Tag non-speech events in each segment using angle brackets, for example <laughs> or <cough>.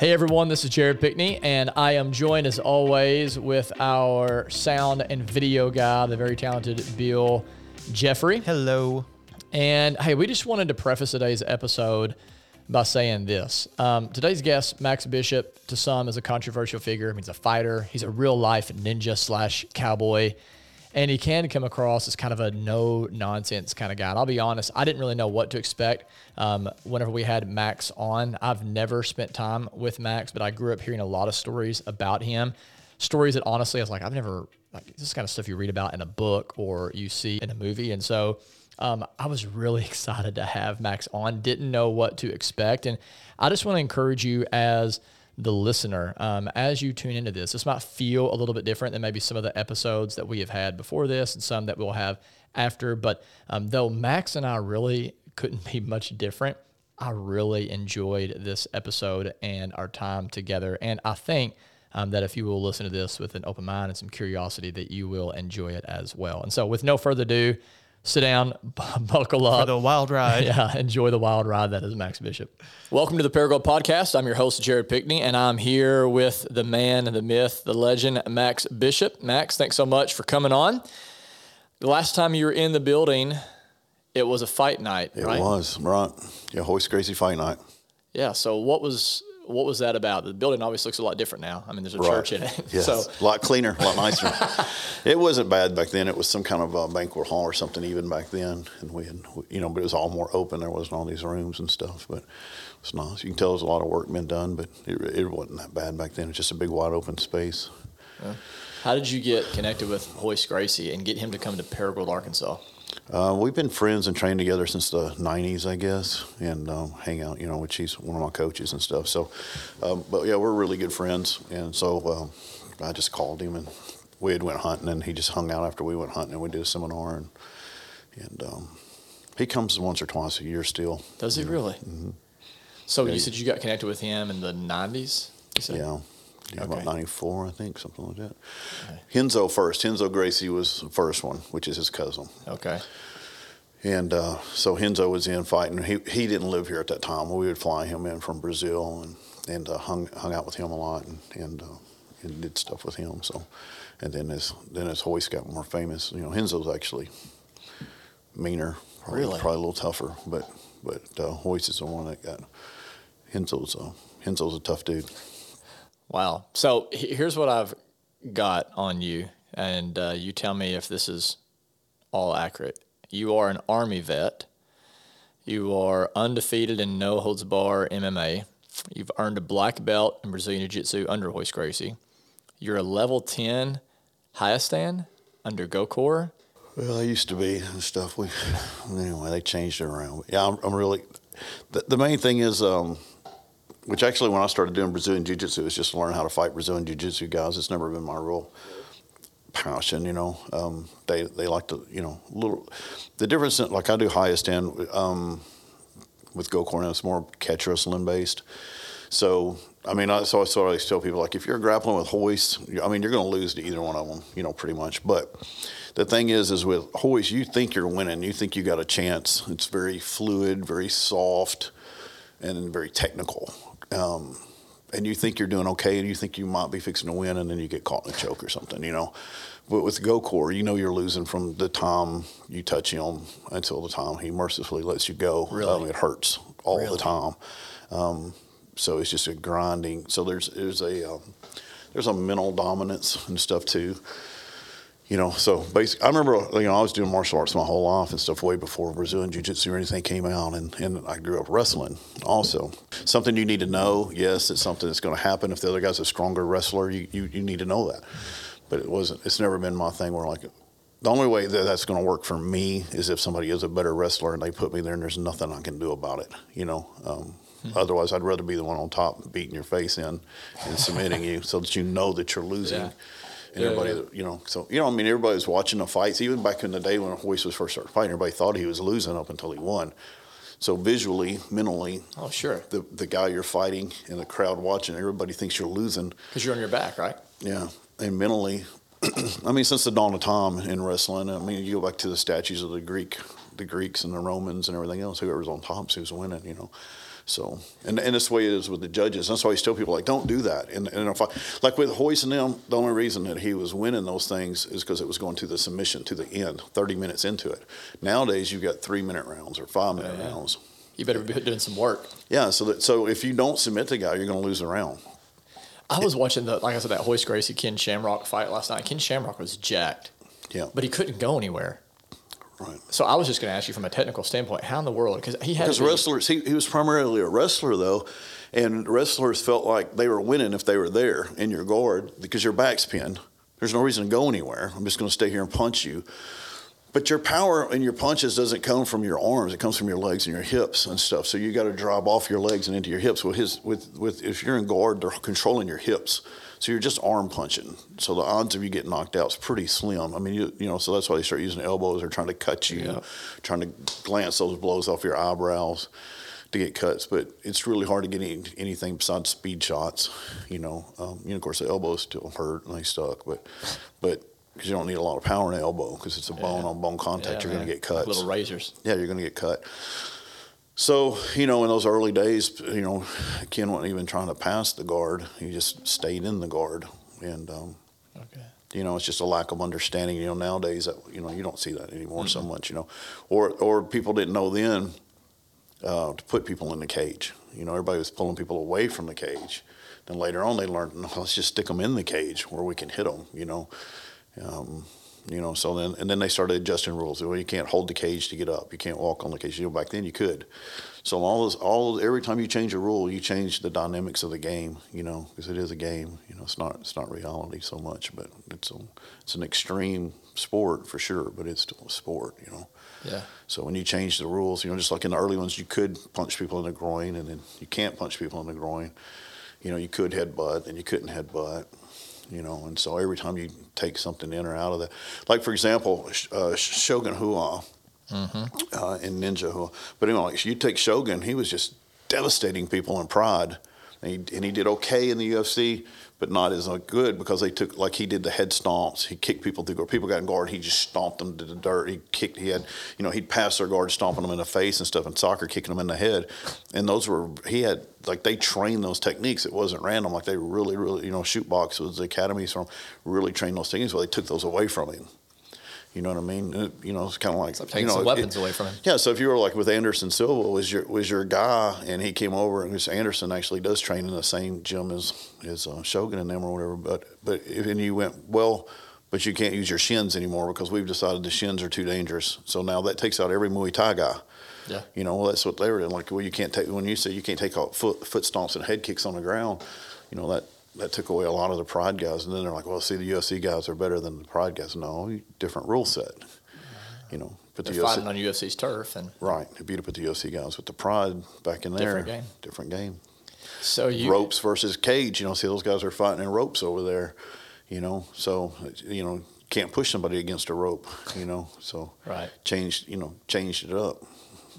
Hey everyone, this is Jared Pickney, and I am joined as always with our sound and video guy, the very talented Bill Jeffrey. Hello. And hey, we just wanted to preface today's episode by saying this. Um, today's guest, Max Bishop, to some is a controversial figure. He's a fighter, he's a real life ninja slash cowboy. And he can come across as kind of a no nonsense kind of guy. And I'll be honest, I didn't really know what to expect um, whenever we had Max on. I've never spent time with Max, but I grew up hearing a lot of stories about him. Stories that honestly, I was like, I've never, like, this is kind of stuff you read about in a book or you see in a movie. And so um, I was really <laughs> excited to have Max on. Didn't know what to expect. And I just want to encourage you as, the listener um, as you tune into this. This might feel a little bit different than maybe some of the episodes that we have had before this and some that we'll have after. But um, though Max and I really couldn't <laughs> be much different, I really enjoyed this episode and our time together. And I think um, that if you will listen to this with an open mind and some curiosity, that you will enjoy it as well. And so, with no further ado, sit down, <laughs> buckle up. For the wild ride. <laughs> yeah, enjoy the wild ride that is Max Bishop. Welcome to the Paragould Podcast. I'm your host, Jared Pickney, and I'm here with the man, the myth, the legend, Max Bishop. Max, thanks so much for coming on. The last time you were in the building, it was a fight night, It right? was, right. Yeah, Royce Gracie Fight Night. Yeah. So what was what was that about? The building obviously looks a lot different now. I mean, there's a church in it. Yes, So a lot cleaner, a lot nicer. it wasn't bad back then. It was some kind of uh banquet hall or something even back then. And we had, you know, but it was all more open. There wasn't all these rooms and stuff. But it's nice. You can tell there's a lot of work been done, but it, it wasn't that bad back then. It's just a big wide open space. how did you get connected with Royce Gracie and get him to come to Paragould, Arkansas? Uh, we've been friends and trained together since the '90s, I guess, and um, hang out. You know, which he's one of my coaches and stuff. So, um, but yeah, we're really good friends. And so um, I just called him, and we had went hunting, and he just hung out after we went hunting, and we did a seminar, and and um, he comes once or twice a year still. Does he really? So you said you got connected with him in the '90s. You said? Yeah. Yeah, Okay. about 94, I think, something like that. Renzo first. Renzo Gracie was the first one, which is his cousin. Okay. And uh, so Renzo was in fighting. He he didn't live here at that time. We would fly him in from Brazil and and uh, hung hung out with him a lot and and, uh, and did stuff with him. So, and then as then as Royce got more famous, you know, Renzo's actually meaner, probably, Really? probably a little tougher, but but uh, Royce is the one that got Renzo's. Uh, Renzo's a tough dude. Wow. So here's what I've got on you, and uh, you tell me if this is all accurate. You are an Army vet. You are undefeated in no holds bar MMA. You've earned a black belt in Brazilian Jiu Jitsu under Royce Gracie. You're a level 10 Hayastan under Gokor. Well, I used to be and stuff. We anyway, they changed it around. Yeah, I'm, I'm really. The, the main thing is, um, which actually when I started doing Brazilian Jiu Jitsu, was just to learn how to fight Brazilian Jiu Jitsu guys. It's never been my real passion, you know. Um, they they like to, you know, little. The difference, in, like I do Hayastan um, with Gokor, it's more catch wrestling based. So I mean, I, so I sort of tell people like, if you're grappling with Royce, I mean, you're going to lose to either one of them, you know, pretty much. But the thing is, is with Royce, you think you're winning, you think you got a chance. It's very fluid, very soft, and very technical. Um, and you think you're doing okay, and you think you might be fixing to win, and then you get caught in a choke or something, you know. But with Gokor, you know you're losing from the time you touch him until the time he mercifully lets you go. Really? Um, it hurts all Really? the time. Um, so it's just a grinding. So there's there's a um, there's a mental dominance and stuff too. You know, so basically, I remember you know I was doing martial arts my whole life and stuff way before Brazilian Jiu Jitsu or anything came out, and, and I grew up wrestling also. Something you need to know. Yes, it's something that's going to happen. If the other guy's a stronger wrestler, you, you you need to know that. But it wasn't. It's never been my thing where like the only way that that's going to work for me is if somebody is a better wrestler and they put me there and there's nothing I can do about it. You know. Um, Otherwise, I'd rather be the one on top beating your face in and submitting you so that you know that you're losing. Yeah. And Yeah, everybody, yeah. you know, so you know, I mean, everybody was watching the fights. Even back in the day when Royce was first started fighting, everybody thought he was losing up until he won. So visually, mentally, Oh, sure. the the guy you're fighting and the crowd watching, everybody thinks you're losing. Because you're on your back, right? Yeah, and mentally, <clears throat> I mean, since the dawn of time in wrestling, I mean, you go back to the statues of the Greek, the Greeks and the Romans and everything else. Whoever's on top who's winning, you know. So, and, and the way it is with the judges. That's why I tell people like, don't do that. And, and if I, like with Royce and them, the only reason that he was winning those things is because it was going to the submission to the end, 30 minutes into it. Nowadays, you've got three minute rounds or five minute Yeah, rounds. You better be doing some work. Yeah. So that, so if you don't submit the guy, you're going to lose the round. I was watching the like I said that Royce Gracie Ken Shamrock fight last night. Ken Shamrock was jacked, Yeah. but he couldn't go anywhere. Right. So I was just going to ask you from a technical standpoint, how in the world? Because he had Because be- wrestlers, he, he was primarily a wrestler though, and wrestlers felt like they were winning if they were there in your guard because your back's pinned. There's no reason to go anywhere. I'm just going to stay here and punch you. But your power in your punches doesn't come from your arms; it comes from your legs and your hips and stuff. So you got to drop off your legs and into your hips. With his, with with if you're in guard, they're controlling your hips. So you're just arm punching. So the odds of you getting knocked out is pretty slim. I mean, you, you know, so that's why they start using elbows. They're trying to cut you, Yeah. trying to glance those blows off your eyebrows to get cuts. But it's really hard to get any, anything besides speed shots. You know, um, you know, of course the elbows still hurt and they stuck, but but because you don't need a lot of power in the elbow because it's a bone on bone contact, Yeah, you're going to get cuts. Little razors. Yeah, you're going to get cut. So, you know, in those early days, you know, Ken wasn't even trying to pass the guard. He just stayed in the guard. And, um, Okay. you know, it's just a lack of understanding. You know, nowadays, that, you know, you don't see that anymore so much, you know. Or, or people didn't know then uh, to put people in the cage. You know, everybody was pulling people away from the cage. Then later on, they learned, no, let's just stick them in the cage where we can hit them, you know. Um, you know, so then and then they started adjusting rules. Well, you can't hold the cage to get up. You can't walk on the cage. You know, back then you could. So all those, all every time you change a rule, you change the dynamics of the game. You know, because it is a game. You know, it's not it's not reality so much, but it's a, it's an extreme sport for sure. But it's still a sport. You know. Yeah. So when you change the rules, you know, just like in the early ones, you could punch people in the groin, and then you can't punch people in the groin. You know, you could headbutt, and you couldn't headbutt. You know, and so every time you take something in or out of that, like for example, uh, Shogun Rua uh, in Ninja Rua, but anyway, like you take Shogun, he was just devastating people in Pride, and he, and he did okay in the UFC, but not as good because they took like he did the head stomps. He kicked people through guard. People got in guard. He just stomped them to the dirt. He kicked. He had you know he'd pass their guard, stomping them in the face and stuff, and soccer kicking them in the head. And those were he had like they trained those techniques. It wasn't random. Like they really really you know Chute Boxe was the academies from really trained those things. Well, they took those away from him. You know what I mean? It- you know, it's kind of like, like taking you know, some it- weapons away from him. Yeah, so if you were like with Anderson Silva was your was your guy, and he came over, and Anderson actually does train in the same gym as as uh, Shogun and them or whatever. But but if, and you went well, but you can't use your shins anymore because we've decided the shins are too dangerous. So now that takes out every Muay Thai guy. Yeah. You know, well, that's what they were doing. Like, well, you can't take when you say you can't take out foot foot stomps and head kicks on the ground. You know that that took away a lot of the Pride guys, and then they're like, well, see, the UFC guys are better than the Pride guys. No, different rule set. You know, but They're the UFC, fighting on UFC's turf, and Right, he beat up at the UFC guys with the Pride back in there. Different game. Different game. so you ropes versus cage. You know, see those guys are fighting in ropes over there. You know, so you know can't push somebody against a rope. You know, so Right. changed. You know, changed it up.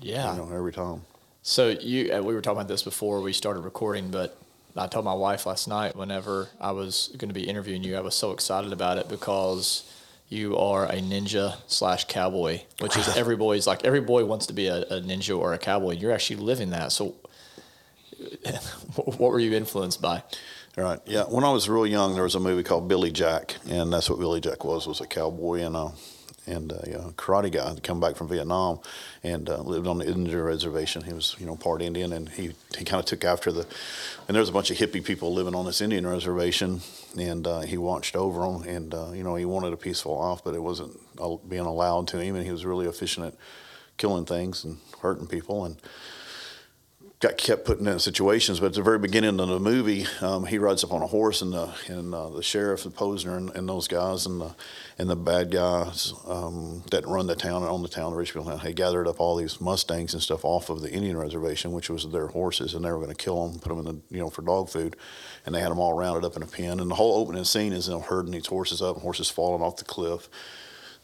yeah. You know, every time. So you, uh, we were talking about this before we started recording, but I told my wife last night whenever I was going to be interviewing you, I was so excited about it because you are a ninja slash cowboy, which is <laughs> every boy's like every boy wants to be a, a ninja or a cowboy. You're actually living that. So, <laughs> what were you influenced by? Right. Yeah. When I was real young, there was a movie called Billy Jack, and that's what Billy Jack was was a cowboy and a and a uh, karate guy that come back from Vietnam and uh, lived on the Indian reservation. He was you know part Indian, and he he kind of took after the. And there was a bunch of hippie people living on this Indian reservation, and uh, he watched over them, and uh, you know he wanted a peaceful life, but it wasn't being allowed to him, and he was really efficient at killing things and hurting people, and got kept putting in situations. But at the very beginning of the movie, um, he rides up on a horse, and the and uh, the sheriff, and Posner, and, and those guys, and the and the bad guys um, that run the town and own the town, the rich people, they gathered up all these mustangs and stuff off of the Indian reservation, which was their horses, and they were going to kill them, put them in the you know for dog food, and they had them all rounded up in a pen. And the whole opening scene is them herding these horses up, and horses falling off the cliff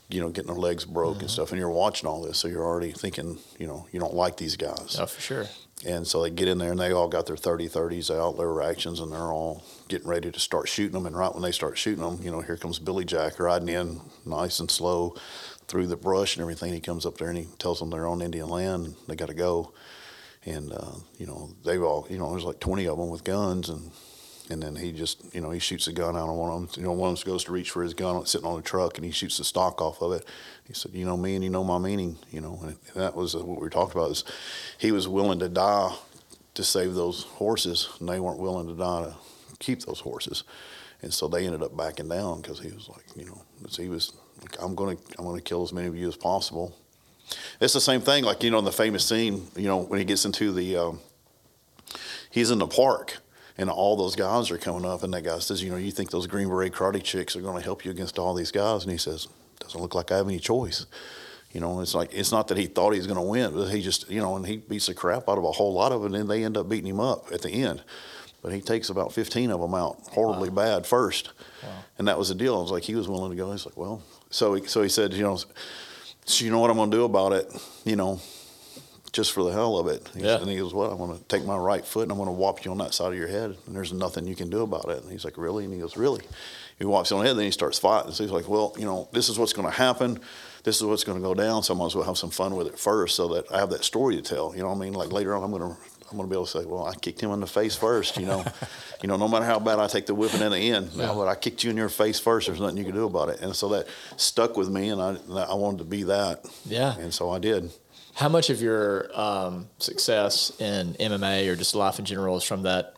you know, getting their legs broke and stuff, and you're watching all this, so you're already thinking, you know, you don't like these guys. Oh, for sure. And so they get in there and they all got their 30 30s out, their actions, and they're all getting ready to start shooting them. And right when they start shooting them, you know, here comes Billy Jack riding in nice and slow, through the brush and everything. He comes up there and he tells them they're on Indian land. They got to go, and uh, you know they've all you know there's like 20 of them with guns and. And then he just, you know, he shoots a gun out on one of them. You know, one of them goes to reach for his gun, sitting on a truck, and he shoots the stock off of it. He said, "You know me, and you know my meaning." You know, and that was uh, what we talked about. Is he was willing to die to save those horses, and they weren't willing to die to keep those horses, and so they ended up backing down because he was like, you know, he was like, "I'm going to, I'm going to kill as many of you as possible." It's the same thing, like you know, in the famous scene, you know, when he gets into the, um, he's in the park and all those guys are coming up, and that guy says, "You know, you think those Green Beret karate chicks are going to help you against all these guys?" And he says, "Doesn't look like I have any choice." You know, it's like it's not that he thought he was going to win, but he just, you know, and he beats the crap out of a whole lot of them, and then they end up beating him up at the end. But he takes about 15 of them out horribly wow. bad first, wow. and that was the deal. I was like, he was willing to go. He's like, well, so he, so he said, you know, so you know what I'm going to do about it, you know, just for the hell of it. He Yeah. And he goes, Well, I'm going to take my right foot and I'm going to whop you on that side of your head. And there's nothing you can do about it. And he's like, Really? And he goes, Really? He you on the head. Then he starts fighting. So he's like, Well, you know, this is what's going to happen. This is what's going to go down. So I might as well have some fun with it first so that I have that story to tell. You know what I mean? Like later on, I'm going to. I'm going to be able to say, well, I kicked him in the face first, you know. <laughs> you know, no matter how bad I take the whipping in the end, yeah. but I kicked you in your face first. There's nothing you can do about it. And so that stuck with me, and I, I wanted to be that. Yeah. And so I did. How much of your um, success in MMA or just life in general is from that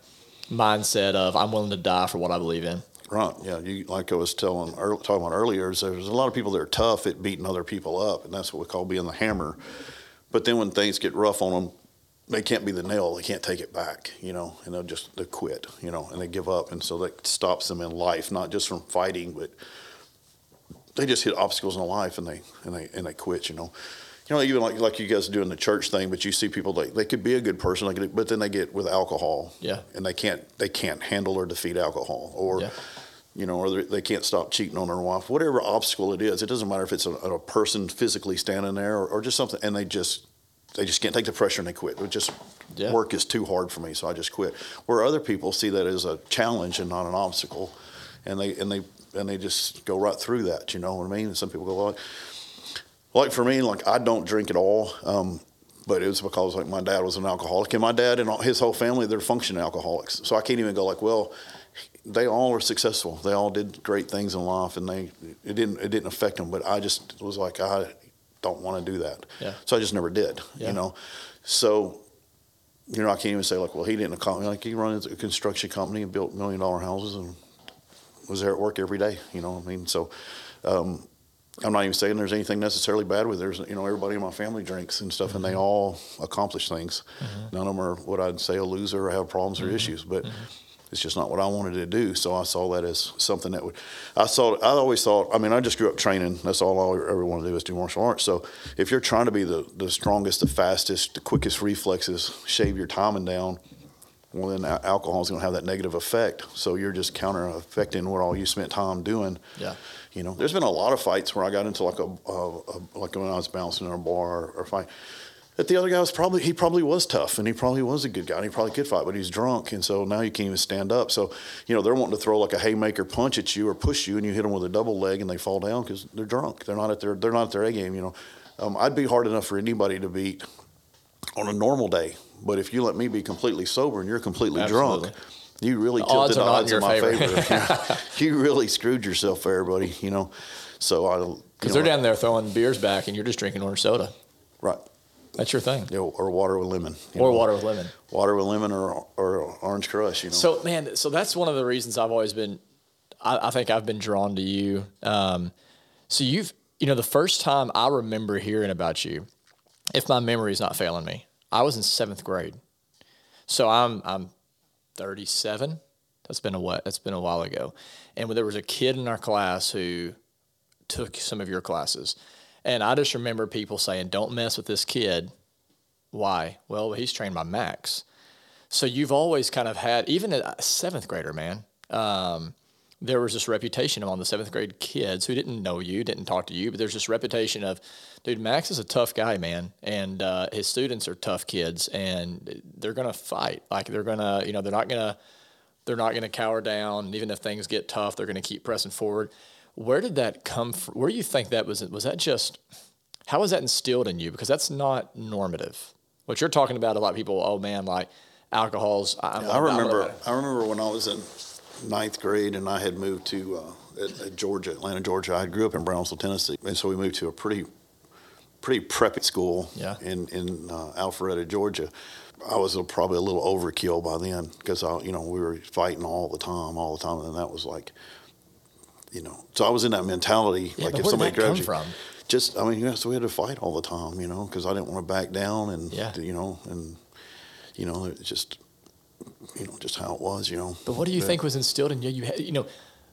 mindset of I'm willing to die for what I believe in? Right. Yeah. You, like I was telling, talking about earlier, is there's a lot of people that are tough at beating other people up, and that's what we call being the hammer. But then when things get rough on them, they can't be the nail. They can't take it back, you know, and they'll just they quit, you know, and they give up, and so that stops them in life, not just from fighting, but they just hit obstacles in life and they and they and they quit, you know you know, even like like you guys do in the church thing, but you see people like they could be a good person, like, but then they get with alcohol, yeah, and they can't they can't handle or defeat alcohol, or yeah. You know, or they can't stop cheating on their wife, whatever obstacle it is. It doesn't matter if it's a, a person physically standing there or, or, just something, and they just they just can't take the pressure and they quit. It just yeah. work is too hard for me, so I just quit. Where other people see that as a challenge and not an obstacle, and they and they and they just go right through that. You know what I mean? And some people go, well, like for me, like I don't drink at all. Um, but it was because like my dad was an alcoholic, and my dad and his whole family they're functioning alcoholics. So I can't even go like, well, they all are successful. They all did great things in life, and they it didn't it didn't affect them. But I just was like, I don't want to do that. Yeah. So I just never did. Yeah. You know, so you know I can't even say like, well, he didn't like he ran a construction company and built million dollar houses and was there at work every day. You know, I mean, so. Um, I'm not even saying there's anything necessarily bad with it. There's, you know, everybody in my family drinks and stuff, mm-hmm. and they mm-hmm. all accomplish things. Mm-hmm. None of them are what I'd say a loser or have problems mm-hmm. or issues, but mm-hmm. It's just not what I wanted to do. So I saw that as something that would. I saw. I always thought. I mean, I just grew up training. That's all I ever wanted to do is do martial arts. So if you're trying to be the the strongest, the fastest, the quickest reflexes, shave your timing down. Well, then alcohol is going to have that negative effect. So you're just counter affecting what all you spent time doing. Yeah you know, there's been a lot of fights where I got into like a, a, a like when I was bouncing in a bar or, or fight. That the other guy was probably he probably was tough and he probably was a good guy and he probably could fight, but he's drunk and so now you can't even stand up. So you know they're wanting to throw like a haymaker punch at you or push you and you hit them with a double leg and they fall down because they're drunk. They're not at their they're not at their A game. You know, um, I'd be hard enough for anybody to beat on a normal day, but if you let me be completely sober and you're completely Absolutely. drunk you really tilted the odds in my favor. favor. <laughs> <laughs> you really screwed yourself there, buddy. You know, so I because they're down there throwing beers back, and you're just drinking orange soda. Right. That's your thing. Know, or water with lemon. Or know, water with lemon. Water with lemon or or orange crush. You know. So man, so that's one of the reasons I've always been. I, I think I've been drawn to you. Um, so you've you know the first time I remember hearing about you, if my memory is not failing me, I was in seventh grade. So I'm I'm 37. That's been a what? That's been a while ago. And there was a kid in our class who took some of your classes, and I just remember people saying, "Don't mess with this kid." Why? Well, he's trained by Max. So you've always kind of had, even a seventh grader, man. Um, there was this reputation among the seventh grade kids who didn't know you, didn't talk to you, but there's this reputation of, dude, Max is a tough guy, man, and uh, his students are tough kids, and they're gonna fight. Like they're gonna, you know, they're not gonna, they're not gonna cower down. Even if things get tough, they're gonna keep pressing forward. Where did that come from? Where do you think that was? Was that just how was that instilled in you? Because that's not normative. What you're talking about, a lot of people, oh man, like alcohol's. I'm, I remember. I remember when I was in ninth grade and I had moved to uh, at, at Georgia, Atlanta, Georgia. I grew up in Brownsville, Tennessee, and so we moved to a pretty pretty preppy school Yeah. in in uh, Alpharetta, Georgia. I was a, probably a little overkill by then because I, you know, we were fighting all the time, all the time, and that was like, you know, so I was in that mentality. Yeah, like if somebody grabs you, from? just I mean, yeah, so we had to fight all the time, you know, because I didn't want to back down, and Yeah. you know, and you know, it's just, you know, just how it was, you know. But what do you Yeah. think was instilled in you? You, you know,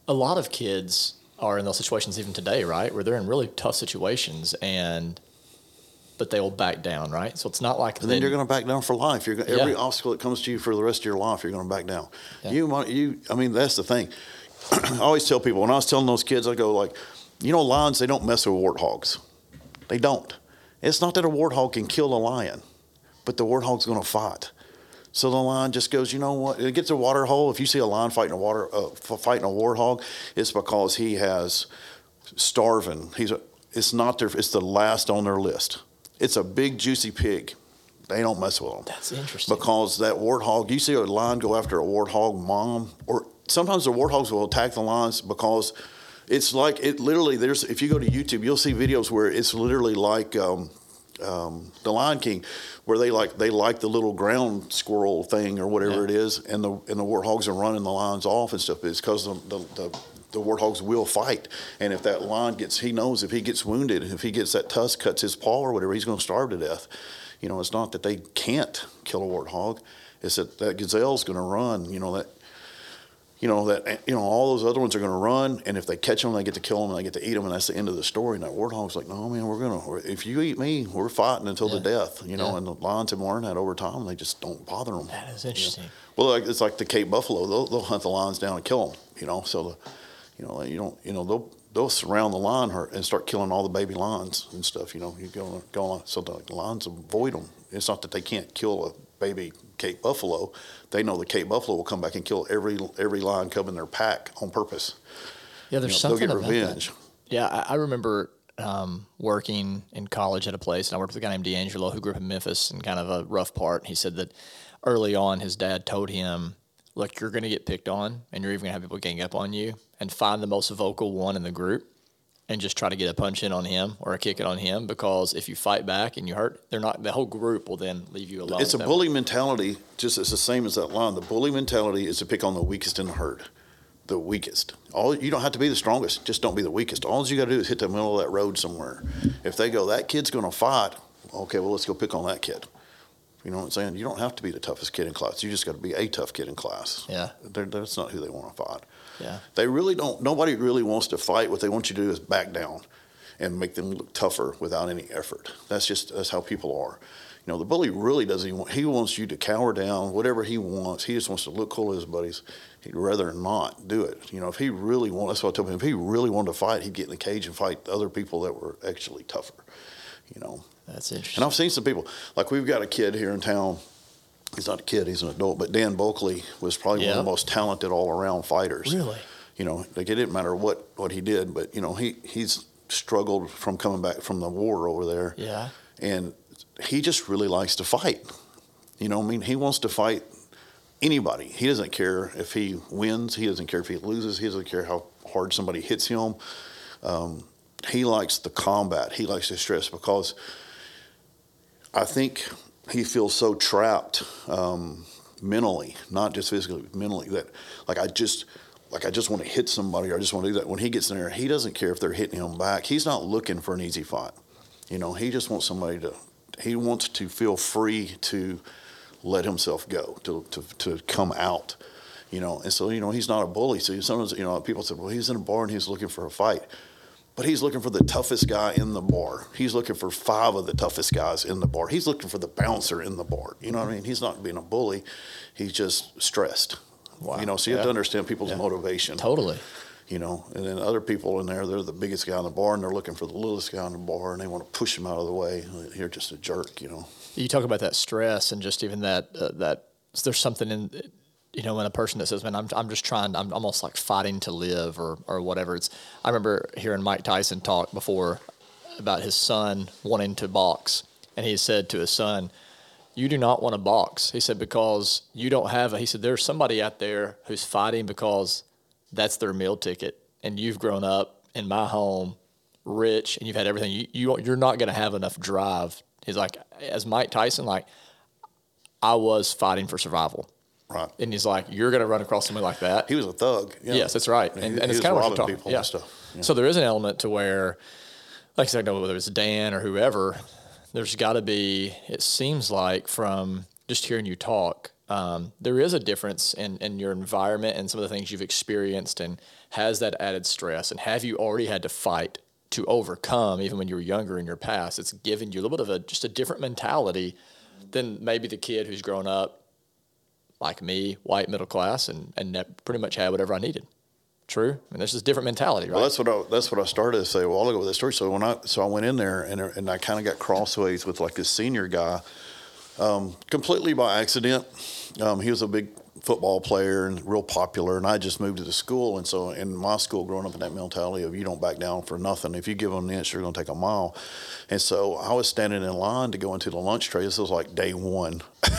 a lot of kids are in those situations even today, right? Where they're in really tough situations and, but they will back down, right? So it's not like And then you're going to back down for life. You're gonna, Yeah. every obstacle that comes to you for the rest of your life, you're going to back down. Yeah. You might, you. I mean, that's the thing. <clears throat> I always tell people when I was telling those kids, I go like, you know, lions they don't mess with warthogs. They don't. It's not that a warthog can kill a lion, but the warthog's going to fight. So the lion just goes, you know what? It gets a water hole. If you see a lion fighting a water, uh, fighting a warthog, it's because he has starving. He's a, it's not their. It's the last on their list. It's a big juicy pig. They don't mess with them. That's interesting. Because that warthog, you see a lion go after a warthog mom, or sometimes the warthogs will attack the lions because it's like it literally. There's if you go to YouTube, you'll see videos where it's literally like um, um, the Lion King, where they like they like the little ground squirrel thing or whatever Yeah. it is, and the and the warthogs are running the lions off and stuff. It's because the, the, the the warthogs will fight, and if that lion gets, he knows if he gets wounded, if he gets that tusk cuts his paw or whatever, he's going to starve to death. You know, it's not that they can't kill a warthog; it's that that gazelle's going to run. You know that you know that you know all those other ones are going to run, and if they catch them, they get to kill them and they get to eat them, and that's the end of the story. And that warthog's like, no, man, we're gonna. If you eat me, we're fighting until the death. You know, Yeah. and the lions have learned that over time. They just don't bother them. that is interesting. Well, like, it's like the Cape buffalo. They'll, they'll hunt the lions down and kill them. You know, so the, you know, you don't, you know, they'll they'll surround the lion herd and start killing all the baby lions and stuff. You know, you go go on so the lions avoid them. It's not that they can't kill a baby Cape buffalo. They know the Cape buffalo will come back and kill every every lion cub in their pack on purpose. Yeah, there's You know, something they'll get about that. revenge. Yeah, I, I remember um, working in college at a place, and I worked with a guy named D'Angelo who grew up in Memphis and kind of a rough part. He said that early on, his dad told him, "Look, you're going to get picked on, and you're even going to have people gang up on you, and find the most vocal one in the group." And just try to get a punch in on him or a kick it on him because if you fight back and you hurt, they're not. The whole group will then leave you alone. It's a bully mentality. Just it's the same as that line. The bully mentality is to pick on the weakest in the herd, the weakest. All you don't have to be the strongest. Just don't be the weakest. All you got to do is hit the middle of that road somewhere. If they go, that kid's going to fight. Okay, well let's go pick on that kid. You know what I'm saying? You don't have to be the toughest kid in class. You just got to be a tough kid in class. Yeah. They're, that's not who they want to fight. Yeah. They really don't. Nobody really wants to fight. What they want you to do is back down, and make them look tougher without any effort. That's just that's how people are. You know, the bully really doesn't. Even want, he wants you to cower down, whatever he wants. He just wants to look cool to his buddies. He'd rather not do it. You know, if he really wanted, that's what I told him. If he really wanted to fight, he'd get in the cage and fight other people that were actually tougher. You know, That's interesting. and I've seen some people like we've got a kid here in town. He's not a kid; he's an adult. But Dan Bulkley was probably one of the most talented all-around fighters. Really? You know, like it didn't matter what what he did, but you know he he's struggled from coming back from the war over there. Yeah. And he just really likes to fight. You know, I mean, he wants to fight anybody. He doesn't care if he wins. He doesn't care if he loses. He doesn't care how hard somebody hits him. Um, he likes the combat. He likes the stress because I think he feels so trapped um, mentally, not just physically, mentally. That like I just like I just want to hit somebody or I just want to do that. When he gets in there, he doesn't care if they're hitting him back. He's not looking for an easy fight. You know, he just wants somebody to. He wants to feel free to let himself go, to to to come out. You know, and so you know he's not a bully. So sometimes you know people said, well, he's in a bar and he's looking for a fight. But he's looking for the toughest guy in the bar. He's looking for five of the toughest guys in the bar. He's looking for the bouncer in the bar. You know what I mean? He's not being a bully. He's just stressed. Wow. You know, so you have to understand people's Yeah. motivation. Totally. You know, and then other people in there, they're the biggest guy in the bar and they're looking for the littlest guy in the bar and they want to push him out of the way. You're just a jerk, you know. You talk about that stress and just even that uh, that there's something in you know, when a person that says, "Man, I'm I'm just trying, I'm almost like fighting to live," or or whatever. It's. I remember hearing Mike Tyson talk before about his son wanting to box, and he said to his son, "You do not want to box." He said because you don't have a. He said there's somebody out there who's fighting because that's their meal ticket, and you've grown up in my home, rich, and you've had everything. You, you you're not going to have enough drive. He's like, as Mike Tyson, like I was fighting for survival. Right. And he's like, you're going to run across somebody like that. He was a thug. Yeah. Yes, that's right. And, he and it's kind of what I'm talking people yeah. and stuff. Yeah. So there is an element to where, like I said, no, whether it's Dan or whoever, there's got to be, it seems like from just hearing you talk, um, there is a difference in, in your environment and some of the things you've experienced and has that added stress. And have you already had to fight to overcome, even when you were younger in your past? It's given you a little bit of a, just a different mentality than maybe the kid who's grown up like me, white, middle class, and, and pretty much had whatever I needed. True. I mean, there's this different mentality, right? Well, that's what I, that's what I started to say a while ago with that story. So when I so I went in there and and I kind of got crossways with like this senior guy, um, completely by accident. Um, he was a big football player and real popular, and I just moved to the school. And so in my school, growing up in that mentality of you don't back down for nothing. If you give them an inch, you're going to take a mile. And so I was standing in line to go into the lunch tray. This was like day one. <laughs>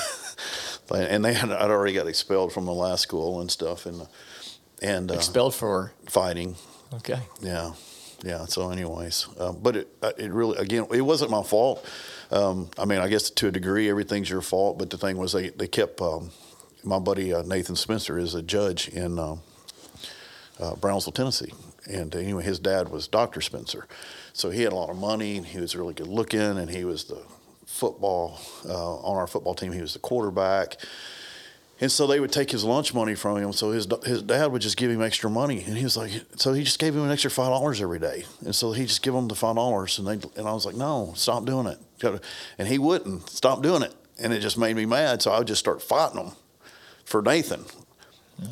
and they had I'd already got expelled from the last school and stuff and and uh, Expelled for, fighting okay. yeah, yeah. So, anyways, um, but it uh, it really again it wasn't my fault. Um, I mean, I guess to a degree everything's your fault. But the thing was they they kept um, my buddy uh, Nathan Spencer is a judge in um, uh, Brownsville, Tennessee, and anyway, his dad was Doctor Spencer, so he had a lot of money and he was really good looking and he was the football uh, on our football team. He was the quarterback. And so they would take his lunch money from him. So his his dad would just give him extra money, and he was like, so he just gave him an extra five dollars every day. And so he just give him the five dollars, and they and I was like, no, stop doing it. And he wouldn't stop doing it, and it just made me mad. So I would just start fighting him for Nathan.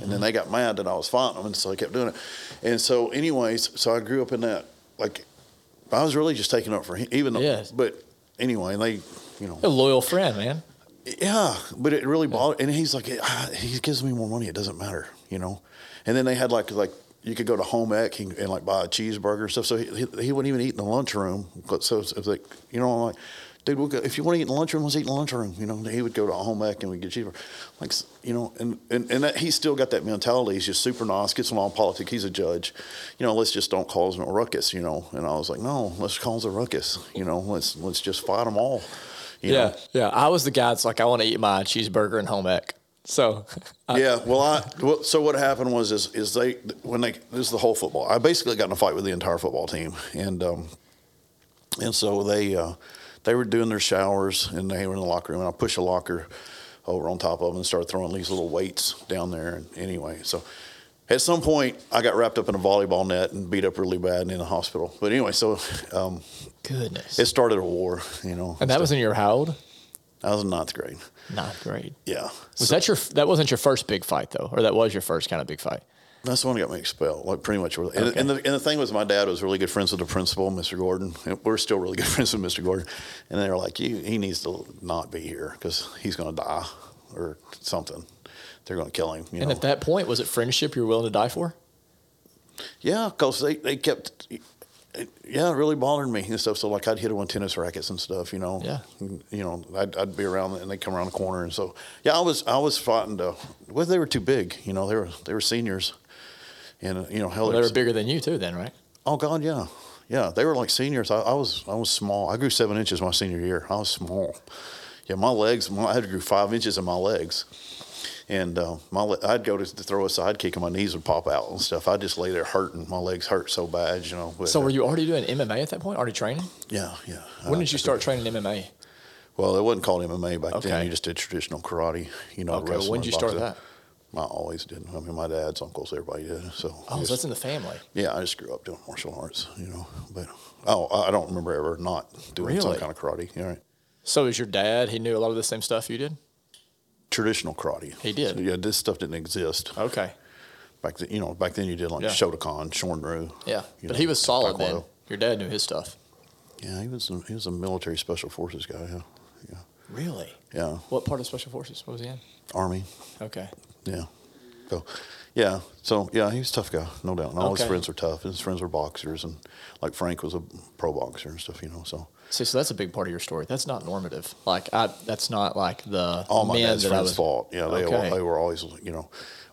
And then they got mad that I was fighting them, and so I kept doing it. And so, anyways, so I grew up in that. Like, I was really just taking up for him, even though. Yes. But anyway, they, you know. A loyal friend, man. Yeah, but it really bothered. And he's like, ah, he gives me more money. It doesn't matter, you know. And then they had like like you could go to home ec and, and like buy a cheeseburger and stuff. So he, he, he wouldn't even eat in the lunchroom. But So it's it's like you know, I'm like, dude, we'll go, if you want to eat in the lunchroom, let's eat in the lunchroom. You know, he would go to a home ec and we'd get cheeseburger. Like you know, and and and that, he's still got that mentality. He's just super nice. Gets along in politics. He's a judge. You know, let's just don't cause no ruckus. You know. And I was like, no, let's cause a ruckus. You know, let's let's just fight them all. You Yeah. know? Yeah. I was the guy that's like, I want to eat my cheeseburger and home ec. So, <laughs> yeah, well, I well, so what happened was is is they when they this is the whole football. I basically got in a fight with the entire football team, and um, and so they uh, they were doing their showers and they were in the locker room, and I pushed a locker over on top of them and started throwing these little weights down there. And anyway, so at some point I got wrapped up in a volleyball net and beat up really bad and in the hospital. But anyway, so um, goodness. it started a war, you know. and that was in your how old? I was in ninth grade. Ninth grade. Yeah, Was that your, that wasn't your first big fight though, or that was your first kind of big fight? That's the one that got me expelled, like pretty much. And, Okay. and, the, and the thing was, my dad was really good friends with the principal, Mr. Gordon. And we're still really good <laughs> friends with Mr. Gordon. And they were like, "You, he needs to not be here because he's going to die or something. They're going to kill him." You And know? at that point, was it friendship you were willing to die for? yeah, because they, they kept, it, yeah, it really bothered me and stuff. So like, I'd hit them with tennis rackets and stuff. You know. Yeah. And, You know, I'd, I'd be around and they'd come around the corner, and so yeah, I was I was fighting to. Well, they were too big. You know, they were they were seniors. And uh, you know, hell, Well, they were bigger than you too, then, right? Oh God, yeah, yeah. They were like seniors. I, I was I was small. I grew seven inches my senior year. I was small. Yeah, my legs. My, I had to grow five inches in my legs, and uh, my I'd go to, to throw a sidekick and my knees would pop out and stuff. I'd just lay there hurting. My legs hurt so bad, you know. But, So uh, were you already doing MMA at that point? Already training? Yeah, yeah. When Uh, did you start training MMA? Well, it wasn't called MMA back Okay. then. You just did traditional karate. You know, Okay, when did you start boxing. that? I always did. I mean, my dad's uncles, everybody did. So Oh, just- so that's in the family. Yeah, I just grew up doing martial arts, you know. But oh, I don't remember ever not doing some kind of karate. You know, So is your dad? He knew a lot of the same stuff you did. traditional karate. He did? So, yeah, this stuff didn't exist Okay. back then. You know, back then you did like Yeah. Shotokan, Shorin-ryu. Yeah, but know, he was solid then. Your dad knew his stuff. Yeah, he was a, he was a military special forces guy. Yeah. Really? Yeah, What part of special forces? What was he in? Army. Okay. Yeah. So, yeah. So, yeah, he's a tough guy, no doubt. And all Okay. his friends were tough. His friends were boxers, and like Frank was a pro boxer and stuff, you know. So, See, so that's a big part of your story. That's not normative. Like I, that's not like the all my men dad's that friends was. fought. Yeah, they Okay. they were always, you know,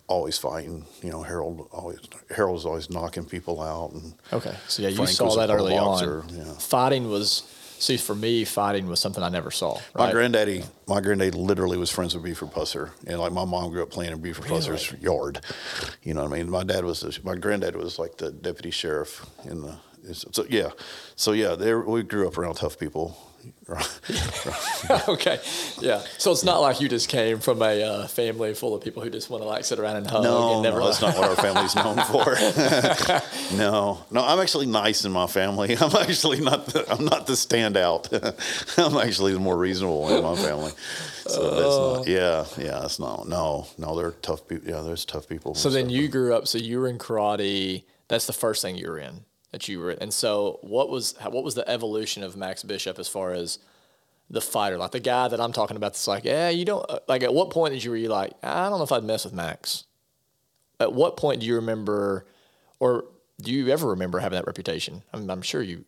always fighting. You know, Harold always Harold was always knocking people out, and Okay, so yeah, you Frank saw was that early boxer, on. yeah. Fighting was see for me, fighting was something I never saw. My granddaddy, my granddaddy literally was friends with Buford Pusser, and like my mom grew up playing in Buford Pusser's yard. You know what I mean? My dad was, the, my granddad was like the deputy sheriff in the. So yeah, so yeah, there we grew up around tough people. <laughs> okay, yeah. So it's not like you just came from a uh, family full of people who just want to like sit around and hug No, and never. no, that's not what our family's known for. <laughs> no, no, I'm actually nice in my family. <laughs> I'm actually not. The, I'm not the standout. I'm actually the more reasonable one in my family. So that's not. Yeah, yeah, that's not. No, no, they're tough people. Yeah, there's tough people. So then stuff. you grew up. So you were in karate. That's the first thing you were in that you were. And so what was what was the evolution of Max Bishop as far as the fighter, like the guy that I'm talking about? That's like, yeah, you don't uh, like. At what point did you were you like, I don't know if I'd mess with Max? At what point do you remember, or do you ever remember having that reputation? I mean, I'm sure you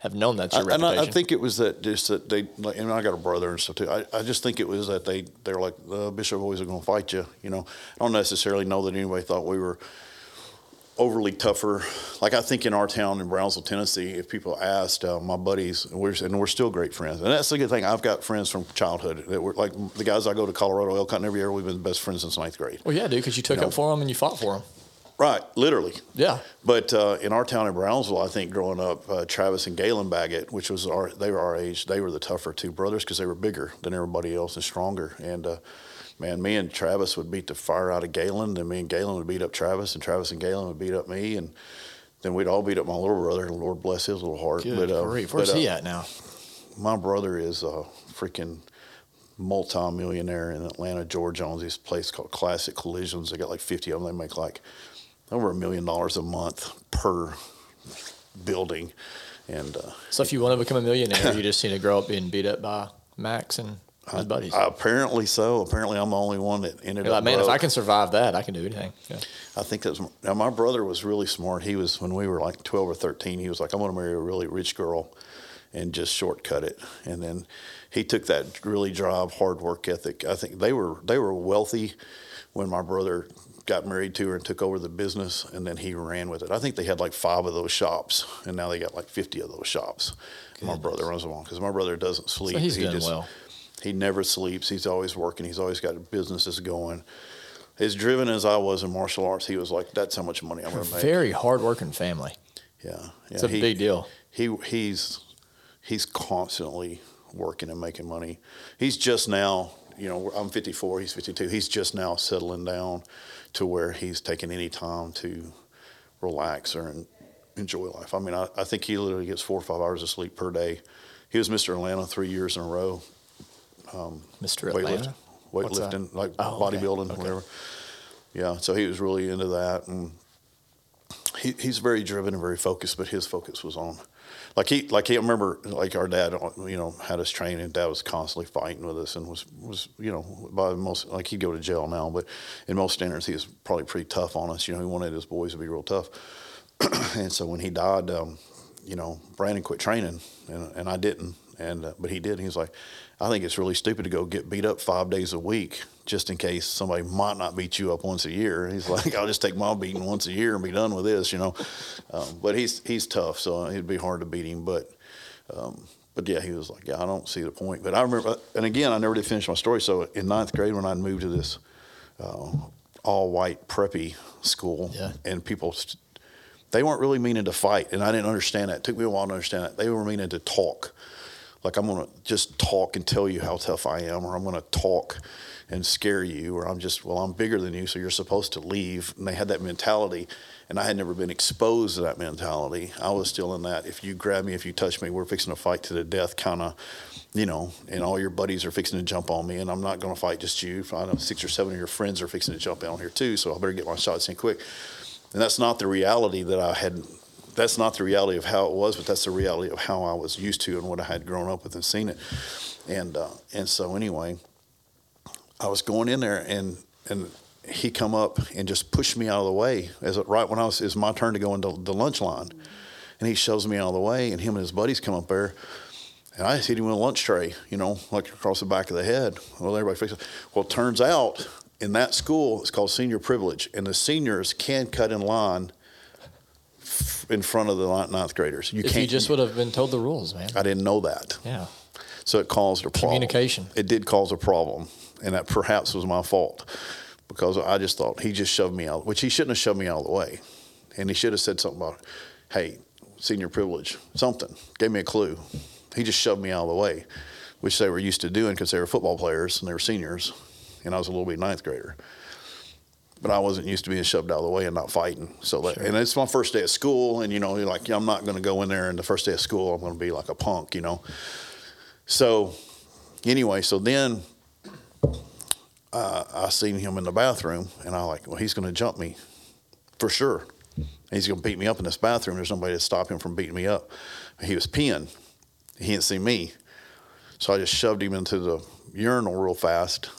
have known that's your and reputation. I, I think it was that just that they like, and I got a brother and stuff too. I, I just think it was that they they're like the bishop always going to fight you. You know, I don't necessarily know that anybody thought we were overly tougher. Like I think in our town in Brownsville, Tennessee, if people asked uh, my buddies, and we're, and we're still great friends, and that's the good thing. I've got friends from childhood that were like the guys I go to Colorado Elkhart every year. We've been best friends since ninth grade. well, yeah, dude, because you took know. up for them and you fought for them. Right, literally. Yeah. But uh, in our town in Brownsville, I think growing up, uh, Travis and Galen Baggett, which was our, they were our age, they were the tougher two brothers because they were bigger than everybody else and stronger. And uh, man, me and Travis would beat the fire out of Galen, then me and Galen would beat up Travis, and Travis and Galen would beat up me, and then we'd all beat up my little brother. Lord bless his little heart. Good but, uh, grief. Where's but, uh, he at now? my brother is a freaking multi-millionaire in Atlanta, Georgia, owns this place called Classic Collisions. They got like 50 of them. They make like over a million dollars a month per building. And uh, So if you want to become a millionaire, you just need to grow up being beat up by Max and his buddies. apparently so. Apparently, I'm the only one that ended You're up. like, man, if I can survive that, I can do anything. Yeah. I think that's now. My brother was really smart. He was when we were like twelve or thirteen. He was like, "I'm going to marry a really rich girl, and just shortcut it." And then he took that really drive, hard work ethic. I think they were they were wealthy when my brother got married to her and took over the business, and then he ran with it. I think they had like five of those shops, and now they got like fifty of those shops. My brother runs them all because my brother doesn't sleep. he's he doing well. He never sleeps. He's always working. He's always got businesses going. As driven as I was in martial arts, he was like, "That's how much money I'm going to make." Very hardworking family. yeah, yeah. It's a he, big deal. He he's he's constantly working and making money. He's just now, you know, I'm 54. He's 52. He's just now settling down to where he's taking any time to relax or en- enjoy life. I mean, I, I think he literally gets four or five hours of sleep per day. He was Mr. Atlanta three years in a row. Mr. weightlifting, Atlanta. What's that? weightlifting, like Oh, okay, bodybuilding, okay. whatever. Yeah, so he was really into that, and he, he's very driven and very focused. But his focus was on, like he, like he I remember, like our dad, you know, had us train, and dad was constantly fighting with us, and was was you know by most like he'd go to jail now, but in most standards he was probably pretty tough on us. You know, he wanted his boys to be real tough, <clears throat> and so when he died, um, you know, Brandon quit training, and, and I didn't, and uh, but he did. And He was like, I think it's really stupid to go get beat up five days a week just in case somebody might not beat you up once a year. He's <laughs> like, I'll just take my beating once a year and be done with this, you know. Um, but he's he's tough, so it'd be hard to beat him. But um, but yeah, he was like, yeah, I don't see the point. But I remember, and again, I never did finish my story. So in ninth grade, when I moved to this uh, all white preppy school, Yeah. and people. St- they weren't really meaning to fight, and I didn't understand that. It took me a while to understand that. They were meaning to talk. Like, I'm going to just talk and tell you how tough I am, or I'm going to talk and scare you, or I'm just, well, I'm bigger than you, so you're supposed to leave. And they had that mentality, and I had never been exposed to that mentality. I was still in that, if you grab me, if you touch me, we're fixing to fight to the death kind of, you know, and all your buddies are fixing to jump on me, and I'm not going to fight just you. I know six or seven of your friends are fixing to jump on here too, so I better get my shots in quick. And that's not the reality that I had that's not the reality of how it was, but that's the reality of how I was used to and what I had grown up with and seen it. And uh, and so anyway, I was going in there and and he come up and just pushed me out of the way as right when I was it was my turn to go into the lunch line, and he shoves me out of the way, and him and his buddies come up there. And I just hit him with a lunch tray, you know, like across the back of the head. Well, everybody fixes it. Well, turns out in that school, it's called senior privilege, and the seniors can cut in line in front of the ninth graders. You If can't. you just would have been told the rules, man. I didn't know that, Yeah. so it caused a problem. Communication. It did cause a problem, and that perhaps was my fault because I just thought he just shoved me out, which he shouldn't have shoved me out of the way, and he should have said something about, "Hey, senior privilege, something." Gave me a clue. He just shoved me out of the way, which they were used to doing because they were football players and they were seniors, and I was a little bit ninth grader. But I wasn't used to being shoved out of the way and not fighting. So, that, and it's my first day of school, and you know, you're like, I'm not going to go in there, and the first day of school, I'm going to be like a punk, you know. So, anyway, so then uh, I seen him in the bathroom, and I like, well, he's going to jump me for sure. He's going to beat me up in this bathroom. There's nobody to stop him from beating me up. He was peeing. He didn't see me, so I just shoved him into the urinal real fast,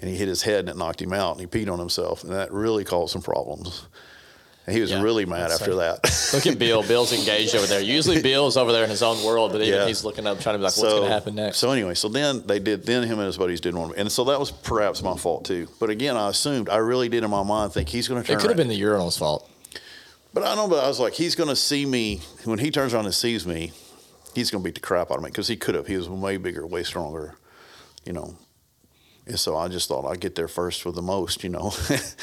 and he hit his head, and it knocked him out, and he peed on himself, and that really caused some problems. And he was Yeah, really mad after that. <laughs> Look at Bill. Bill's engaged over there. Usually <laughs> Bill's over there in his own world, but even Yeah. he's looking up, trying to be like, what's going to happen next? So anyway, so then they did. Then him and his buddies did one. and so that was perhaps my fault too. But again, I assumed I really did in my mind think he's going to turn. it could have been the urinal's fault. But I know, but I was like, he's going to see me when he turns around and sees me. He's going to beat the crap out of me because he could have. He was way bigger, way stronger, you know. And so I just thought I'd get there first with the most, you know.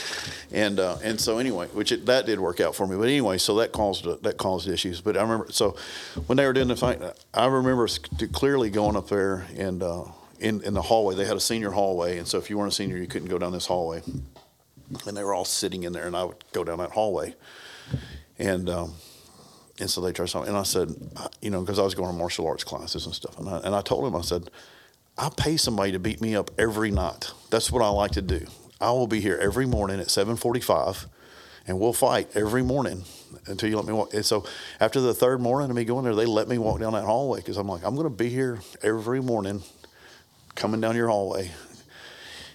<laughs> and uh, and so anyway, which it, that did work out for me. But anyway, so that caused that caused issues. But I remember so when they were doing the fight, I remember clearly going up there and uh, in in the hallway. They had a senior hallway, and so if you weren't a senior, you couldn't go down this hallway. And they were all sitting in there, and I would go down that hallway, and. Um, and so they tried something, and I said, you know, because I was going to martial arts classes and stuff, and I, and I told him, I said, I pay somebody to beat me up every night. That's what I like to do. I will be here every morning at seven forty-five, and we'll fight every morning until you let me walk. And so after the third morning of me going there, they let me walk down that hallway because I'm like, I'm going to be here every morning, coming down your hallway.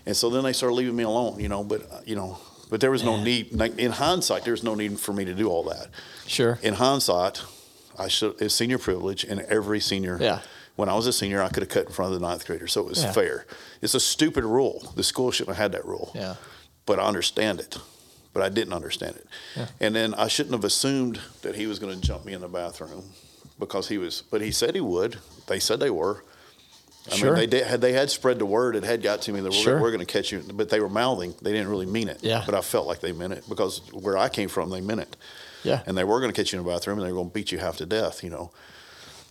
And so then they started leaving me alone, you know. But you know, but there was no need. In hindsight, there was no need for me to do all that Sure. in hindsight, I should it's senior privilege, and every senior. Yeah. When I was a senior, I could have cut in front of the ninth grader, so it was Yeah. fair. It's a stupid rule. The school shouldn't have had that rule. Yeah. But I understand it. But I didn't understand it. Yeah. And then I shouldn't have assumed that he was going to jump me in the bathroom because he was. But he said he would. They said they were. I Sure. mean, they did, had they had spread the word. It had got to me that we're, Sure. we're going to catch you, but they were mouthing. They didn't really mean it. Yeah. But I felt like they meant it because where I came from, they meant it Yeah. and they were going to catch you in the bathroom and they were going to beat you half to death, you know.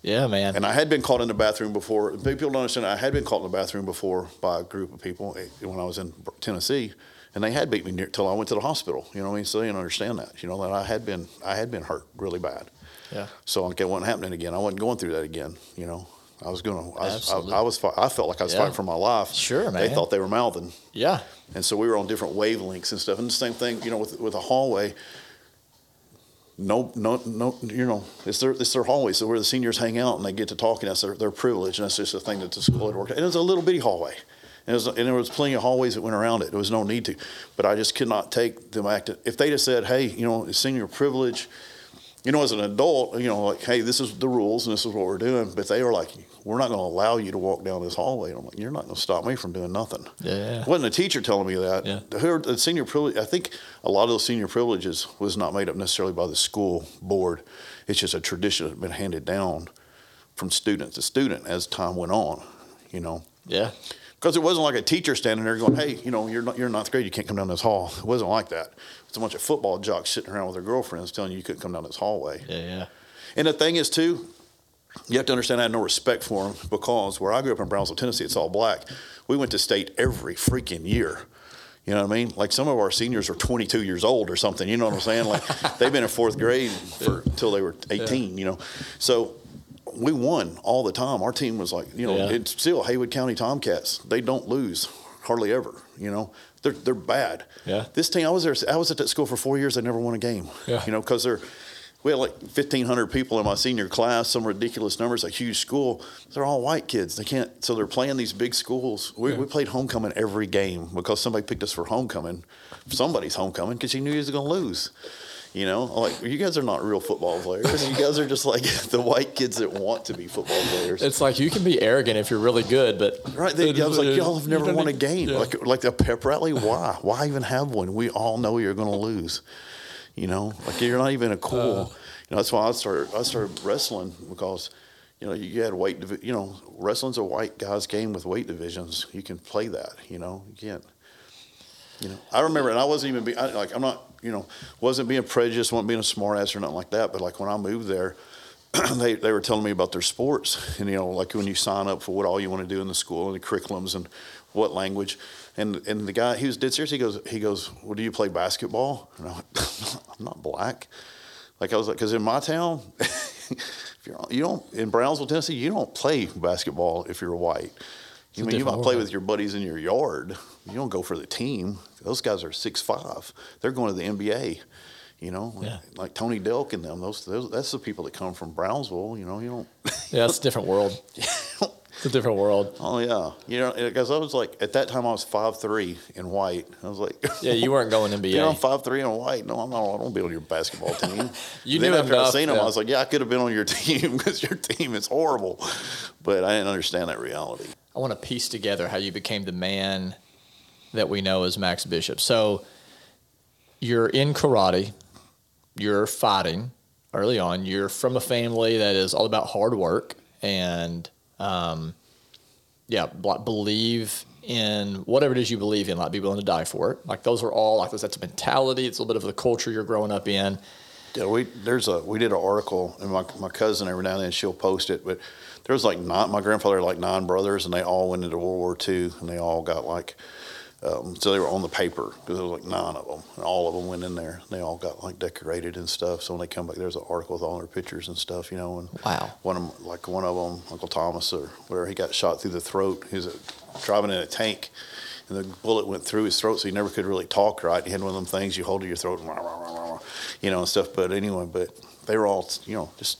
Yeah, man. And I had been caught in the bathroom before. People don't understand. I had been caught in the bathroom before by a group of people eh, when I was in Tennessee, and they had beat me near, till I went to the hospital. You know what I mean? So they didn't understand that. You know that I had been I had been hurt really bad. yeah. So like, it wasn't happening again. I wasn't going through that again. You know, I was gonna. I was. I, I was. I felt like I was Yeah. fighting for my life. Sure, man. They thought they were mouthing. Yeah. And so we were on different wavelengths and stuff. And the same thing, you know, with with a hallway. No, no, no. You know, it's their it's their hallway. So where the seniors hang out and they get to talking, that's their, their privilege, and that's just a thing that the school had worked. out. And it was a little bitty hallway, and, was, and there was plenty of hallways that went around it. There was no need to, but I just could not take them acting. If they'd have said, "Hey, you know, it's senior privilege," you know, as an adult, you know, like, "Hey, this is the rules and this is what we're doing," but they were like, "We're not going to allow you to walk down this hallway." And I'm like, "You're not going to stop me from doing nothing." Yeah. Wasn't a teacher telling me that. Yeah. The, the senior privilege, I think a lot of those senior privileges was not made up necessarily by the school board. It's just a tradition that had been handed down from student to student as time went on, you know. Yeah. Because it wasn't like a teacher standing there going, hey, you know, you're, not, you're in ninth grade, you can't come down this hall. It wasn't like that. It's a bunch of football jocks sitting around with their girlfriends telling you you couldn't come down this hallway. Yeah. Yeah. And the thing is, too, you have to understand I had no respect for them because where I grew up in Brownsville, Tennessee, it's all black. We went to state every freaking year. You know what I mean? Like some of our seniors are 22 years old or something. You know what I'm saying? Like <laughs> they've been in fourth grade for until they were 18. You know, so we won all the time. Our team was like, you know, Yeah. it's still Haywood County Tomcats. They don't lose hardly ever. You know, they're they're bad. Yeah. This team, I was there. I was at that school for four years. I never won a game. Yeah. You know, because they're we had like 1,500 people in my senior class, some ridiculous numbers, a huge school. They're all white kids. They can't, so they're playing these big schools. We, we played homecoming every game because somebody picked us for homecoming, somebody's homecoming, because he knew he was going to lose. You know, like you guys are not real football players. You guys are just like <laughs> the white kids that want to be football players. It's like you can be arrogant if you're really good, but Right. They, I was like, y'all have never won a game. yeah. Like like a pep rally. Why? Why even have one? We all know you're going to lose. You know, like you're not even a cool. Uh. you know, that's why I started. I started wrestling because, you know, you had weight. divi- You know, wrestling's a white guy's game with weight divisions. You can play that. You know, you can't. You know, I remember, and I wasn't even be I, like I'm not. You know, wasn't being prejudiced, wasn't being a smart ass or nothing like that. But like when I moved there, <clears throat> they, they were telling me about their sports. And you know like when you sign up for what all you want to do in the school and the curriculums and what language. And and the guy he was dead serious. He goes he goes well do you play basketball? And I'm like <laughs> I'm not black. Like I was like because in my town <laughs> if you're you don't in Brownsville Tennessee you don't play basketball if you're white. You a mean you might play with your buddies in your yard. You don't go for the team those guys are six five they're going to the NBA you know, Yeah. like Tony Delk and them. Those, those that's the people that come from Brownsville. You know, you don't. <laughs> yeah, it's a different world. <laughs> It's a different world. oh yeah, you know, because I was like at that time I was five three in white. I was like, <laughs> Yeah, you weren't going NBA. You know, I'm five three in white. No, I'm not. I don't be on your basketball team. You then knew after I seen him, yeah. I was like, yeah, I could have been on your team because your team is horrible. But I didn't understand that reality. I want to piece together how you became the man that we know as Max Bishop. So you're in karate, you're fighting early on. You're from a family that is all about hard work and, um, yeah, believe in whatever it is you believe in, like be willing to die for it. Like those are all like that's a mentality. It's a little bit of the culture you're growing up in. Yeah, we there's a we did an article, and my my cousin every now and then she'll post it, but there was like nine. My grandfather had like nine brothers, and they all went into World War II, and they all got like. Um, so they were on the paper because there was like nine of them, and all of them went in there. They all got like decorated and stuff. So when they come back, there's an article with all their pictures and stuff, you know. And Wow. one of 'em- like one of them, Uncle Thomas, or where he got shot through the throat. He was uh, driving in a tank, and the bullet went through his throat, so he never could really talk right. He had one of them things you hold to your throat, and rah, rah, rah, rah, you know, and stuff. But anyway, but they were all, you know, just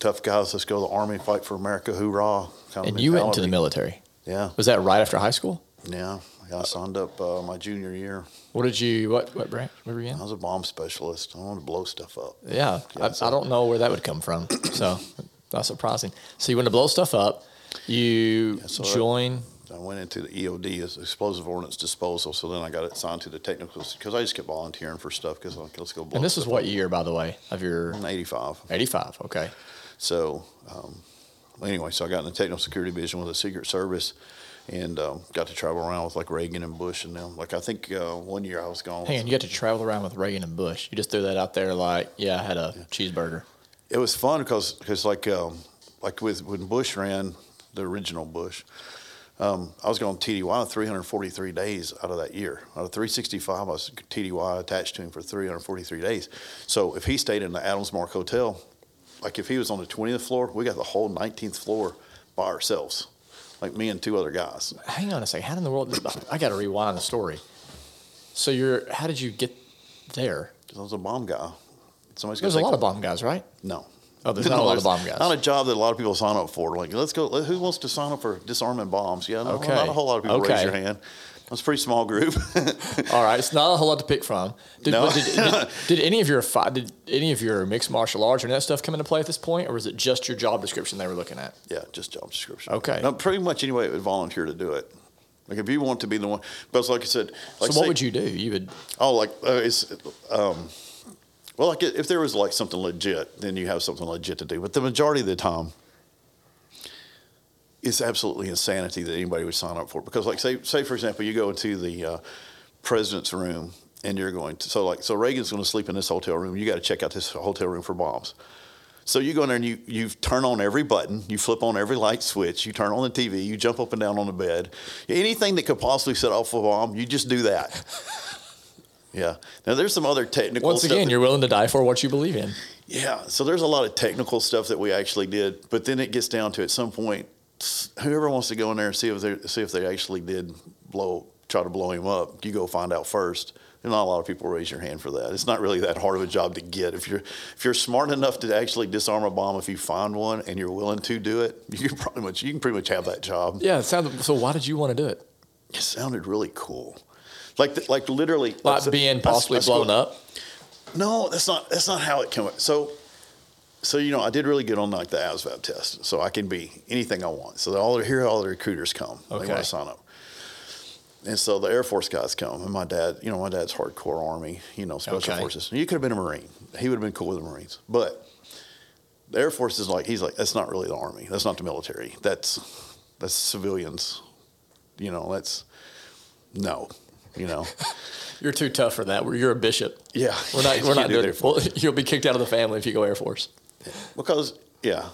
tough guys. Let's go to the army, fight for America, hoorah! Kind of And you went into the military. Yeah, Was that right after high school? yeah. I signed up uh, my junior year. What did you, what, what branch? Where were you in? I was a bomb specialist. I wanted to blow stuff up. Yeah, Yeah, I, so- I don't know where that would come from. <coughs> So that's surprising. So you went to blow stuff up. You so I- join. I went into the EOD as explosive ordnance disposal. So then I got assigned to the technical because I just kept volunteering for stuff because like let's go blow. and this is what up. year, by the way, of your In '85. 85. Okay. So um, anyway, so I got in the technical security division with the Secret Service. And um, got to travel around with like Reagan and Bush and them. Like I think uh, one year I was gone. Hang on, you got to travel around with Reagan and Bush. You just threw that out there like, yeah, I had a cheeseburger. it was fun because like um, like with when Bush ran the original Bush, um, I was going TDY 343 days out of that year. Out of 365, I was TDY attached to him for 343 days. So if he stayed in the Adams Mark Hotel, like if he was on the 20th floor, we got the whole 19th floor by ourselves, like me and two other guys. Hang on a second. How in the world? I got to rewind the story. So you're, how did you get there? Because I was a bomb guy. Somebody's got There's a lot of bomb guys, right? No. Oh, there's <laughs> not a lot of bomb guys. Not a job that a lot of people sign up for. Like, let's go. Who wants to sign up for disarming bombs? Yeah, no, Okay. not a whole lot of people Okay. raise your hand. Was a pretty small group. <laughs> All right, it's not a whole lot to pick from. Did, No. did, did, <laughs> did any of your did any of your mixed martial arts or that stuff come into play at this point, or was it just your job description they were looking at? yeah, just job description. Okay. No, pretty much anybody would volunteer to do it. Like if you want to be the one, but like I said, like so what say- would you do? You would Oh, like uh, it's, um, well, like if there was like something legit, then you have something legit to do. But the majority of the time, it's absolutely insanity that anybody would sign up for. Because, like, say, say for example, you go into the uh, president's room and you're going to, so like, so Reagan's going to sleep in this hotel room. You got to check out this hotel room for bombs. So you go in there and you, you turn on every button, you flip on every light switch, you turn on the TV, you jump up and down on the bed. Anything that could possibly set off a bomb, you just do that. <laughs> Yeah. Now there's some other technical. once again that- you're willing to die for what you believe in. yeah. So there's a lot of technical stuff that we actually did, but then it gets down to at some point, whoever wants to go in there and see if they see if they actually did blow try to blow him up, you go find out first. And not a lot of people raise your hand for that. It's not really that hard of a job to get. If you're if you're smart enough to actually disarm a bomb, if you find one and you're willing to do it, <laughs> you can pretty much you can pretty much have that job. Yeah, it sounded. So why did you want to do it? It sounded really cool, like the, like literally Like being possibly that's blown cool. up. No, that's not that's not how it came. So, so you know, I did really good on like the ASVAB test, so I can be anything I want. So all the, here, all the recruiters come. They Okay. want to sign up, and so the Air Force guys come, and my dad, you know, my dad's hardcore Army, you know, Special Okay. Forces. You could have been a Marine. He would have been cool with the Marines, but the Air Force is like he's like that's not really the Army. That's not the military. That's that's civilians. You know, that's no. You know, <laughs> You're too tough for that. You're a bishop. yeah. We're not. <laughs> We're not doing it. Well, <laughs> you'll be kicked out of the family if you go Air Force. Because yeah,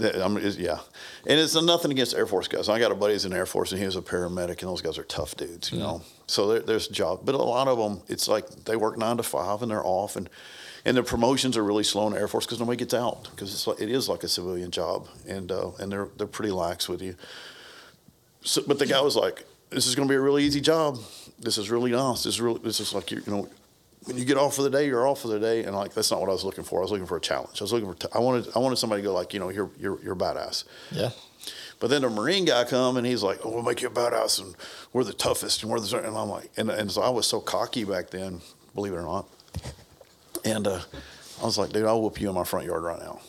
I mean, yeah, and it's nothing against Air Force guys. I got a buddy who's in Air Force and he was a paramedic, and those guys are tough dudes, you know. So there, there's a job, but a lot of them, it's like they work nine to five and they're off, and and the promotions are really slow in the Air Force because nobody gets out because it's like, it is like a civilian job, and uh, and they're they're pretty lax with you. So, but the guy was like, "This is going to be a really easy job. This is really nice. This is really this is like you know." When you get off for the day, you're off for the day, and like that's not what I was looking for. I was looking for a challenge. I was looking for. T- I wanted. I wanted somebody to go like, you know, you're you're you're badass. Yeah. But then the Marine guy come and he's like, "Oh, we'll make you a badass, and we're the toughest, and we're the." And I'm like, and and so I was so cocky back then, believe it or not. And uh, I was like, "Dude, I'll whoop you in my front yard right now."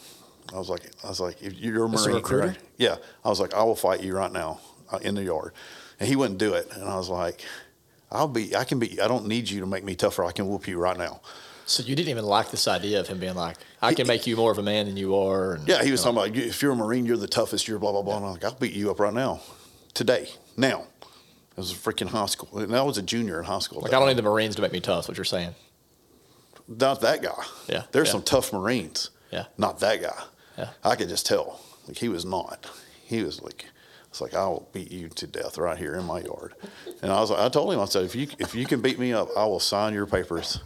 I was like, "I was like, if you're a a Marine, recruiter? right? yeah." I was like, "I will fight you right now uh, in the yard," and he wouldn't do it. And I was like, "I'll be. I can be. I don't need you to make me tougher. I can whoop you right now." So you didn't even like this idea of him being like, I can make you more of a man than you are. And, Yeah, he was talking about if you're a Marine, you're the toughest. You're blah blah blah. And I'm like, I'll beat you up right now, today, now. It was freaking high school, and I was a junior in high school. Like I don't need the Marines to make me tough. What you're saying? Not that guy. Yeah, there's yeah. some tough Marines. Yeah. Not that guy. Yeah. I could just tell. Like he was not. He was like, it's like I will beat you to death right here in my yard. And I was like, I told him, I said, if you if you can beat me up, I will sign your papers.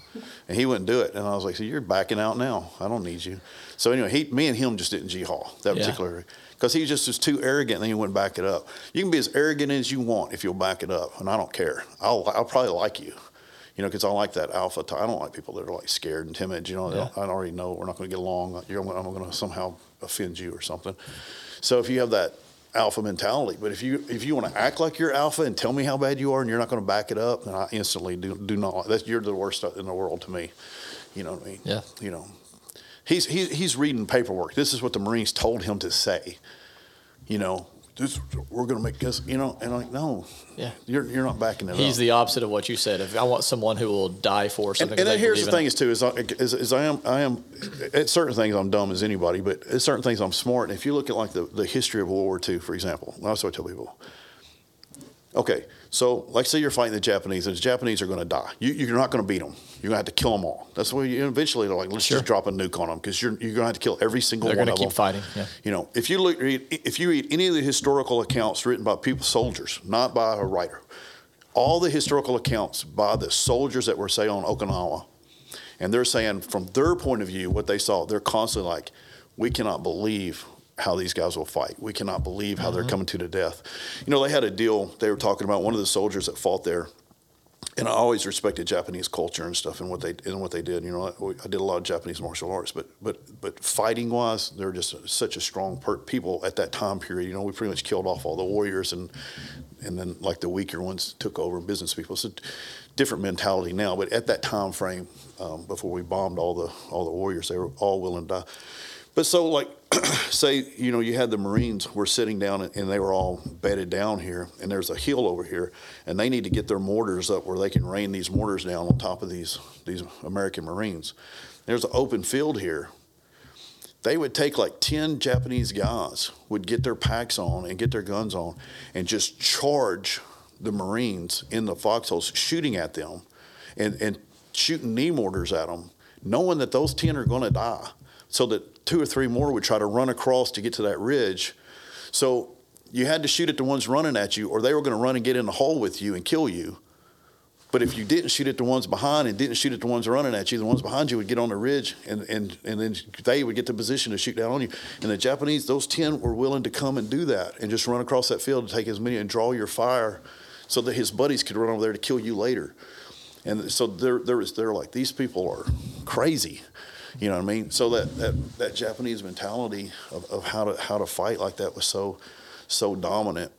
And he wouldn't do it. And I was like, so you're backing out now. I don't need you. So anyway, he, me and him just didn't G haul that Yeah. particular because he just was too arrogant and he wouldn't back it up. You can be as arrogant as you want if you'll back it up, and I don't care. I'll I'll probably like you. You know, because I like that alpha. T- I don't like people that are like scared and timid. You know, Yeah. I already know we're not going to get along. You're, I'm going to somehow offend you or something. So if you have that alpha mentality, but if you if you want to act like you're alpha and tell me how bad you are, and you're not going to back it up, then I instantly do do not. That's you're the worst in the world to me. You know what I mean? Yeah. You know, he's he's he's reading paperwork. This is what the Marines told him to say. You know, this we're going to make this. You know, and I'm like, no, Yeah. you're you're not backing it up. He's the opposite of what you said. If I want someone who will die for something, and, they here's the thing is too is I, is, is I am I am at certain things I'm dumb as anybody, but at certain things I'm smart. And if you look at like the, the history of World War II, for example, that's what I tell people. Okay, so like say you're fighting the Japanese, and the Japanese are going to die. You, you're not going to beat them. You're going to have to kill them all. That's why you eventually they're like let's Sure. just drop a nuke on them because you're you're going to have to kill every single one. They're one gonna of keep them. fighting, yeah. You know, if you look if you read any of the historical accounts written by people soldiers, not by a writer, all the historical accounts by the soldiers that were say on Okinawa, and they're saying from their point of view what they saw, they're constantly like, we cannot believe how these guys will fight. We cannot believe how they're coming to the death. You know, they had a deal. They were talking about one of the soldiers that fought there. And I always respected Japanese culture and stuff and what they and what they did. You know, I, I did a lot of Japanese martial arts, but but but fighting wise, they're just such a strong per- people at that time period. You know, we pretty much killed off all the warriors and and then like the weaker ones took over business people. So different mentality now, but at that time frame, um, before we bombed all the all the warriors, they were all willing to die. But so like, <clears throat> say you know you had the Marines were sitting down and, they were all bedded down here, and there's a hill over here, and they need to get their mortars up where they can rain these mortars down on top of these these American Marines. There's an open field here. They would take like ten Japanese guys, would get their packs on and get their guns on, and just charge the Marines in the foxholes, shooting at them, and and shooting knee mortars at them, knowing that those ten are going to die, so that two or three more would try to run across to get to that ridge. So you had to shoot at the ones running at you, or they were going to run and get in the hole with you and kill you. But if you didn't shoot at the ones behind and didn't shoot at the ones running at you, the ones behind you would get on the ridge and, and, and then they would get the position to shoot down on you. And the Japanese, those 10 were willing to come and do that and just run across that field to take as many and draw your fire so that his buddies could run over there to kill you later. and so they're they're they're like these people are crazy, you know what I mean? So that that, that Japanese mentality of, of how to how to fight like that was so so dominant.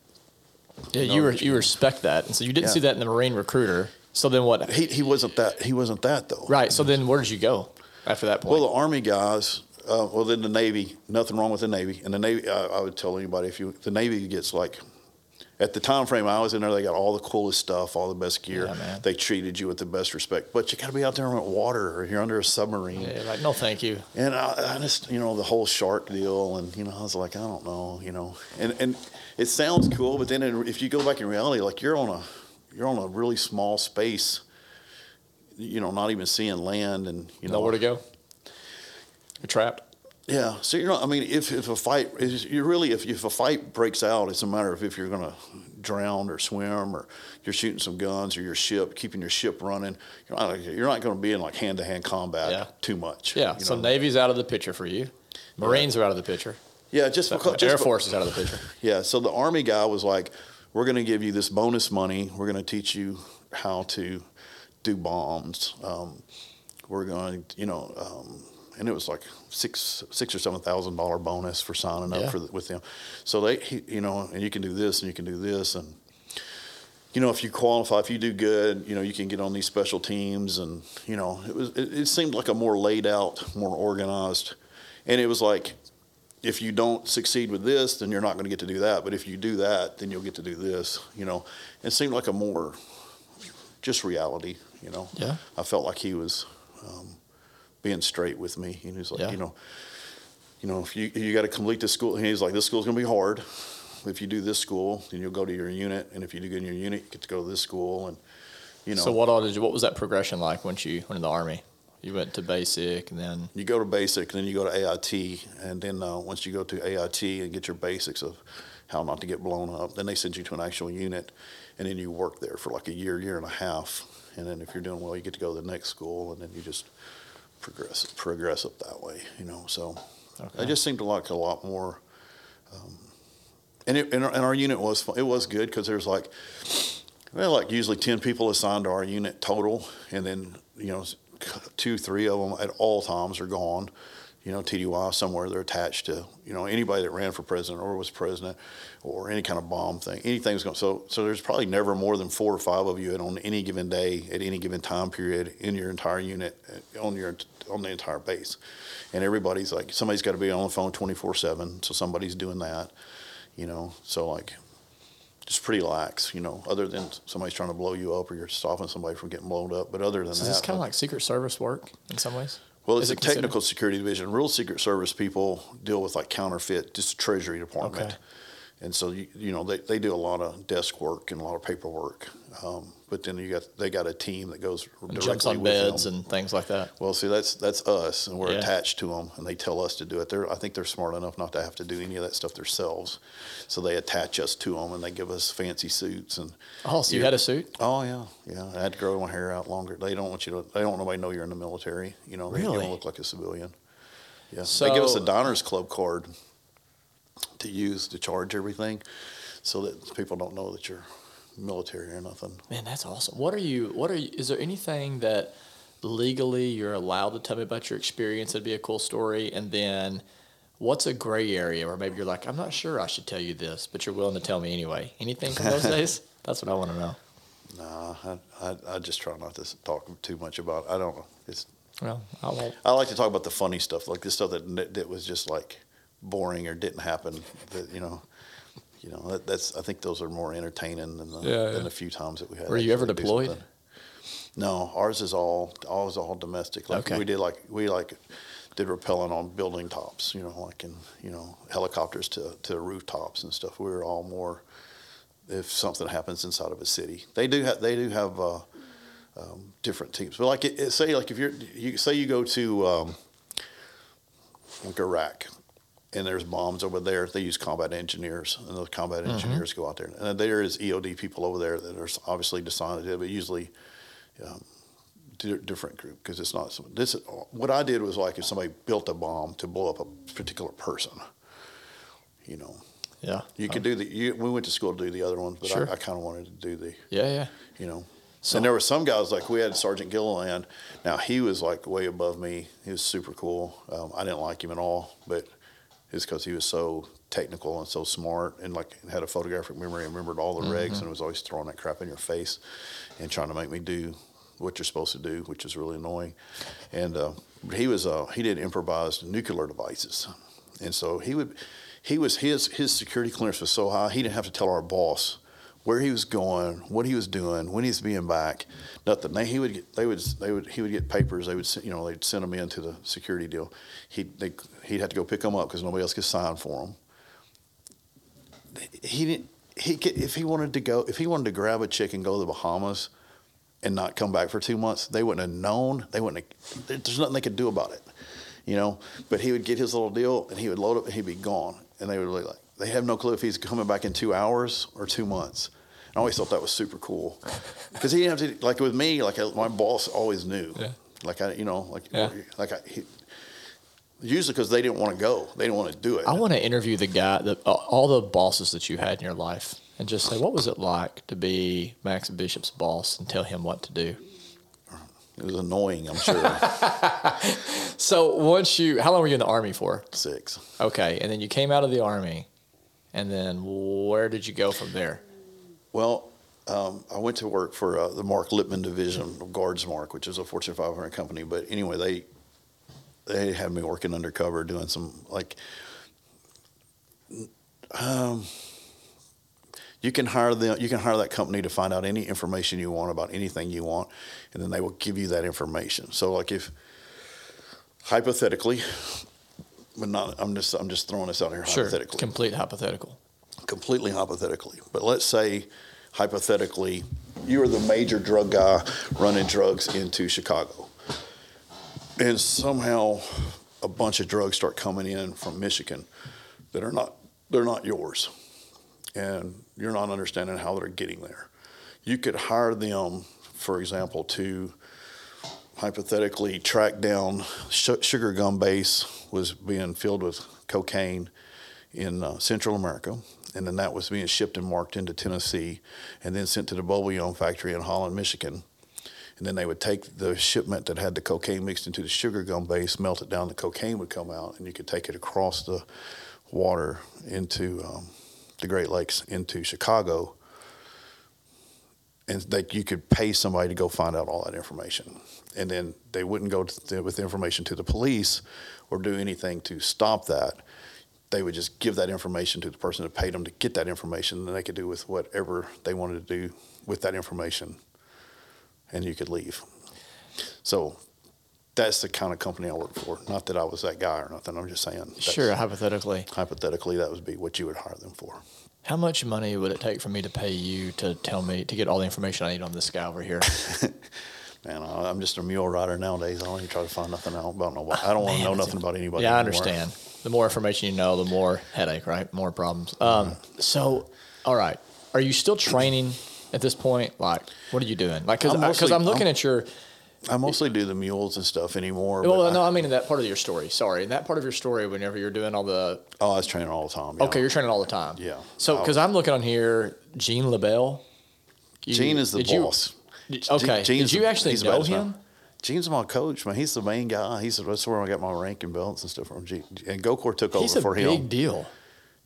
Yeah, you No, re- you respect that, and so you didn't Yeah. see that in the Marine recruiter. So then what? He he wasn't that he wasn't that though. Right. So then where did you go after that point? Well, the Army guys, uh, well, then the Navy, nothing wrong with the Navy. And the Navy, I, I would tell anybody if you, the Navy gets like, at the time frame I was in there, they got all the coolest stuff, all the best gear. Yeah. They treated you with the best respect. But you got to be out there on water or you're under a submarine. yeah, like no, thank you. And I, I just, you know, the whole shark deal, and you know, I was like, I don't know, you know, and and it sounds cool, but then in, if you go back in reality, like you're on a, you're on a really small space, you know, not even seeing land, and you know, Nowhere to go. You're trapped. Yeah. So you know, I mean, if if a fight, is you really, if if a fight breaks out, it's a matter of if you're going to drown or swim or you're shooting some guns or your ship, keeping your ship running. You're not, you're not going to be in like hand to hand combat Yeah. too much. Yeah. So know? Navy's out of the picture for you. Marines are out of the picture. yeah, just because just Air Force is out of the picture. <laughs> Yeah, so the Army guy was like, "We're going to give you this bonus money. We're going to teach you how to do bombs. Um, we're going, to, you know, um, and it was like six, six or seven thousand dollar bonus for signing up Yeah. for the, with them. So they, he, you know, and you can do this and you can do this and." You know, if you qualify, if you do good, you know, you can get on these special teams, and you know, it was. It, it seemed like a more laid out, more organized, and it was like if you don't succeed with this, then you're not going to get to do that. But if you do that, then you'll get to do this. You know, it seemed like a more just reality. You know, Yeah. I felt like he was um, being straight with me. And he's like, Yeah. you know, you know, if you you got to complete this school, and he's like, this school's going to be hard. If you do this school, then you'll go to your unit, and if you do good in your unit, you get to go to this school, and you know. So what all did you? What was that progression like once you went in the Army? You went to basic, and then You go to basic, and then you go to AIT, and then uh, once you go to AIT and get your basics of how not to get blown up, then they send you to an actual unit, and then you work there for like a year, year and a half, and then if you're doing well, you get to go to the next school, and then you just progress progress up that way, you know. So Okay. it just seemed to like a lot more. Um, and, it, and, our, and our unit was it was good because there's like well like usually 10 people assigned to our unit total and then you know two three of them at all times are gone you know TDY somewhere they're attached to you know anybody that ran for president or was president or any kind of bomb thing anything's going so so there's probably never more than four or five of you at on any given day at any given time period in your entire unit uh, on your on the entire base and everybody's like somebody's got to be on the phone 24/7 so somebody's doing that you know so like just pretty lax you know other than somebody's trying to blow you up or you're stopping somebody from getting blown up but other than so that is this kind of like Secret Service work in some ways? well, Is it's a it technical security division. Real Secret Service people deal with like counterfeit, just the Treasury Department. Okay. And so, you, you know, they, they do a lot of desk work and a lot of paperwork. Um, but then you got they got a team that goes directly jumps on with beds them. and things like that. Well, see, that's that's us, and we're Yeah. attached to them, and they tell us to do it. They're, I think they're smart enough not to have to do any of that stuff themselves, so they attach us to them, and they give us fancy suits and. Oh, so you had a suit? Oh yeah, yeah. I had to grow my hair out longer. They don't want you to. They don't want nobody to know you're in the military. You know, you Really? don't look like a civilian. Yeah. so, they give us a Diners Club card to use to charge everything, so that people don't know that you're military or nothing. Man, that's awesome. What are you? What are you? Is there anything that legally you're allowed to tell me about your experience? That'd be a cool story. And then, what's a gray area where maybe you're like, I'm not sure I should tell you this, but you're willing to tell me anyway? Anything from those <laughs> days? That's what I want to know. Nah, I, I, I just try not to talk too much about. It. I don't know. It's Well, I won't. I like to talk about the funny stuff, like the stuff that that was just like boring or didn't happen. That you know, you know that, that's. I think those are more entertaining than the, Yeah, than yeah. the few times that we had. Were you ever deployed? No, ours is all ours is all domestic. Like Okay. we did, like we like did rappelling on building tops. You know, like in you know helicopters to to rooftops and stuff. We were all more. If something happens inside of a city, they do have they do have. Uh, um, different teams. But like, it, it- say like if you're, you say you go to um, like Iraq, and there's bombs over there. They use combat engineers, and those combat engineers go out there. And there is EOD people over there that are obviously decided but usually um, di- different group because it's not. This what I did was like if somebody built a bomb to blow up a particular person. You know, Yeah. you could do the. You, we went to school to do the other ones, but Sure. I, I kind of wanted to do the. Yeah, yeah. You know, So- and there were some guys like we had Sergeant Gilliland. Now he was like way above me. He was super cool. Um, I didn't like him at all, but it's because he was so technical and so smart and like had a photographic memory and remembered all the regs and was always throwing that crap in your face and trying to make me do what you're supposed to do, which is really annoying. And uh, he was uh, he did improvised nuclear devices, and so he would he was his his security clearance was so high he didn't have to tell our boss where he was going, what he was doing, when he's being back, nothing. They, he would get, they would, they would, he would get papers. They would, you know, they'd send them into the security deal. He, they, he'd have to go pick them up because nobody else could sign for them. He didn't. He could, if he wanted to go, if he wanted to grab a chick and go to the Bahamas, and not come back for two months, they wouldn't have known. They wouldn't. Have, there's nothing they could do about it, you know. But he would get his little deal, and he would load up, and he'd be gone. And they would be like. They have no clue if he's coming back in two hours or two months. I always thought that was super cool because he didn't have to. Like with me, like I, my boss always knew. Yeah. Like I, you know, like Yeah. like I. He, usually because they didn't want to go. They didn't want to do it. I want to interview the guy, the, uh, all the bosses that you had in your life, and just say, what was it like to be Max Bishop's boss and tell him what to do? it was annoying. I'm sure. <laughs> So once you, how long were you in the army for? Six. Okay, and then you came out of the army, and then where did you go from there? Well, um, I went to work for uh, the Mark Lippman division of Guardsmark, which is a Fortune 500 company. But anyway, they they had me working undercover doing some like. Um, you can hire them. You can hire that company to find out any information you want about anything you want, and then they will give you that information. So, like if hypothetically, but not, I'm just I'm just throwing this out here hypothetically complete hypothetical. Completely hypothetically, but let's say hypothetically you are the major drug guy running drugs into Chicago. And somehow a bunch of drugs start coming in from Michigan that are not they're not yours. And you're not understanding how they're getting there. You could hire them, for example, to hypothetically track down Sugar Gum Base was being filled with cocaine in uh, Central America, and then that was being shipped and marked into Tennessee, and then sent to the Bullion factory in Holland, Michigan. And then they would take the shipment that had the cocaine mixed into the sugar gum base, melt it down, the cocaine would come out, and you could take it across the water into um, the Great Lakes into Chicago. And that you could pay somebody to go find out all that information. And then they wouldn't go the, with the information to the police or do anything to stop that they would just give that information to the person that paid them to get that information, and they could do with whatever they wanted to do with that information, and you could leave. So that's the kind of company I work for. Not that I was that guy or nothing. I'm just saying. Sure, hypothetically. Hypothetically, that would be what you would hire them for. How much money would it take for me to pay you to tell me to get all the information I need on this guy over here? <laughs> Man, I- I'm just a mule rider nowadays. I don't even try to find nothing out about nobody. I don't want to know nothing about anybody. yeah, I understand. The more information you know, the more headache, right? More problems. Um, so, all right, are you still training at this point? Like, what are you doing? Like, because I'm mostly- I'm looking I'm- at your. I mostly do the mules and stuff anymore. Well, I- no, I mean in that part of your story. Sorry, in that part of your story, whenever you're doing all the oh, I was training all the time. yeah. Okay, you're training all the time. Yeah. So, because I'm looking on here, Gene LeBell. You- Gene is the did you- boss. did- okay. Gene's did you the- actually he's know him? Gene's my coach, man. He's the main guy. He's that's where I got my rank and belts and stuff from. Gene. And Gokor took He's over a for big him. deal.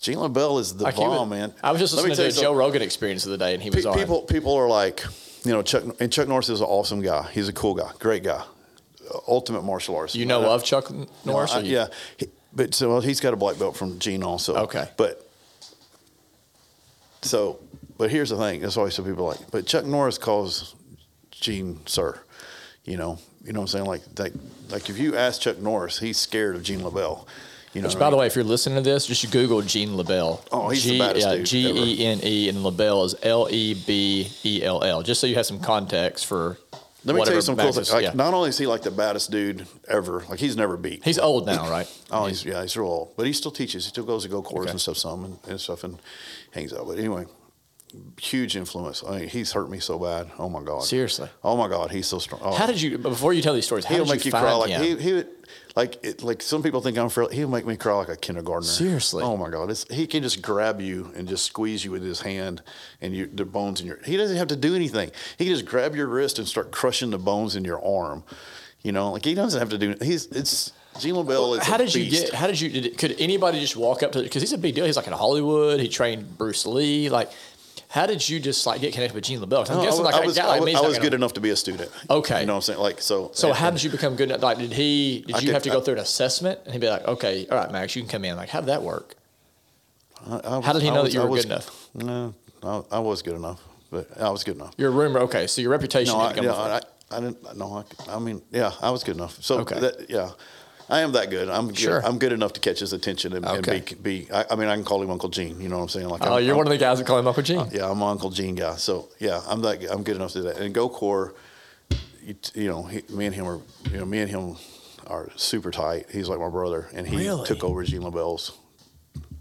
Gene LeBell is the Like, bomb, was- man. I was just Let listening to tell a you Joe Rogan experience of the day, and he was Pe- on. people people are like, you know, Chuck and Chuck Norris is an awesome guy. He's a cool guy, great guy, Uh, ultimate martial artist. you know of Chuck Norris? I- you- yeah, He- but so well, he's got a black belt from Gene also. Okay. but so, but here's the thing. That's always some people like, but Chuck Norris calls Gene sir. You know, you know what I'm saying? Like, like, like if you ask Chuck Norris, he's scared of Gene LeBell. You know, Which, by the way, if you're listening to this, just Google Gene LeBell. Oh, he's the baddest yeah, dude G E N E, and LeBell is L E B E L L. Just so you have some context for. let me tell you some cool things. Like, yeah. not only is he like the baddest dude ever, like he's never beat. He's old now, right? Oh, he's yeah, he's real old, but he still teaches. He still goes to Gokor's Okay. and stuff, some and, and stuff, and hangs out. But anyway, huge influence. I mean, he's hurt me so bad. Oh my god. Seriously? Oh my god, he's so strong. Oh. How did you? Before you tell these stories, how He'll make you cry like him? he, he would like it, like some people think I'm frail. He'll make me cry like a kindergartner. Seriously? Oh my god, it's, he can just grab you and just squeeze you with his hand and you the bones in your. He doesn't have to do anything. He can just grab your wrist and start crushing the bones in your arm. You know, like he doesn't have to do. He's it's Gene LeBell is. how did you beast. get? How did you? Did could anybody just walk up to? Because he's a big deal. He's like in Hollywood. He trained Bruce Lee. Like, how did you just like get connected with Gene LeBell? No, I was, like I was, I like was, I was gonna- good enough to be a student. Okay. You know what I'm saying? Like so. So how did you become good? enough? Like, did he? Did I you could- have to go through an assessment? And he'd be like, "Okay, all right, Max, you can come in." Like, how did that work? I- I How did he know that you I were was- good enough? No, I, I was good enough, but I was good enough. Your rumor. Okay, so your reputation. No, I, didn't come yeah. I, I didn't. No, I, I mean, yeah, I was good enough. So Okay. that, yeah, I am that good. I'm good. Sure. I'm good enough to catch his attention and, Okay. and be. be I, I mean, I can call him Uncle Gene. You know what I'm saying? Like, Oh, I'm, you're I'm, one of the guys that call him Uncle Gene. Uh, yeah, I'm Uncle Gene guy. So yeah, I'm that. I'm good enough to do that. And Gokor, you, you know, he, me and him are, you know, me and him are super tight. He's like my brother, and he Really? took over Gene LeBell's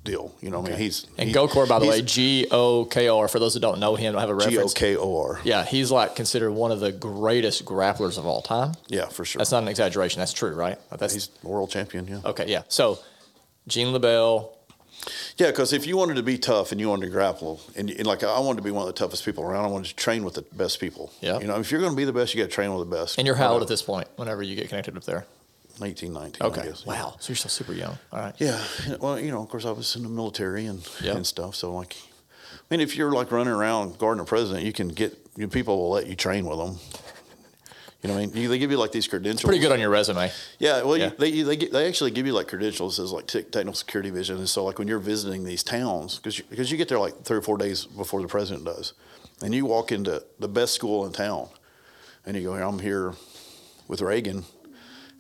deal. You know, what I mean, he's and he- Gokor, by the way, G O K O R. For those that don't know him, don't have a reference. K O R. Yeah, he's like considered one of the greatest grapplers of all time. Yeah, for sure. That's not an exaggeration. That's true, right? That's He's world champion. Yeah. okay. Yeah. So, Gene LeBell. Yeah, because if you wanted to be tough and you wanted to grapple, and, and like I wanted to be one of the toughest people around, I wanted to train with the best people. Yeah. You know, if you're going to be the best, you got to train with the best. And you're how old at this point? Whenever you get connected up there. 18, 19. I Okay. guess. Wow. So you're still super young. All right. Yeah. Well, you know, of course, I was in the military and Yeah. and stuff. So like, I mean, if you're like running around guarding a president, you can get you know, people will let you train with them. You know what I mean? You, they give you like these credentials. Pretty good on your resume. Yeah, well, Yeah. You, they they get, they actually give you like credentials as like tech technical security vision, and so like when you're visiting these towns, because because you, get there like three or four days before the president does, and you walk into the best school in town, and you go, I'm here with Reagan,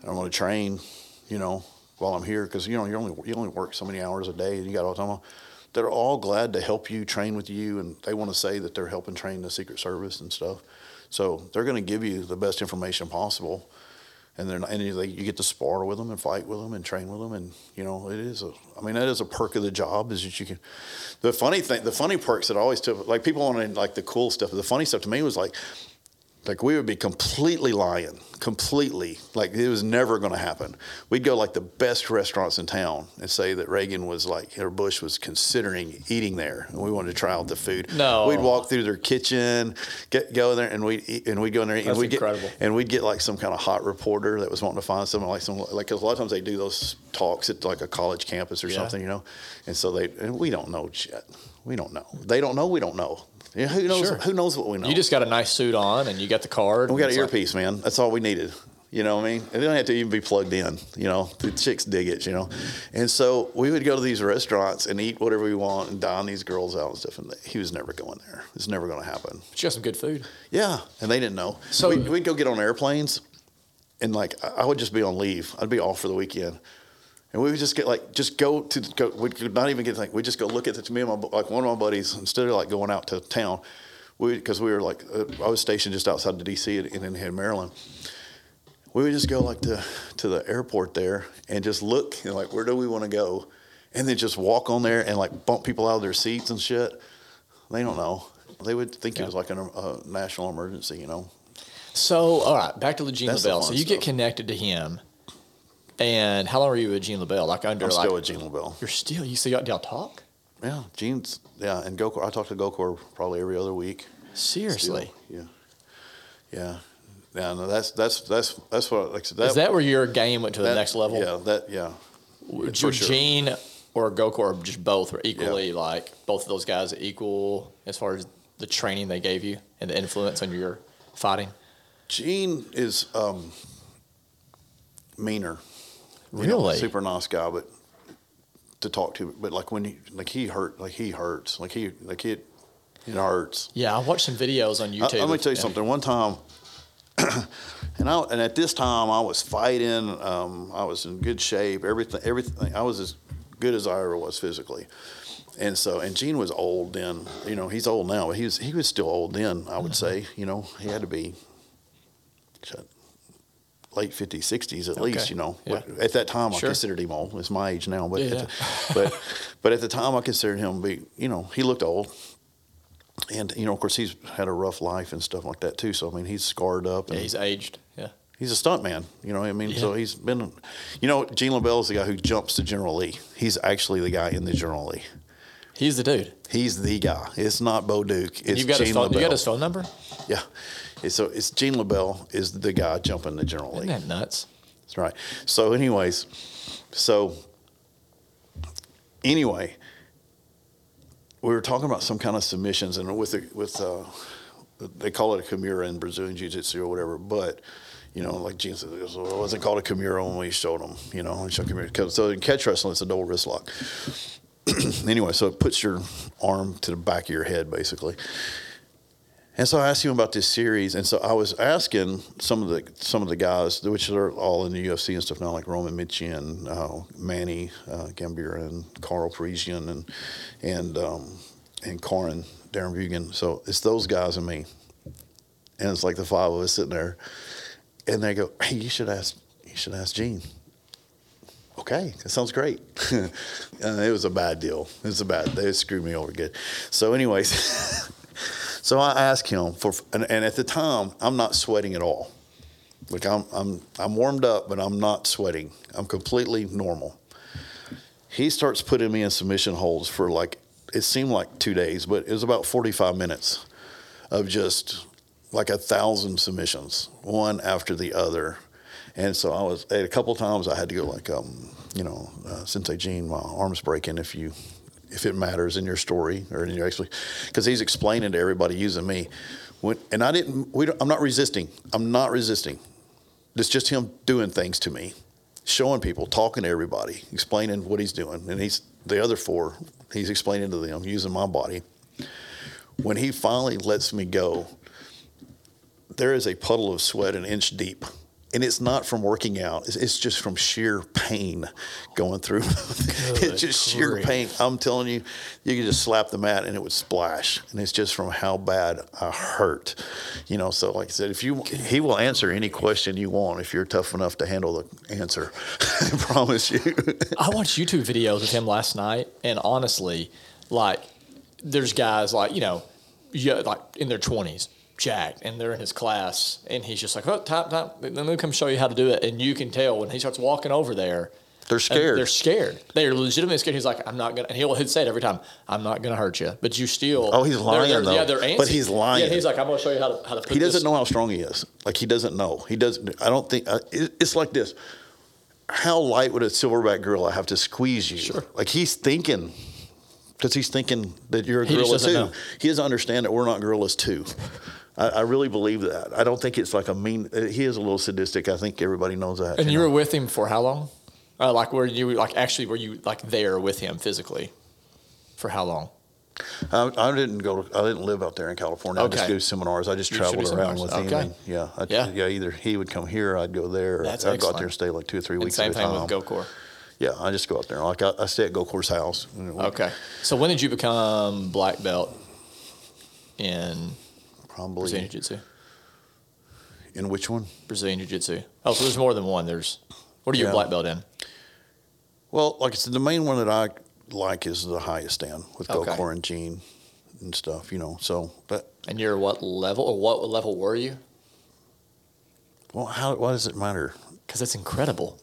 and I'm going to train, you know, while I'm here because you know you only you only work so many hours a day, and you got all the time. They're all glad to help you train with you, and they want to say that they're helping train the Secret Service and stuff. So they're going to give you the best information possible and then and you, you get to spar with them and fight with them and train with them and you know it is a I mean that is a perk of the job is that you can the funny thing the funny perks that I always took like people wanted like the cool stuff the funny stuff to me was like like we would be completely lying completely like it was never going to happen we'd go like the best restaurants in town and say that Reagan was like or Bush was considering eating there and we wanted to try out the food No. we'd walk through their kitchen get go in there and we'd eat, and we'd go in there and we'd get and we'd get like some kind of hot reporter that was wanting to find someone like some like because a lot of times they do those talks at like a college campus or Yeah. something, you know, and so they and we don't know shit. We don't know. They don't know. We don't know. Yeah, who knows? Sure. Who knows what we know? You just got a nice suit on and you got the card. And we got an it's like- earpiece, man. That's all we needed. You know what I mean? It didn't have to even be plugged in. You know, the chicks dig it. You know, and so we would go to these restaurants and eat whatever we want and dine these girls out and stuff. And he was never going there. It's never going to happen. But you got some good food. Yeah, and they didn't know. So- we, we'd go get on airplanes, and like I would just be on leave. I'd be off for the weekend, and we would just get like just go to go. We could not even get like we just go look at the, to me and my like one of my buddies instead of like going out to town, we because we were like uh, I was stationed just outside of D.C. in, in, in Maryland. We would just go like to to the airport there and just look and like where do we want to go, and then just walk on there and like bump people out of their seats and shit. They don't know. They would think Yeah. it was like an, a national emergency, you know. So, all right, back to the Gene That's the LeBell. So you get connected to him. And how long were you with Gene LeBell? Like under I'm like still with Gene LeBell. you're still you see y'all talk? Yeah, Gene's yeah, and Gokor. I talk to Gokor probably every other week. Seriously. Still, yeah, yeah, yeah. No, that's that's that's that's what like that. Is that where your game went to the next level? Yeah, that yeah. Your sure. Gene or Gokor just both were equally like both of those guys are equal as far as the training they gave you and the influence on your fighting? Gene is um, meaner. You know, Really? super nice guy, but to talk to. But like when he like he hurt, like he hurts, like he like it, it hurts. Yeah, I watched some videos on YouTube. I'm gonna tell you yeah. something. One time, <clears throat> and I and at this time I was fighting. Um, I was in good shape. Everything, everything. I was as good as I ever was physically. And so, and Gene was old then. You know, he's old now, but he was he was still old then. I would Mm-hmm. say. You know, he had to be late fifties, sixties at Okay. least. You know, Yeah. At that time I considered him old. It's my age now, but Yeah. at the, <laughs> but but at the time I considered him be. You know, he looked old. and you know, of course, he's had a rough life and stuff like that too. So I mean, he's scarred up. Yeah, he's aged. Yeah. he's a stunt man. You know, what I mean, so he's been. You know, Gene LeBell is the guy who jumps to General Lee. He's actually the guy in the General Lee. He's the dude. He's the guy. It's not Bo Duke. It's You've got Gene his phone, you got his phone number? Yeah. So it's Gene LeBell is the guy jumping the General Lee. Isn't that nuts? That's right. So, anyways, so anyway, we were talking about some kind of submissions, and with the, with uh, they call it a kimura in Brazilian Jiu Jitsu or whatever, but. You know, like Gene said, it wasn't called a kimura when we showed them. You know, we showed kimura. So in catch wrestling, it's a double wrist lock. <clears throat> anyway, so it puts your arm to the back of your head, basically. And so I asked him about this series, and so I was asking some of the some of the guys, which are all in the UFC and stuff now, like Roman Mitichyan, uh, Manny uh, Gamburyan, and Karo Parisyan, and and um, and Corin Darren Bugan. So it's those guys and me, and it's like the five of us sitting there, and they go, "Hey, you should ask you should ask Gene." Okay, that sounds great. <laughs> uh, it was a bad deal. It was a bad. They screwed me over good. So, anyways, <laughs> so I asked him for, and, and at the time, I'm not sweating at all. Like I'm, I'm, I'm warmed up, but I'm not sweating. I'm completely normal. He starts putting me in submission holds for like it seemed like two days, but it was about 45 minutes of just like a thousand submissions, one after the other. And so I was a couple times I had to go like, um, you know, uh, Sensei Gene, my arm's breaking. If you, if it matters in your story or in your actually, because he's explaining to everybody using me, when, and I didn't. We I'm not resisting. I'm not resisting. It's just him doing things to me, showing people, talking to everybody, explaining what he's doing, and he's the other four. He's explaining to them using my body. When he finally lets me go, there is a puddle of sweat an inch deep. And it's not from working out. It's, just from sheer pain going through. <laughs> it's just sheer grief. pain. I'm telling you, you could just slap the mat and it would splash. And it's just from how bad I hurt. You know, so like I said, if you he will answer any question you want if you're tough enough to handle the answer. <laughs> I promise you. <laughs> I watched YouTube videos of him last night, and honestly, like, there's guys like you know, yeah, like in their twenties, jacked, and they're in his class, and he's just like, "Oh, time, time, let me come show you how to do it." And you can tell when he starts walking over there, They're scared. They're scared. They're legitimately scared. He's like, "I'm not gonna," and he'll he'd say it every time, "I'm not gonna hurt you," but you still. Oh, he's they're- lying, they're- though. Yeah, they're But he's lying. Yeah, he's like, "I'm gonna show you how to how to he doesn't this- know how strong he is. Like he doesn't know. He doesn't. I don't think uh, it, it's like this. How light would a silverback gorilla have to squeeze you? Sure. Like he's thinking, because he's thinking that you're a gorilla too. know. He doesn't understand that we're not gorillas too. I, I really believe that. I don't think it's like a mean. He is a little sadistic. I think everybody knows that. And you know? were with him for how long? Uh, like, were you like actually were you like there with him physically? For how long? I, I didn't go. To, I didn't live out there in California. I just Okay. do seminars. I just You traveled around with seminars. him. Okay. and, yeah, I'd, Yeah. yeah, Either he would come here, I'd go there. That's I'd go out excellent. there and stay like two or three And weeks same at thing time. with Gokor. Yeah, I just go out there. Like I, I stay at Gokor's house. Okay. So when did you become black belt in Probably Brazilian Jiu Jitsu? in which one? Brazilian Jiu Jitsu. Oh, so there's more than one. There's what are you a black belt in? Well, like I said, the main one that I like is the Hayastan with Okay. Gokor and Gene and stuff. You know, so but And you're what level or what level were you? well, how why does it matter? Because it's incredible.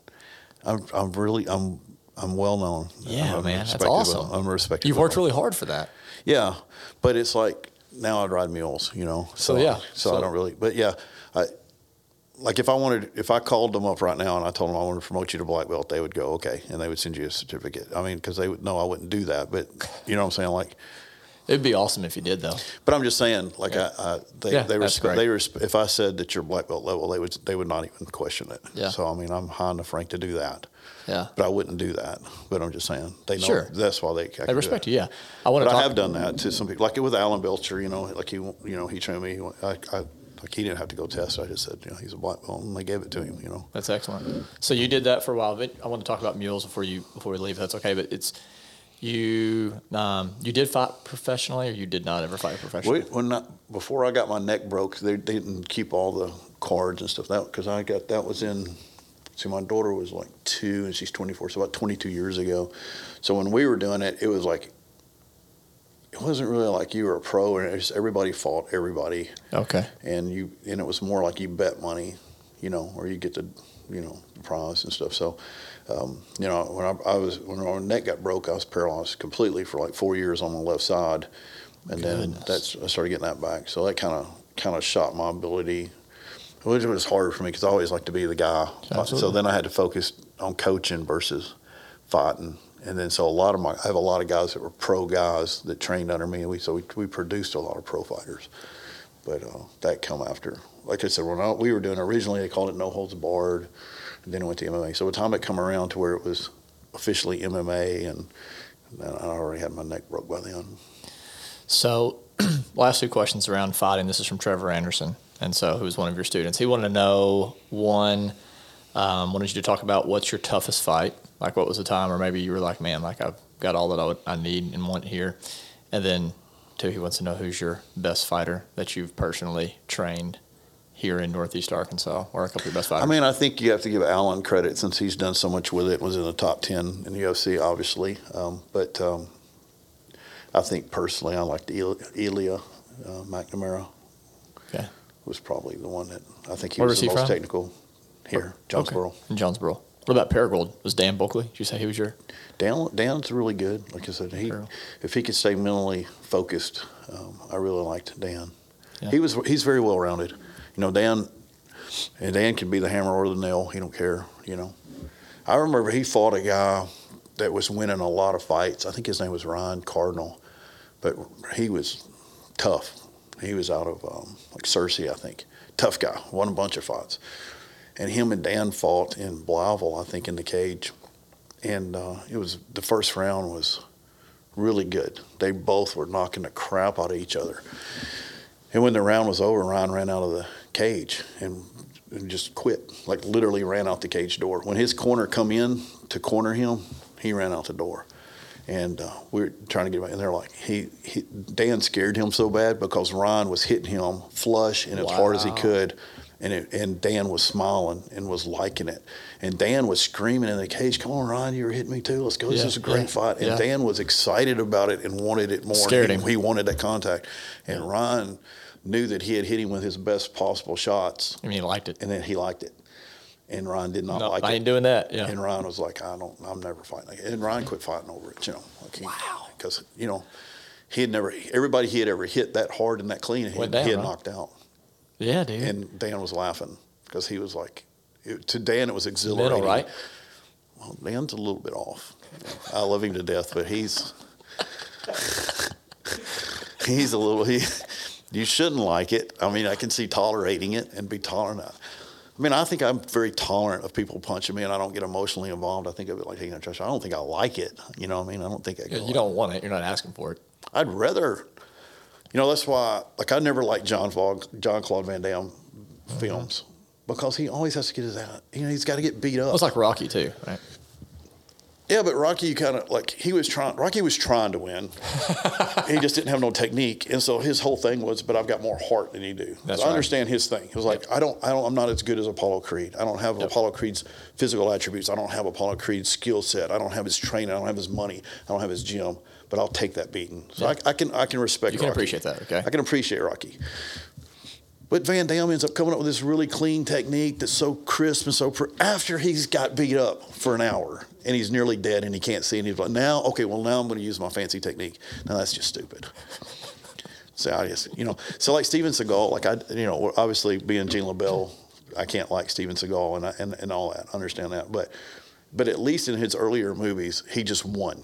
I'm I'm really I'm I'm well known. Yeah, I'm man, that's awesome. well- I'm respected. You've worked well. really hard for that. Yeah, but it's like now I'd ride mules, you know. So, yeah, so, so- I don't really. But yeah, I like if I wanted, if I called them up right now and I told them I want to promote you to black belt, they would go okay, and they would send you a certificate. I mean, because they would know I wouldn't do that, but you know what I'm saying, like. It'd be awesome if you did though. But I'm just saying, like I, I they Yeah, they respect. They resp- if I said that you're black belt level, they would they would not even question it. Yeah. So I mean, I'm high enough rank to do that, Yeah. but I wouldn't do that. But I'm just saying they know Sure. that's why they. I I do respect you. Yeah. I want But to I have done that to some people, like it with Alan Belcher. You know, like he, you know, he trained me. I, I, like he didn't have to go test. I just said, you know, he's a black belt, and they gave it to him. You know, That's excellent. So you did that for a while. But I want to talk about mules before you before we leave. That's okay. But it's you. Um, you did fight professionally, or you did not ever fight professionally? Wait, when not, before I got my neck broke, they, they didn't keep all the cards and stuff. That because I got that was in. See, my daughter was like two, and she's 24, so about 22 years ago. So when we were doing it, it was like it wasn't really like you were a pro, and it was, everybody fought everybody, Okay. and you and it was more like you bet money, you know, or you get the you know the prize and stuff. So, um, you know, when I, I was when my neck got broke, I was paralyzed completely for like four years on my left side, and then that's I started getting that back. So that kind of kind of shot my ability. Which was harder for me because I always liked to be the guy. So then I had to focus on coaching versus fighting. And then so a lot of my I have a lot of guys that were pro guys that trained under me, and we so we, we produced a lot of pro fighters. But uh, that come after, like I said, when I, we were doing originally, they called it no holds barred, and then it went to MMA. So by the time it come around to where it was officially MMA, and, and I already had my neck broke by then. So, <clears throat> last two questions around fighting. This is from Trevor Anderson, and so who's one of your students. He wanted to know one, um, wanted you to talk about what's your toughest fight, like what was the time, or maybe you were like, man, like I've got all that I, would, I need and want here, and then two, he wants to know who's your best fighter that you've personally trained here in Northeast Arkansas, or a couple of your best fighters. I mean, I think you have to give Alan credit since he's done so much with it. Was in the top ten in the UFC, obviously. Um, but um, I think personally, I liked Elia uh, McNamara. Okay. was probably the one that I think he Where was was the he most from? technical here, Jonesboro. Okay. In Jonesboro. What about Paragould? Was Dan Buckley? Did you say he was your? Dan, Dan's really good. Like I said, he if he could stay mentally focused, um, I really liked Dan. Yeah. He was he's very well rounded. You know, Dan and Dan can be the hammer or the nail. He don't care. You know, I remember he fought a guy that was winning a lot of fights. I think his name was Ryan Cardinal, but he was tough. He was out of um, like Searcy, I think. Tough guy. Won a bunch of fights. And him and Dan fought in Blauville, I think, in the cage and uh, it was the first round was really good. They both were knocking the crap out of each other. And when the round was over, Ryan ran out of the cage and, and just quit. Like literally ran out the cage door. When his corner come in to corner him, he ran out the door. And uh, we were trying to get him, and they're like, he, he Dan scared him so bad because Ryan was hitting him flush and as hard as he could and it, and Dan was smiling and was liking it. And Dan was screaming in the cage, "Come on, Ryan, you were hitting me too. Let's go. This is a great yeah, fight." And yeah. Dan was excited about it and wanted it more. Scared he, him. He wanted that contact. And Ryan knew that he had hit him with his best possible shots, I mean, he liked it. and then he liked it. And Ryan did not No, like I it. ain't doing that. Yeah. And Ryan was like, I don't, I'm never fighting again. And Ryan quit fighting over it, you know. Like he, Wow. Because, you know, he had never, everybody he had ever hit that hard and that clean, he, Went he had right? knocked out. yeah, dude. And Dan was laughing because he was like, it, to Dan, it was exhilarating. Middle, right? Well, Dan's a little bit off. I love him to death, but he's, he's a little, he, you shouldn't like it. I mean, I can see tolerating it and be tolerant of I mean, I think I'm very tolerant of people punching me, and I don't get emotionally involved. I think of it like taking a trash. I don't think I like it. You know what I mean? I don't think I. Yeah, you don't want it. You're not asking for it. I'd rather, you know, that's why. Like, I never liked John Vog, Jean-Claude Van Damme mm-hmm. films because he always has to get his out. You know, he's got to get beat up. Well, it's like Rocky too, right? Yeah, but Rocky, you kind of like he was trying. Rocky was trying to win. <laughs> he just didn't have no technique, and so his whole thing was, "But I've got more heart than you do." That's So I understand his thing. He was like, "I don't, I don't, I'm not as good as Apollo Creed. I don't have Apollo Creed's physical attributes. I don't have Apollo Creed's skill set. I don't have his training. I don't have his money. I don't have his gym. But I'll take that beating." So I, I can, I can respect. You can Rocky. appreciate that, okay? I can appreciate Rocky. But Van Damme ends up coming up with this really clean technique that's so crisp and so pr- after he's got beat up for an hour and he's nearly dead and he can't see and he's like, now, okay, well, now I'm going to use my fancy technique. Now that's just stupid. <laughs> So I just, you know, so like Steven Seagal, like I, you know, obviously being Gene LeBell, I can't like Steven Seagal and, I, and, and all that, understand that. But, but at least in his earlier movies, he just won.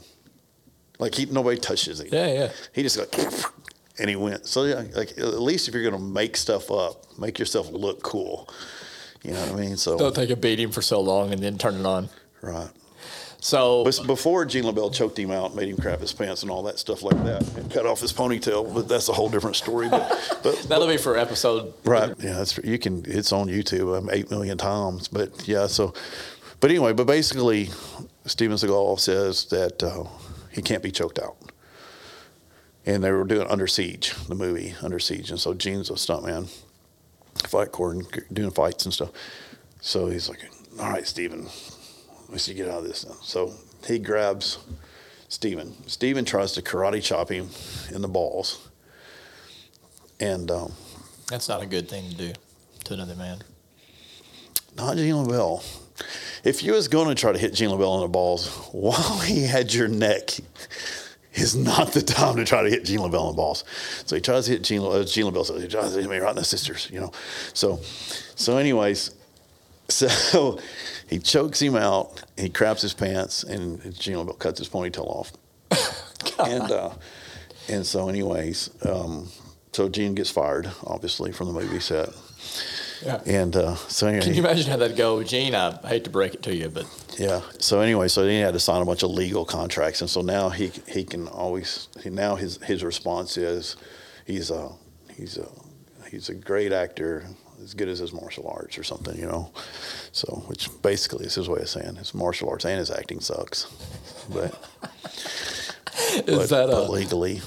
Like he, nobody touches him. Yeah, yeah. He just like, and he went. So yeah, like at least if you're gonna make stuff up, make yourself look cool. You know what I mean? So Don't take a beating for so long and then turn it on. right. So But before Gene LeBell choked him out, made him crap his pants and all that stuff like that, and cut off his ponytail. But that's a whole different story. But, <laughs> but that'll be for episode. Right. Yeah, that's you can. It's on YouTube um, eight million times. But yeah, so. But anyway, but basically, Steven Seagal says that uh, he can't be choked out, and they were doing Under Siege, the movie Under Siege, and so Gene's a stuntman, fight court, and doing fights and stuff. So he's like, "All right, Steven, let's see, get out of this." Now. So he grabs Steven. Steven tries to karate chop him in the balls. And um, That's not a good thing to do to another man. not Gene LeBell. If you was going to try to hit Gene LeBell in the balls <laughs> while he had your neck, is not the time to try to hit Gene LeBell in the balls. So he tries to hit Gene, uh, Gene LeBell. So he tries to hit me right in the sisters, you know. So, so anyways, <laughs> so he chokes him out. He craps his pants, and Gene LeBell cuts his ponytail off. <laughs> and uh, and so, anyways, um, so Gene gets fired, obviously, from the movie set. Yeah. And uh, so anyway, Can you imagine how that'd go, Gene? I hate to break it to you, but yeah. So anyway, so then he had to sign a bunch of legal contracts, and so now he he can always he, now his his response is he's a he's a he's a great actor, as good as his martial arts or something, you know. So which basically is his way of saying his martial arts and his acting sucks, but <laughs> is but, that but a legally.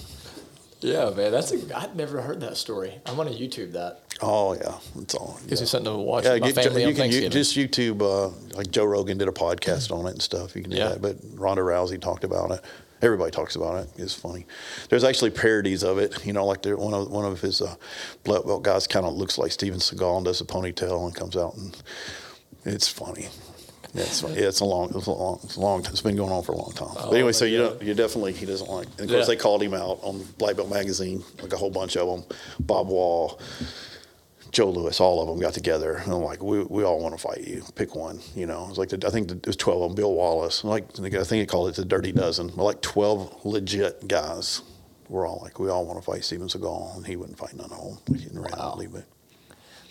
yeah, man? That's a I've never heard that story. I'm gonna YouTube that. Oh yeah, it's all. Gives yeah. me something to watch Yeah, with my you, family you can you, just YouTube uh, like Joe Rogan did a podcast on it and stuff. You can do Yeah. that, but Ronda Rousey talked about it. Everybody talks about it. It's funny. There's actually parodies of it. You know, like there, one of one of his uh, black belt guys kind of looks like Steven Seagal and does a ponytail and comes out and it's funny. Yeah, it's, yeah, it's a long, it's a long, it's a long. It's been going on for a long time. but anyway, so you know, you definitely he doesn't like. And of Yeah. course, they called him out on Black Belt magazine, like a whole bunch of them. Bob Wall, Joe Lewis, all of them got together and I'm like, we, we all want to fight you. Pick one, you know. It was like the, I think it was twelve of them. Bill Wallace, like I think they called it the Dirty Dozen. Like twelve legit guys. We're all like, we all want to fight Steven Seagal, and he wouldn't fight none of them. He didn't randomly, but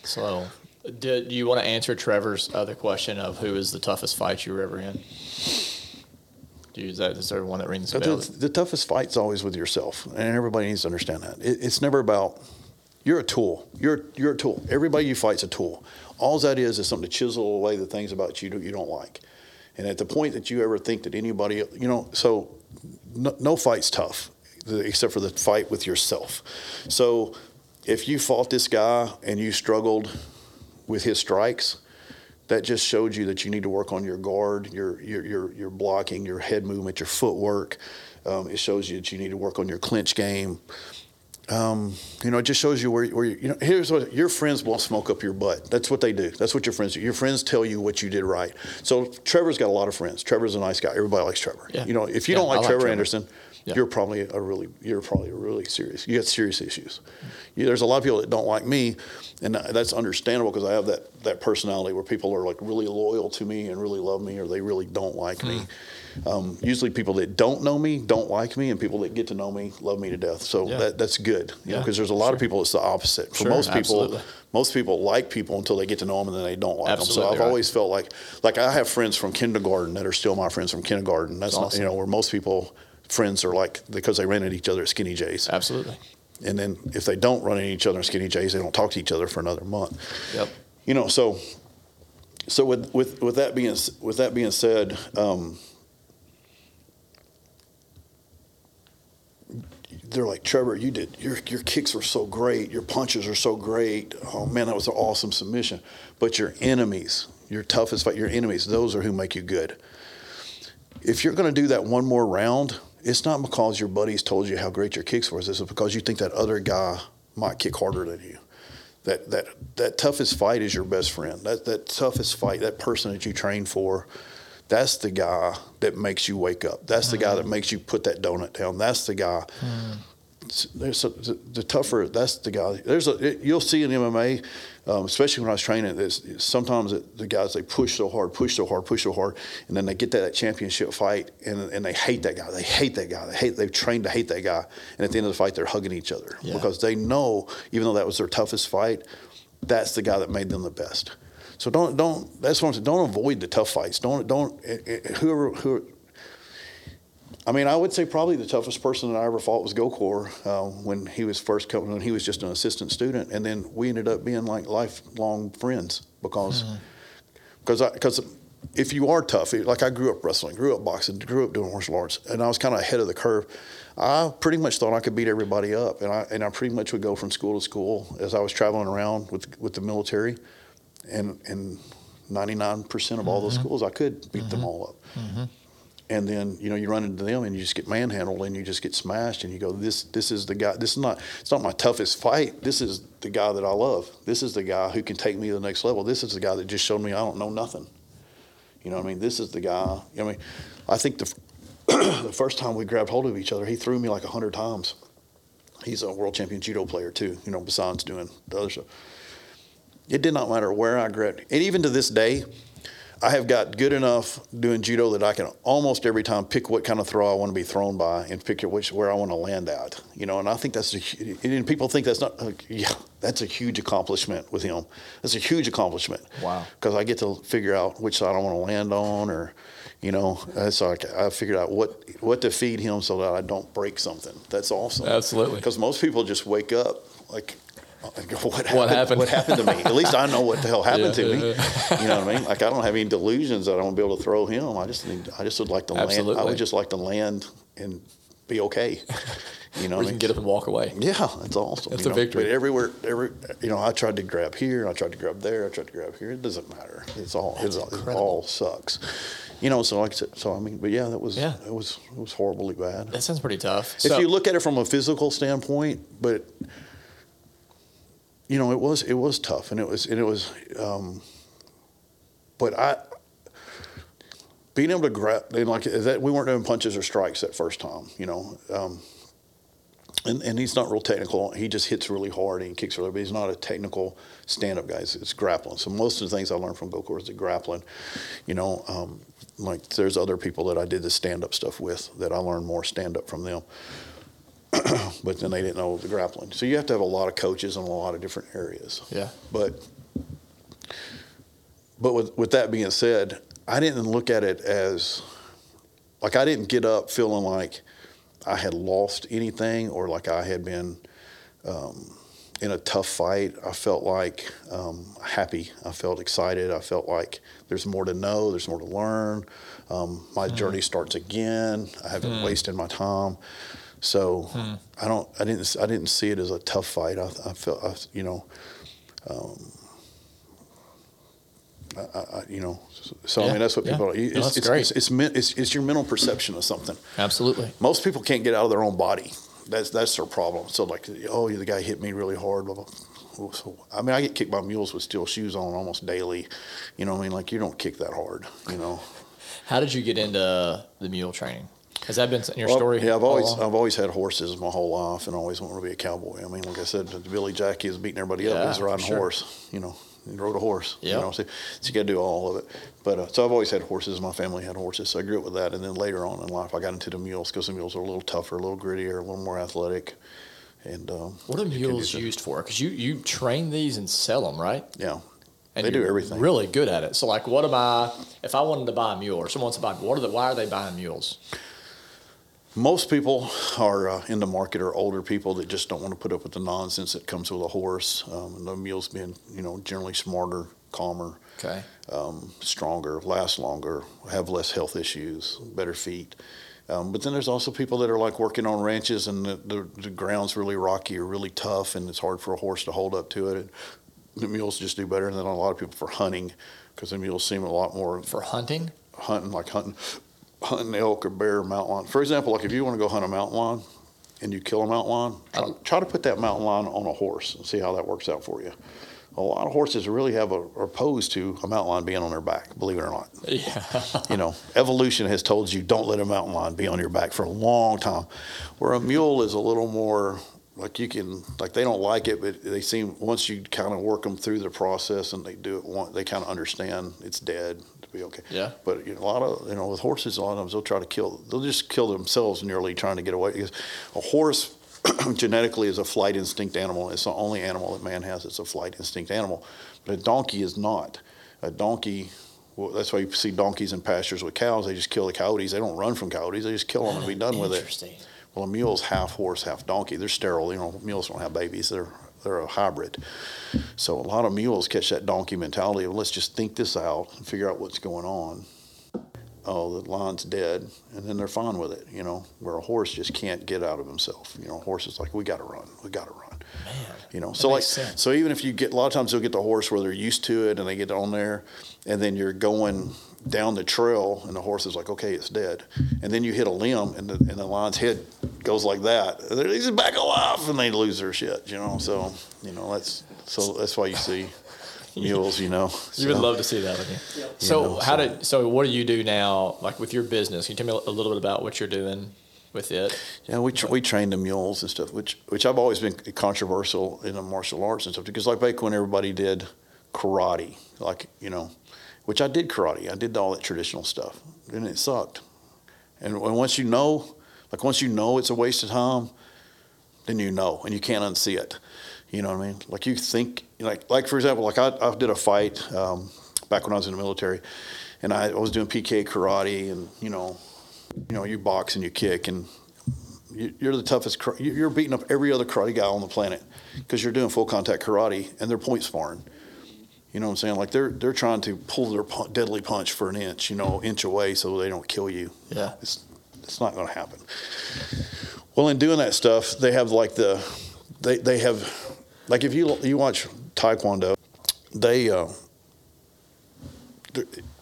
So, did do you want to answer Trevor's other question of who is the toughest fight you were ever in? Dude, you, is, that, is there one that rings a But bell? the, the toughest fight's always with yourself, and everybody needs to understand that. It, it's never about you're a tool. You're you're a tool. Everybody you fight's a tool. All that is is something to chisel away the things about you that you don't like. And at the point that you ever think that anybody, you know, so no, no fight's tough, except for the fight with yourself. So if you fought this guy and you struggled with his strikes, that just showed you that you need to work on your guard, your your your, your blocking, your head movement, your footwork. Um, it shows you that you need to work on your clinch game. Um, you know, it just shows you where, where you, you know. Here's what your friends won't smoke up your butt. That's what they do. That's what your friends do. Your friends tell you what you did right. So Trevor's got a lot of friends. Trevor's a nice guy. Everybody likes Trevor. Yeah. You know, if you Yeah, don't like like Trevor, Trevor. Anderson, Yeah. you're probably a really you're probably a really serious. You got serious issues. You, there's a lot of people that don't like me, and that's understandable because I have that that personality where people are like really loyal to me and really love me, or they really don't like me. Hmm. Um, usually, people that don't know me don't like me, and people that get to know me love me to death. So Yeah. that that's good, you know, Yeah, because there's a lot of people it's the opposite. For Sure, most people, absolutely. most people like people until they get to know them, and then they don't like them. So I've right. always felt like like I have friends from kindergarten that are still my friends from kindergarten. That's not awesome. you know where most people friends are like because they ran at each other at Skinny J's. Absolutely. And then if they don't run at each other at Skinny J's, they don't talk to each other for another month. Yep. You know, so so with with with that being with that being said, um, they're like Trevor, you did your your kicks were so great, your punches are so great. Oh man, that was an awesome submission. But your enemies, your toughest fight, your enemies, those are who make you good. If you're going to do that one more round, it's not because your buddies told you how great your kicks were. It's because you think that other guy might kick harder than you. That that that toughest fight is your best friend. That that toughest fight, that person that you train for, that's the guy that makes you wake up. That's the guy that makes you put that donut down. That's the guy. Hmm. There's a, the, the tougher. That's the guy. There's a. It, you'll see in MMA, um, especially when I was training. Sometimes it, the guys they push so hard, push so hard, push so hard, and then they get to that championship fight, and and they hate that guy. They hate that guy. They hate. They've trained to hate that guy, and at the end of the fight, they're hugging each other Yeah. because they know, even though that was their toughest fight, that's the guy that made them the best. So don't don't. That's what I'm saying. Don't avoid the tough fights. Don't don't. eh, eh, Whoever who. I mean, I would say probably the toughest person that I ever fought was Gokor uh, when he was first coming. When he was just an assistant student, and then we ended up being like lifelong friends because hmm. because because if you are tough, like I grew up wrestling, grew up boxing, grew up doing martial arts, and I was kind of ahead of the curve. I pretty much thought I could beat everybody up, and I and I pretty much would go from school to school as I was traveling around with with the military, and and ninety nine percent of all those mm-hmm. schools I could beat them mm-hmm. all up. Mm-hmm. And then you know you run into them and you just get manhandled and you just get smashed and you go this this is the guy this is not it's not my toughest fight. This is the guy that I love. This is the guy who can take me to the next level. This is the guy that just showed me I don't know nothing. You know what I mean? This is the guy. I mean? I think the <clears throat> the first time we grabbed hold of each other he threw me like a hundred times. He's a world champion judo player too you know besides doing the other stuff. It did not matter where I grabbed. And even to this day I have got good enough doing judo that I can almost every time pick what kind of throw I want to be thrown by and pick which where I want to land at. You know, and I think that's a and people think that's not. Like, yeah, that's a huge accomplishment with him. That's a huge accomplishment. Wow. Because I get to figure out which side I want to land on, or you know, so I, I figured out what what to feed him so that I don't break something. That's awesome. Absolutely. Because most people just wake up like <laughs> what happened, what happened? What happened to me? At least I know what the hell happened Yeah, to yeah, me. You know what I mean? Like I don't have any delusions that I'm gonna be able to throw him. I just need, I just would like to land. I would just like to land and be okay. You know, Or what you I can get up and walk away. Yeah, that's awesome. That's you a know? victory. But everywhere, every you know, I tried to grab here, I tried to grab there, I tried to grab here. It doesn't matter. It's all it's, all- it all sucks. You know, so like I said, so I mean, but yeah, that was Yeah. it was it was horribly bad. That sounds pretty tough. If you look at it from a physical standpoint, but you know, it was it was tough, and it was and it was, um, but I being able to grab and like that we weren't doing punches or strikes that first time, you know. Um, and, and he's not real technical. He just hits really hard and he kicks really, but he's not a technical stand-up guy. It's, it's grappling. So most of the things I learned from Gokor is the grappling. You know, um, like there's other people that I did the stand-up stuff with that I learned more stand-up from them. <clears throat> but then they didn't know the grappling. So you have to have a lot of coaches in a lot of different areas. Yeah. But but with with that being said, I didn't look at it as like I didn't get up feeling like I had lost anything or like I had been um, in a tough fight. I felt like um, happy. I felt excited. I felt like there's more to know. There's more to learn. Um, my journey starts again. I haven't wasted my time. So I don't. I didn't. I didn't see it as a tough fight. I, I felt. I, you know. Um, I, I, you know. So I mean, that's what yeah. people. No, It's, that's it's, great. It's, it's, men- it's, it's your mental perception of something Absolutely. most people can't get out of their own body. That's that's their problem. So like, oh, the guy hit me really hard. Blah, blah. So, I mean, I get kicked by mules with steel shoes on almost daily. You know, what I mean, like you don't kick that hard. You know. How did you get into the mule training? Has that been in your Well, story? Yeah, I've always along? I've always had horses my whole life, and always wanted to be a cowboy. I mean, like I said, Billy Jackie is beating everybody up. Yeah, He was riding sure. a horse. You know, he rode a horse. Yep. You know, so, so you got to do all of it. But uh, so I've always had horses. My family had horses, so I grew up with that. And then later on in life, I got into the mules because the mules are a little tougher, a little grittier, a little more athletic. And um, What are mules used for? Because you, you train these and sell them, right? Yeah, And they do everything. Really good at it. So, like, what am I? If I wanted to buy a mule, or someone wants to buy, what are the? Why are they buying mules? Most people are uh, in the market are older people that just don't want to put up with the nonsense that comes with a horse. Um, and the mules being, you know, generally smarter, calmer, Okay. um, stronger, last longer, have less health issues, better feet. Um, but then there's also people that are like working on ranches and the, the, the ground's really rocky or really tough and it's hard for a horse to hold up to it. And the mules just do better than a lot of people for hunting because the mules seem a lot more For hunting? hunting, like hunting, hunting elk or bear or mountain lion. For example, like if you want to go hunt a mountain lion and you kill a mountain lion, try, try to put that mountain lion on a horse and see how that works out for you. A lot of horses really have a, are opposed to a mountain lion being on their back, believe it or not. <laughs> Yeah. You know, evolution has told you don't let a mountain lion be on your back for a long time. Where a mule is a little more like you can like they don't like it, but they seem once you kind of work them through the process and they do it one, they kind of understand it's dead be okay. Yeah. But you know, a lot of you know with horses, a lot of times they'll try to kill. They'll just kill themselves nearly trying to get away because a horse <clears throat> genetically is a flight instinct animal. It's the only animal that man has. It's a flight instinct animal, but a donkey is not. A donkey. Well, that's why you see donkeys in pastures with cows. They just kill the coyotes. They don't run from coyotes. They just kill them and be done with it. Interesting. Well, a mule's half horse, half donkey. They're sterile. You know, mules don't have babies. They're they're a hybrid. So a lot of mules catch that donkey mentality of let's just think this out and figure out what's going on. Oh, the lion's dead, and then they're fine with it. You know, where a horse just can't get out of himself. You know, a horse is like, we got to run, we got to run. Man, You know, so like, sense. so even if you get a lot of times they'll get the horse where they're used to it and they get on there, and then you're going down the trail and the horse is like, okay, it's dead, and then you hit a limb and the and the lion's head goes like that, and they're- he's back alive, and they lose their shit. You know, so you know that's so that's why you see <laughs> mules. You know, You would love to see that, wouldn't you? So know, how so- did so what do you do now? Like with your business, can you tell me a little bit about what you're doing with it? Yeah, we tra- we train the mules and stuff, which which I've always been controversial in the martial arts and stuff because like back when everybody did karate, like you know, which I did karate, I did all that traditional stuff, and it sucked. And once you know, like once you know it's a waste of time, then you know, and you can't unsee it. You know what I mean? Like you think, like like for example, like I, I did a fight um, back when I was in the military, and I, was doing PK karate, and you know, you know, you box and you kick, and you- you're the toughest. you- You're beating up every other karate guy on the planet because you're doing full contact karate, and they're point sparring. You know what I'm saying? Like they're they're trying to pull their deadly punch for an inch, you know, inch away, so they don't kill you. Yeah. it's it's not going to happen. Well, in doing that stuff, they have like the they they have like if you you watch Taekwondo, they uh,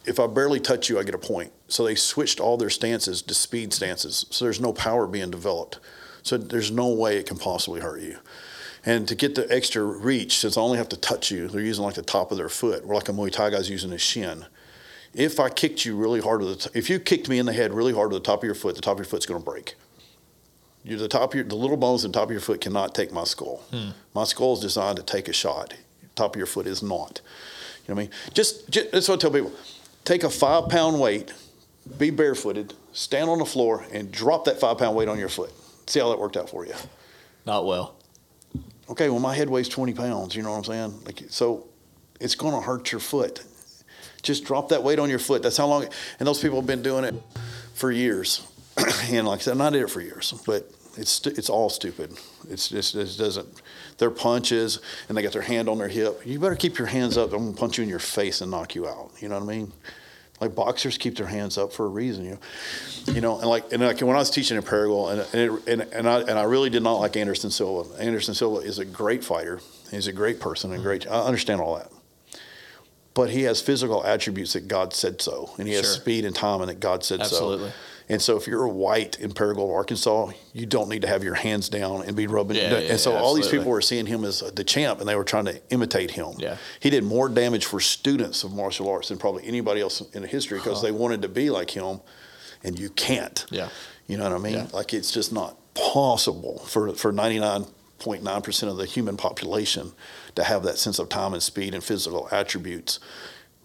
if I barely touch you, I get a point. So they switched all their stances to speed stances. So there's no power being developed. So there's no way it can possibly hurt you. And to get the extra reach, since I only have to touch you, they're using like the top of their foot, or like a Muay Thai guy's using his shin. If I kicked you really hard, with the t- if you kicked me in the head really hard with the top of your foot, the top of your foot's going to break. You the top of your, the little bones in the top of your foot cannot take my skull. Hmm. My skull is designed to take a shot. Top of your foot is not. You know what I mean? Just, just that's what I tell people. Take a five pound weight, be barefooted, stand on the floor, and drop that five pound weight on your foot. See how that worked out for you. Not well. Okay, well my head weighs twenty pounds. You know what I'm saying? Like so, it's going to hurt your foot. Just drop that weight on your foot. That's how long. And those people have been doing it for years. <clears throat> and like I said, and I did it for years, but it's it's all stupid. It's just it doesn't. Their punches and they got their hand on their hip. You better keep your hands up. I'm gonna punch you in your face and knock you out. You know what I mean? Like boxers keep their hands up for a reason, you know. You know, and like and like when I was teaching in Paragould, and and, it, and and I and I really did not like Anderson Silva. Anderson Silva is a great fighter. He's a great person and great. I understand all that but he has physical attributes that God said so, and he has Sure. speed and time, and that God said so. Absolutely. so. And so, if you're a white in Paragould, Arkansas, you don't need to have your hands down and be rubbing. Yeah, yeah, and so, yeah, all these people were seeing him as the champ, and they were trying to imitate him. Yeah. he did more damage for students of martial arts than probably anybody else in history because they wanted to be like him, and you can't. Yeah. you know what I mean. Yeah. Like it's just not possible for for 99.9 percent of the human population to have that sense of time and speed and physical attributes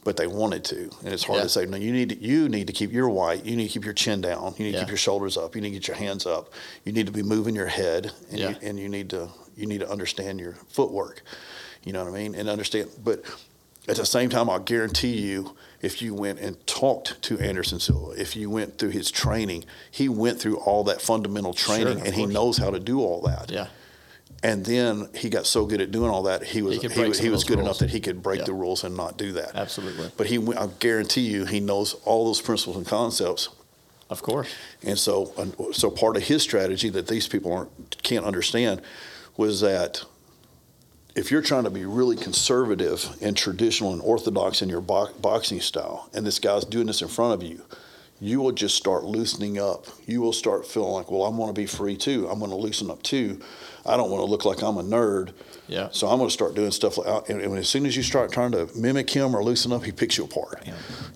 but they wanted to, and it's hard Yeah. to say. No, you need to, you need to keep your white. You need to keep your chin down. You need to keep your shoulders up. You need to get your hands up. You need to be moving your head, and, Yeah. you, and you need to you need to understand your footwork. You know what I mean? And understand, but at the same time, I'll guarantee you, if you went and talked to Anderson Silva, if you went through his training, he went through all that fundamental training, of and he knows how to do all that. Yeah. And then he got so good at doing all that, he was He he, was, he was good rules. enough that he could break Yeah. the rules and not do that. Absolutely. But he, I guarantee you, he knows all those principles and concepts. Of course. And so, so part of his strategy that these people aren't can't understand was that if you're trying to be really conservative and traditional and orthodox in your bo- boxing style, and this guy's doing this in front of you, you will just start loosening up. You will start feeling like, well, I'm going to be free too. I'm going to loosen up too. I don't want to look like I'm a nerd. Yeah. So I'm going to start doing stuff like, and, and as soon as you start trying to mimic him or loosen up, he picks you apart.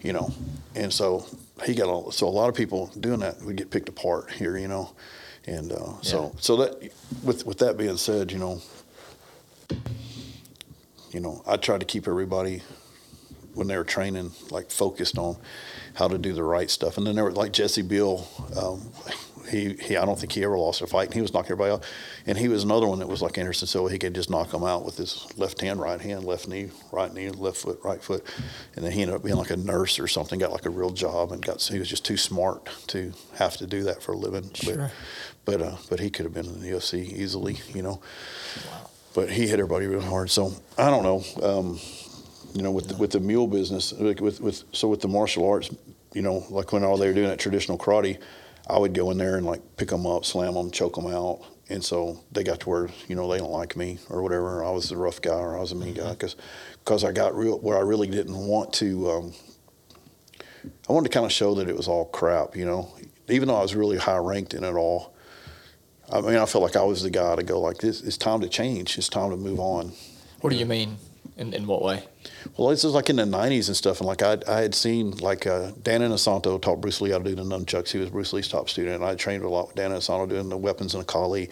You know, and so he got a, so a lot of people doing that would get picked apart here. You know, and uh, so so that with with that being said, you know, you know, I try to keep everybody when they were training like focused on how to do the right stuff. And then there was like Jesse Bill. Um, he, he, I don't think he ever lost a fight, and he was knocking everybody out. And he was another one that was like Anderson Silva. He could just knock them out with his left hand, right hand, left knee, right knee, left foot, right foot. And then he ended up being like a nurse or something. Got like a real job, and got so he was just too smart to have to do that for a living. Sure. But but, uh, but he could have been in the UFC easily, you know. Wow. But he hit everybody real hard. So I don't know. Um, you know, with the, with the mule business, like with with so with the martial arts, you know, like when all they were doing that traditional karate, I would go in there and like pick them up, slam them, choke them out, and so they got to where you know they don't like me or whatever. I was the rough guy or I was a mean guy because because I got real where I really didn't want to. Um, I wanted to kind of show that it was all crap, you know. Even though I was really high ranked in it all, I mean, I felt like I was the guy to go like this. It's time to change. It's time to move on. What do you mean? In, in what way? Well, this is like in the '90s and stuff, and like I, I had seen like uh, Dan Inosanto taught Bruce Lee how to do the nunchucks. He was Bruce Lee's top student, and I trained a lot with Dan Inosanto doing the weapons and the Kali.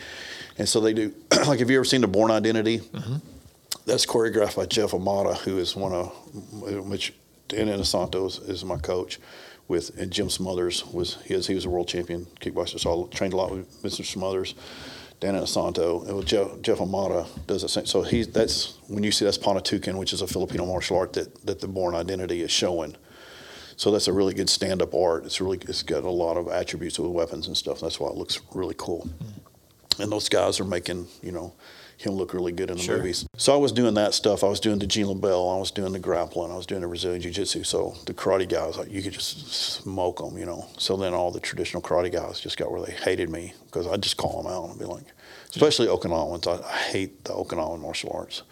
And so they do. <clears throat> like, have you ever seen the Bourne Identity? Mm-hmm. That's choreographed by Jeff Imada, who is one of which Dan Inosanto is, is my coach. With and Jim Smothers was his. He was a world champion kickboxer, so I trained a lot with Mr. Smothers. Dan. It was Jeff, Jeff Imada does the same. So he's that's when you see that's Panantukan, which is a Filipino martial art that that the Bourne Identity is showing. So that's a really good stand-up art. It's really it's got a lot of attributes with weapons and stuff. That's why it looks really cool. Mm. And those guys are making you know him look really good in the sure. movies. So I was doing that stuff. I was doing the Gene LeBell. I was doing the grappling. I was doing the Brazilian Jiu Jitsu. So the karate guys, like you could just smoke them, you know. So then all the traditional karate guys just got where they hated me because I'd just call them out and be like, especially Okinawans. I, I hate the Okinawan martial arts,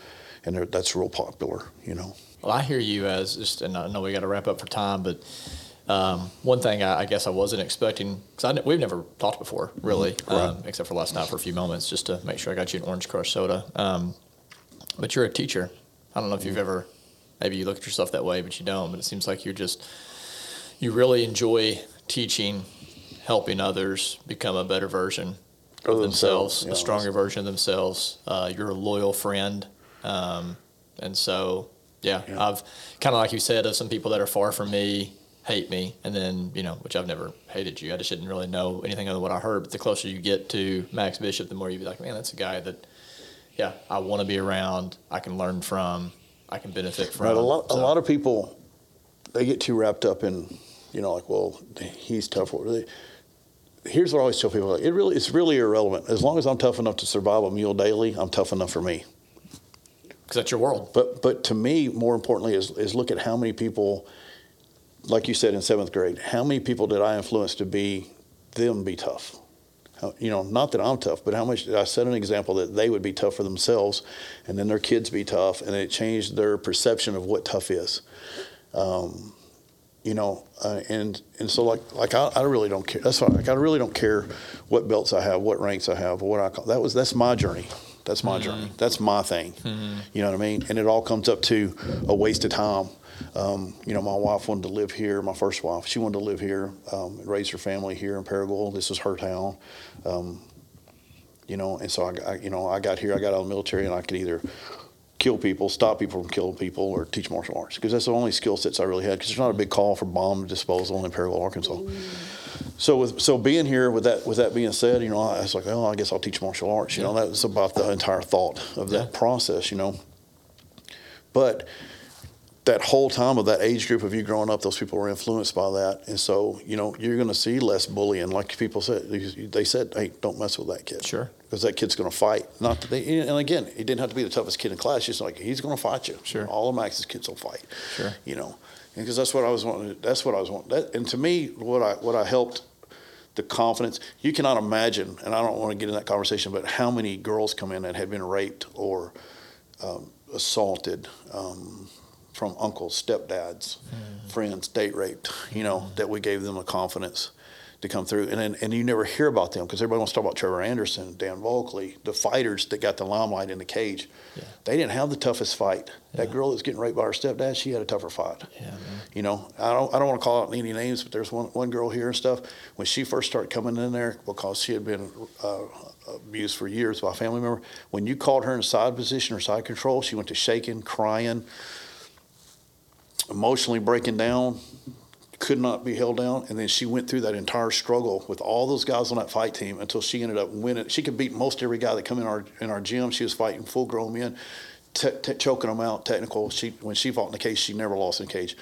and that's real popular, you know. Well, I hear you as just, and I know we got to wrap up for time, but um, one thing I, I, guess I wasn't expecting because we've never talked before, really, mm-hmm. um, except for last night for a few moments, just to make sure I got you an orange crush soda. Um, but you're a teacher. I don't know if you've mm-hmm. ever, maybe you look at yourself that way, but you don't. But it seems like you're just, you really enjoy teaching, helping others become a better version of themselves, themselves a stronger version of themselves. Uh, you're a loyal friend, um, and so yeah, yeah. I've kind of like you said of some people that are far from me hate me, and then you know, which I've never hated you. I just didn't really know anything other than what I heard. But the closer you get to Max Bishop, the more you'd be like, man, that's a guy that, yeah, I want to be around. I can learn from. I can benefit from. Right. A lot. So. A lot of people, they get too wrapped up in, you know, like, well, he's tough. Here's what I always tell people: like, it really, it's really irrelevant. As long as I'm tough enough to survive a meal daily, I'm tough enough for me. Because that's your world. But but to me, more importantly, is is look at how many people like you said in seventh grade, how many people did I influence to be them be tough? How, you know, not that I'm tough, but how much did I set an example that they would be tough for themselves, and then their kids be tough, and it changed their perception of what tough is. Um, you know, uh, and and so like like I, I really don't care. That's why like I really don't care what belts I have, what ranks I have, what I call that was that's my journey. That's my mm-hmm. journey. That's my thing. Mm-hmm. You know what I mean? And it all comes up to a waste of time um, you know, my wife wanted to live here. My first wife, she wanted to live here, um, raise her family here in Paragould. This is her town. Um, you know, and so I, I, you know, I got here. I got out of the military, and I could either kill people, stop people from killing people, or teach martial arts because that's the only skill sets I really had. Because there's not a big call for bomb disposal in Paragould, Arkansas. So with so being here with that with that being said, you know, I was like, oh, I guess I'll teach martial arts. You yeah. know, that was about the entire thought of that yeah. process. You know, but that whole time of that age group of you growing up, those people were influenced by that, and so you know you're going to see less bullying. Like people said, they said, "Hey, don't mess with that kid." Sure. Because that kid's going to fight. Not that they, and again, he didn't have to be the toughest kid in class. Just like he's going to fight you. Sure. All of Max's kids will fight. Sure. You know, because that's what I was wanting. That's what I was wanting. That, and to me, what I what I helped the confidence. You cannot imagine, and I don't want to get in that conversation, but how many girls come in that had been raped or um, assaulted. Um, from uncles, stepdads, mm. friends, date raped, you know, mm. that we gave them a confidence to come through. And then, and you never hear about them because everybody wants to talk about Trevor Anderson, Dan Volkley, the fighters that got the limelight in the cage. Yeah. They didn't have the toughest fight. Yeah. That girl that's getting raped by her stepdad, she had a tougher fight. Yeah, you know, I don't, I don't want to call out any names, but there's one, one girl here and stuff. When she first started coming in there, because she had been uh, abused for years by a family member, when you called her in side position or side control, she went to shaking, crying emotionally breaking down, could not be held down. And then she went through that entire struggle with all those guys on that fight team until she ended up winning. She could beat most every guy that come in our in our gym. She was fighting full grown men, t- t- choking them out, technical. She when she fought in the cage, she never lost in the cage.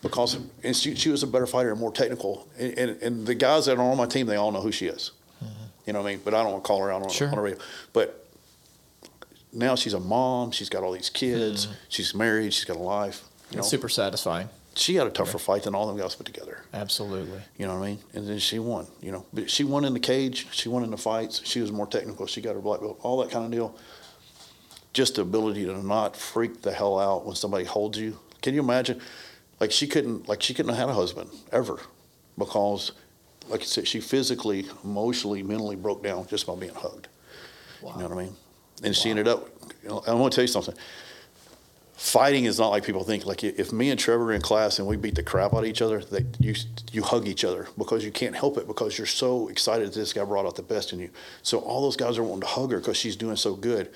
Because and she, she was a better fighter and more technical. And, and, and, the guys that are on my team, they all know who she is. Mm-hmm. You know what I mean? But I don't want to call her out on, sure. on the radio. But now she's a mom. She's got all these kids. Mm-hmm. She's married. She's got a life. You know? It's super satisfying. she had a tougher fight than all them guys put together. Absolutely. You know what I mean? And then she won. You know, but she won in the cage. She won in the fights. She was more technical. She got her black belt. All that kind of deal. Just the ability to not freak the hell out when somebody holds you. Can you imagine? Like she couldn't. Like she couldn't have had a husband ever, because, like I said, she physically, emotionally, mentally broke down just by being hugged. Wow. You know what I mean? And she ended up. You know, I want to tell you something. Fighting is not like people think. Like if me and Trevor are in class and we beat the crap out of each other, that you you hug each other because you can't help it because you're so excited that this guy brought out the best in you. So all those guys are wanting to hug her because she's doing so good,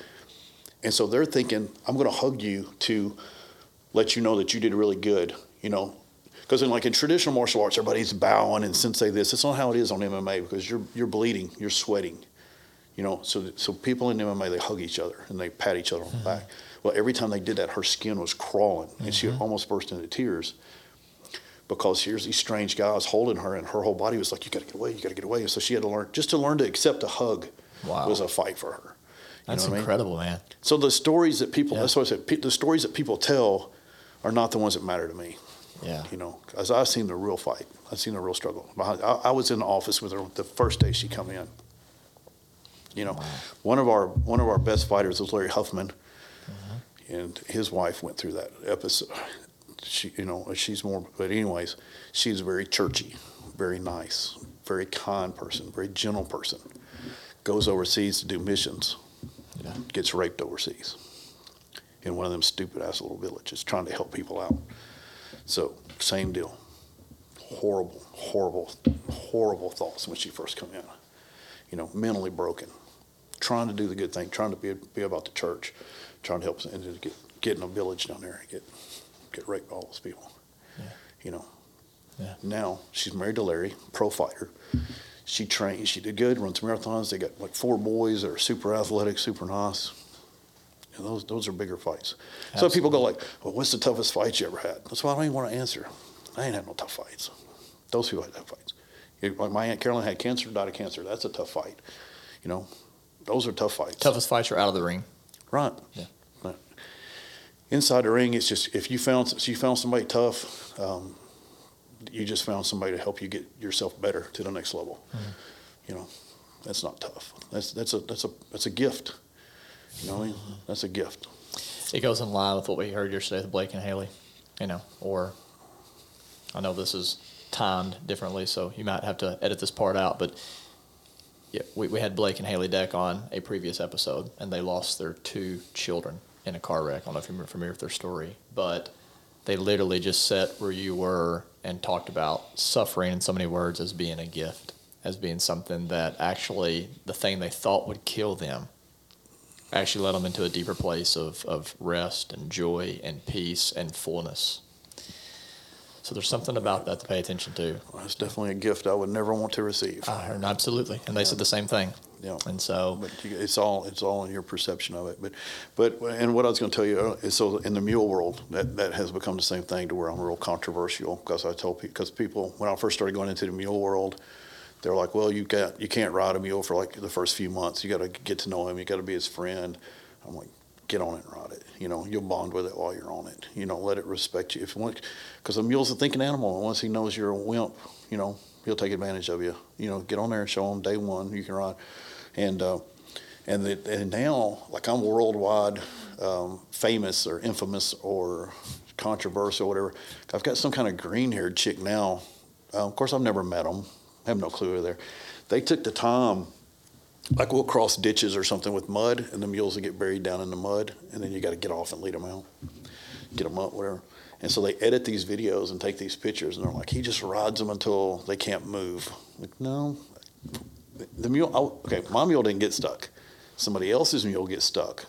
and so they're thinking, I'm going to hug you to let you know that you did really good. You know, because in like in traditional martial arts, everybody's bowing and sensei this. It's not how it is on MMA because you're you're bleeding, you're sweating. You know, so so people in MMA they hug each other and they pat each other on the hmm. back. Well, every time they did that, her skin was crawling and she mm-hmm. almost burst into tears because here's these strange guys holding her and her whole body was like, "You got to get away, you got to get away." And so she had to learn just to learn to accept a hug Wow. was a fight for her. You That's what I mean? incredible, man. So the stories that people, Yeah. that's what I said, pe- the stories that people tell are not the ones that matter to me. Yeah. You know, because I've seen the real fight. I've seen the real struggle. I, I was in the office with her the first day she come in. You know, one of our one of our best fighters was Larry Huffman, and his wife went through that episode. She, you know, she's more, but anyways, she's very churchy, very nice, very kind person, very gentle person. Goes overseas to do missions, Yeah. gets raped overseas in one of them stupid ass little villages trying to help people out. So same deal. Horrible, horrible, horrible thoughts when she first come in. You know, mentally broken, trying to do the good thing, trying to be be about the church, trying to help and just get get in a village down there and get get raped by all those people. Yeah. You know. Yeah. Now she's married to Larry, pro fighter. She trained. She did good. Runs marathons. They got like four boys that are super athletic, super nice. And those those are bigger fights. So people go like, "Well, what's the toughest fight you ever had?" That's why I don't even want to answer. I ain't had no tough fights. Those people had tough fights. Like my aunt Carolyn had cancer, died of cancer. That's a tough fight. You know, those are tough fights. Toughest fights are out of the ring. Right. Yeah. Right. Inside the ring, it's just if you found if you found somebody tough, um, you just found somebody to help you get yourself better to the next level. You know, that's not tough. That's that's a that's a that's a gift. You know what I mean? That's a gift. It goes in line with what we heard yesterday with Blake and Haley, you know, or I know this is timed differently, so you might have to edit this part out, but yeah, we, we had Blake and Haley Deck on a previous episode, and they lost their two children in a car wreck. I don't know if you're familiar with their story, but they literally just sat where you were and talked about suffering in so many words as being a gift, as being something that actually the thing they thought would kill them actually led them into a deeper place of, of rest and joy and peace and fullness. So there's something about that to pay attention to. Well, that's definitely a gift I would never want to receive. I heard absolutely, and they said the same thing. Yeah. And so, But you, it's all it's all in your perception of it. But but and what I was going to tell you uh, is so in the mule world that, that has become the same thing to where I'm real controversial because I told people because people when I first started going into the mule world, they're like, well, you got you can't ride a mule for like the first few months. You got to get to know him. You got to be his friend. I'm like, get on it and ride it. You know, you'll bond with it while you're on it. You know, let it respect you. If because a mule's a thinking animal, and once he knows you're a wimp, you know, he'll take advantage of you. You know, get on there and show him day one you can ride, and uh, and the, and now like I'm worldwide um, famous or infamous or controversial, or whatever. I've got some kind of green-haired chick now. Uh, of course, I've never met them. I have no clue who they're. They took the time like we'll cross ditches or something with mud, and the mules will get buried down in the mud, and then you got to get off and lead them out, get them up, whatever. And so they edit these videos and take these pictures, and they're like, he just rides them until they can't move. Like, no, the mule. Oh, okay, my mule didn't get stuck. Somebody else's mule gets stuck.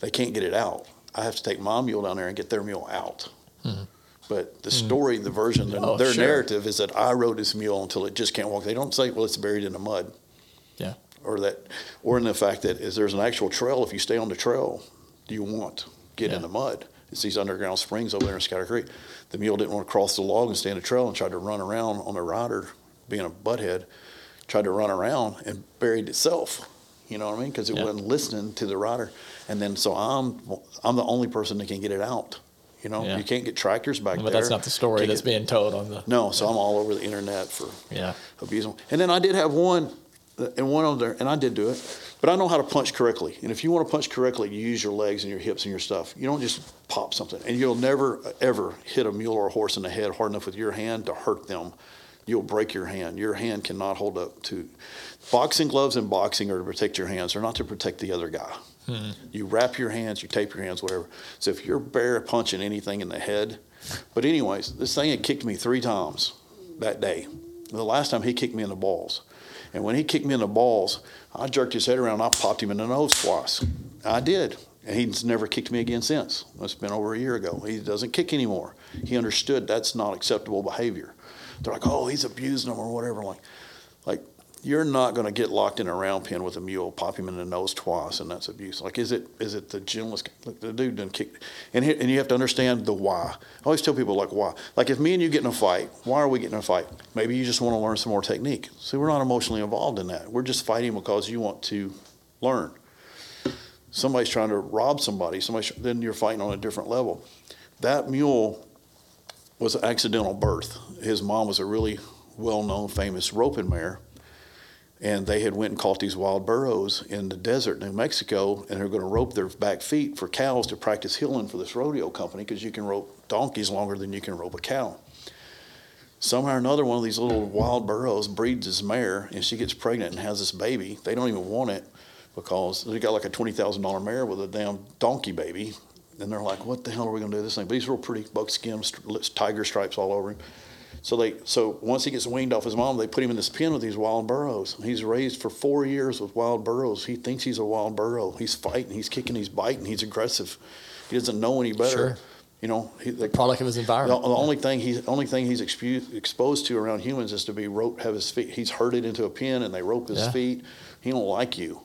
They can't get it out. I have to take my mule down there and get their mule out. Mm-hmm. But the mm-hmm. story, the version, Oh, their sure. narrative is that I rode this mule until it just can't walk. They don't say, well, it's buried in the mud yeah, or that, or in the fact that is there's an actual trail. If you stay on the trail, do you won't get Yeah. in the mud. It's these underground springs over there in Scatter Creek. The mule didn't want to cross the log and stay on the trail and tried to run around on the rider, being a butthead, tried to run around and buried itself. You know what I mean? Because it Yeah. wasn't listening to the rider. And then so I'm I'm the only person that can get it out. You know, Yeah. you can't get tractors back But there. But that's not the story Can't that's get- being told on the. No, so I'm all over the internet for Yeah. abusing. And then I did have one, and one on there, and I did do it, but I know how to punch correctly. And if you want to punch correctly, you use your legs and your hips and your stuff. You don't just pop something. And you'll never ever hit a mule or a horse in the head hard enough with your hand to hurt them. You'll break your hand. Your hand cannot hold up to. Boxing gloves and boxing are to protect your hands. They're not to protect the other guy. Hmm. You wrap your hands, you tape your hands, whatever. So if you're bare punching anything in the head, but anyways, this thing had kicked me three times that day. The last time he kicked me in the balls. And when he kicked me in the balls, I jerked his head around and I popped him in the nose twice. I did. And he's never kicked me again since. It's been over a year ago. He doesn't kick anymore. He understood that's not acceptable behavior. They're like, oh, he's abusing them or whatever. Like, like you're not going to get locked in a round pen with a mule, pop him in the nose twice, and that's abuse. Like, is it is it the gentlest? Look, the dude didn't kick, and he, and you have to understand the why. I always tell people like why. Like if me and you get in a fight, why are we getting in a fight? Maybe you just want to learn some more technique. See, we're not emotionally involved in that. We're just fighting because you want to learn. Somebody's trying to rob somebody. Somebody then you're fighting on a different level. That mule was an accidental birth. His mom was a really well-known, famous roping mare and they had went and caught these wild burros in the desert New Mexico, and they're going to rope their back feet for cows to practice heeling for this rodeo company because you can rope donkeys longer than you can rope a cow. Somehow or another, one of these little wild burros breeds this mare, and she gets pregnant and has this baby. They don't even want it because they got like a twenty thousand dollar mare with a damn donkey baby, and they're like, "What the hell are we going to do with this thing?" But he's real pretty, buckskin, tiger stripes all over him. So they so once he gets weaned off his mom, they put him in this pen with these wild burros. He's raised for four years with wild burros. He thinks he's a wild burro. He's fighting, he's kicking, he's biting, he's aggressive. He doesn't know any better. Sure. You know, he, the, Product of his the, environment. the only thing he's only thing he's expu- exposed to around humans is to be rope have his feet. He's herded into a pen and they rope his Yeah. feet. He don't like you,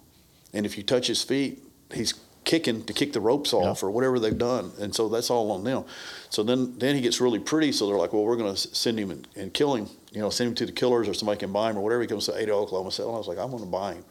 and if you touch his feet, he's kicking to kick the ropes off or whatever they've done, and so that's all on them. So then then he gets really pretty. So they're like, well, we're going to send him and, and kill him. You know, send him to the killers or somebody can buy him or whatever. He comes to Ada, Oklahoma. And I was like, I'm going to buy him.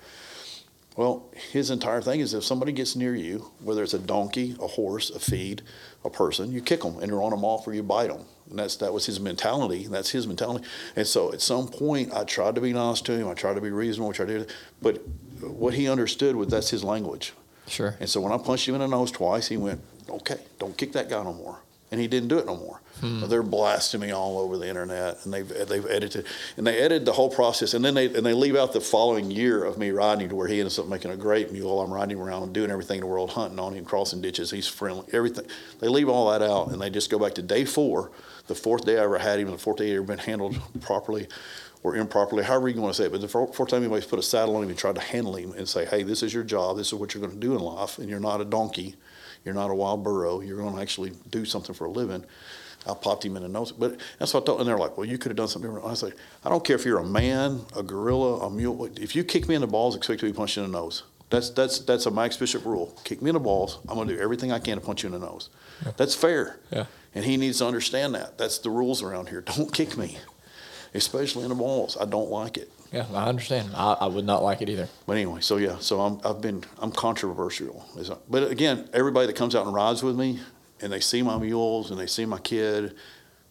Well, his entire thing is if somebody gets near you, whether it's a donkey, a horse, a feed, a person, you kick them and you run them off or you bite them. And that's that was his mentality. That's his mentality. And so at some point, I tried to be nice to him. I tried to be reasonable, which I did. But what he understood was that's his language. Sure. And so when I punched him in the nose twice, he went, "Okay, don't kick that guy no more." And he didn't do it no more. Hmm. They're blasting me all over the internet, and they've they've edited and they edited the whole process, and then they and they leave out the following year of me riding to where he ends up making a great mule. I'm riding around and doing everything in the world, hunting on him, crossing ditches. He's friendly, everything. They leave all that out, and they just go back to day four, the fourth day I ever had him, the fourth day he ever been handled properly or improperly, however you want to say it. But the fourth time anybody's put a saddle on him and tried to handle him and say, hey, this is your job, this is what you're going to do in life, and you're not a donkey, you're not a wild burro, you're going to actually do something for a living. I popped him in the nose, but that's what I thought. And they're like, "Well, you could have done something different." I was like, "I don't care if you're a man, a gorilla, a mule. If you kick me in the balls, expect to be punched in the nose. That's that's that's a Max Bishop rule. Kick me in the balls. I'm going to do everything I can to punch you in the nose. That's fair. Yeah. And he needs to understand that. That's the rules around here. Don't kick me, especially in the balls. I don't like it. Yeah, I understand. I, I would not like it either. But anyway, so yeah, so I'm, I've been I'm controversial. But again, everybody that comes out and rides with me, and they see my mules and they see my kid,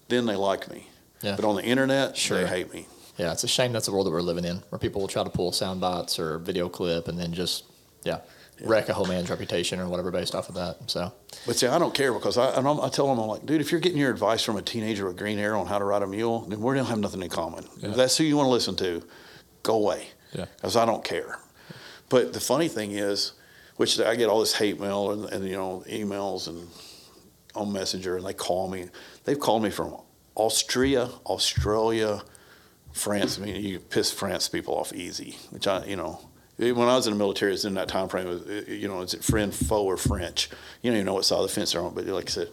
then they like me. Yeah. But on the internet, Sure. they hate me. Yeah, it's a shame that's the world that we're living in, where people will try to pull sound bites or video clip and then just, yeah, wreck a whole man's reputation or whatever based off of that. So, But see, I don't care because I, and I'm, I tell them, I'm like, dude, if you're getting your advice from a teenager with green hair on how to ride a mule, then we don't have nothing in common. Yeah. If that's who you want to listen to, go away. Yeah. Because I don't care. But the funny thing is, which I get all this hate mail and, and you know emails and on Messenger, and they call me. They've called me from Austria, Australia, France. I mean, you piss France people off easy. Which I, you know, Eh, when I was in the military, it's in that time frame. Was, eh, you know, is it friend, foe, or French? You don't even know what side of the fence they're on. But like I said,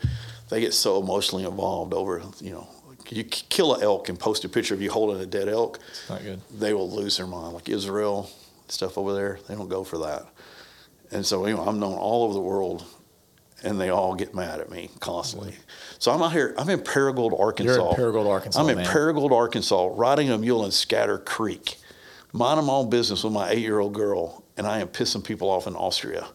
they get so emotionally involved over, you know, you kill an elk and post a picture of you holding a dead elk, it's not good. they will lose their mind. Like Israel, stuff over there, they don't go for that. And so, you know, I'm known all over the world, and they all get mad at me constantly. So I'm out here. I'm in Paragould, Arkansas. You're in Paragould, Arkansas, I'm in man. Paragould, Arkansas, riding a mule in Scatter Creek, minding my own business with my eight-year-old girl, and I am pissing people off in Austria.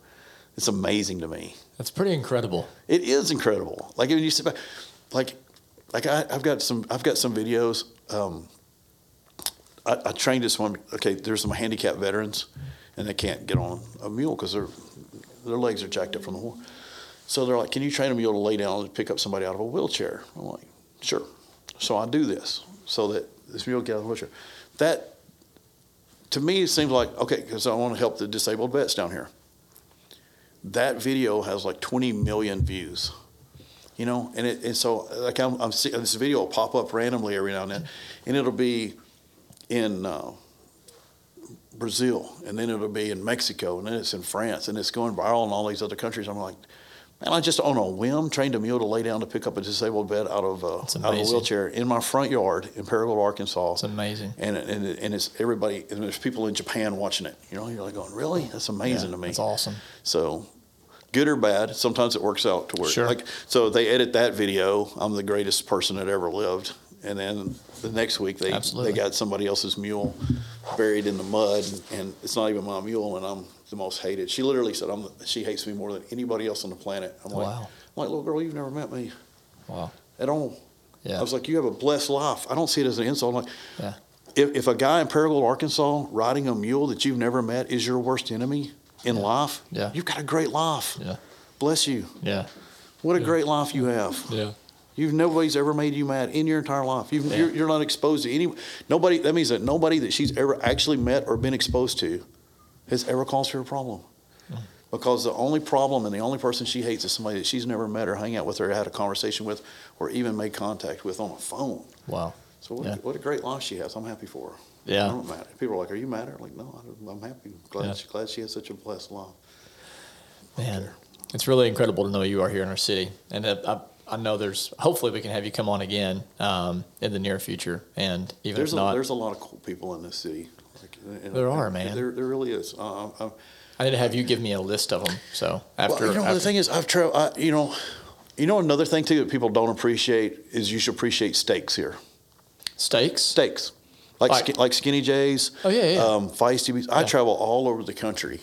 It's amazing to me. That's pretty incredible. It is incredible. Like when you sit back, like, like I, I've got some, I've got some videos. Um, I, I trained this one. Okay, there's some handicapped veterans, and they can't get on a mule because their their legs are jacked up from the war. So they're like, "Can you train a mule to lay down and pick up somebody out of a wheelchair?" I'm like, "Sure." So I do this so that this mule gets out of the wheelchair. That to me it seems like okay because I want to help the disabled vets down here. That video has like 20 million views you know and it and so like i'm, I'm this video will pop up randomly every now and then and it'll be in uh, brazil and then it'll be in mexico and then it's in france and it's going viral in all these other countries i'm like man i just on a whim trained a mule to lay down to pick up a disabled vet out of, uh, out of a wheelchair in my front yard in Paragould, arkansas It's amazing. and, and, it- and it's everybody and there's people in japan watching it you know you're like going really that's amazing Yeah, to me That's awesome. so, good or bad, sometimes it works out to where, Sure. like, so they edit that video. I'm the greatest person that ever lived, and then the next week they Absolutely. they got somebody else's mule buried in the mud, and it's not even my mule, and I'm the most hated. She literally said, "I'm." She hates me more than anybody else on the planet. I'm oh, like, Wow. I'm like, little girl, you've never met me Wow. at all. Yeah. I was like, you have a blessed life. I don't see it as an insult. I'm like, Yeah. if, if a guy in Paragould, Arkansas, riding a mule that you've never met is your worst enemy in life, Yeah. you've got a great life. Yeah. Bless you. Yeah. What a great life you have. Yeah. You've nobody's ever made you mad in your entire life. You've, Yeah. you're, you're not exposed to any nobody. That means that nobody that she's ever actually met or been exposed to has ever caused her a problem. Because the only problem and the only person she hates is somebody that she's never met or hung out with or had a conversation with or even made contact with on a phone. Wow. So what, Yeah. a, what a great life she has. I'm happy for her. Yeah. I'm mad. People are like, "Are you mad?" at her? I'm like, no, I- I'm happy. Glad, Yeah. she, glad she has such a blessed life. Man, it's really incredible to know you are here in our city, and uh, I, I know there's. Hopefully, we can have you come on again um, in the near future, and even There's if a, not, there's a lot of cool people in this city. There are, man. There, there really is. Uh, I, I need to have you give me a list of them. So after, well, you know, after the thing is, I've. I, you know, you know, another thing too that people don't appreciate is you should appreciate steaks here. steaks, Steaks, like Like- like, like Skinny J's. Oh, yeah, yeah. Um, Feisty. I Yeah. travel all over the country,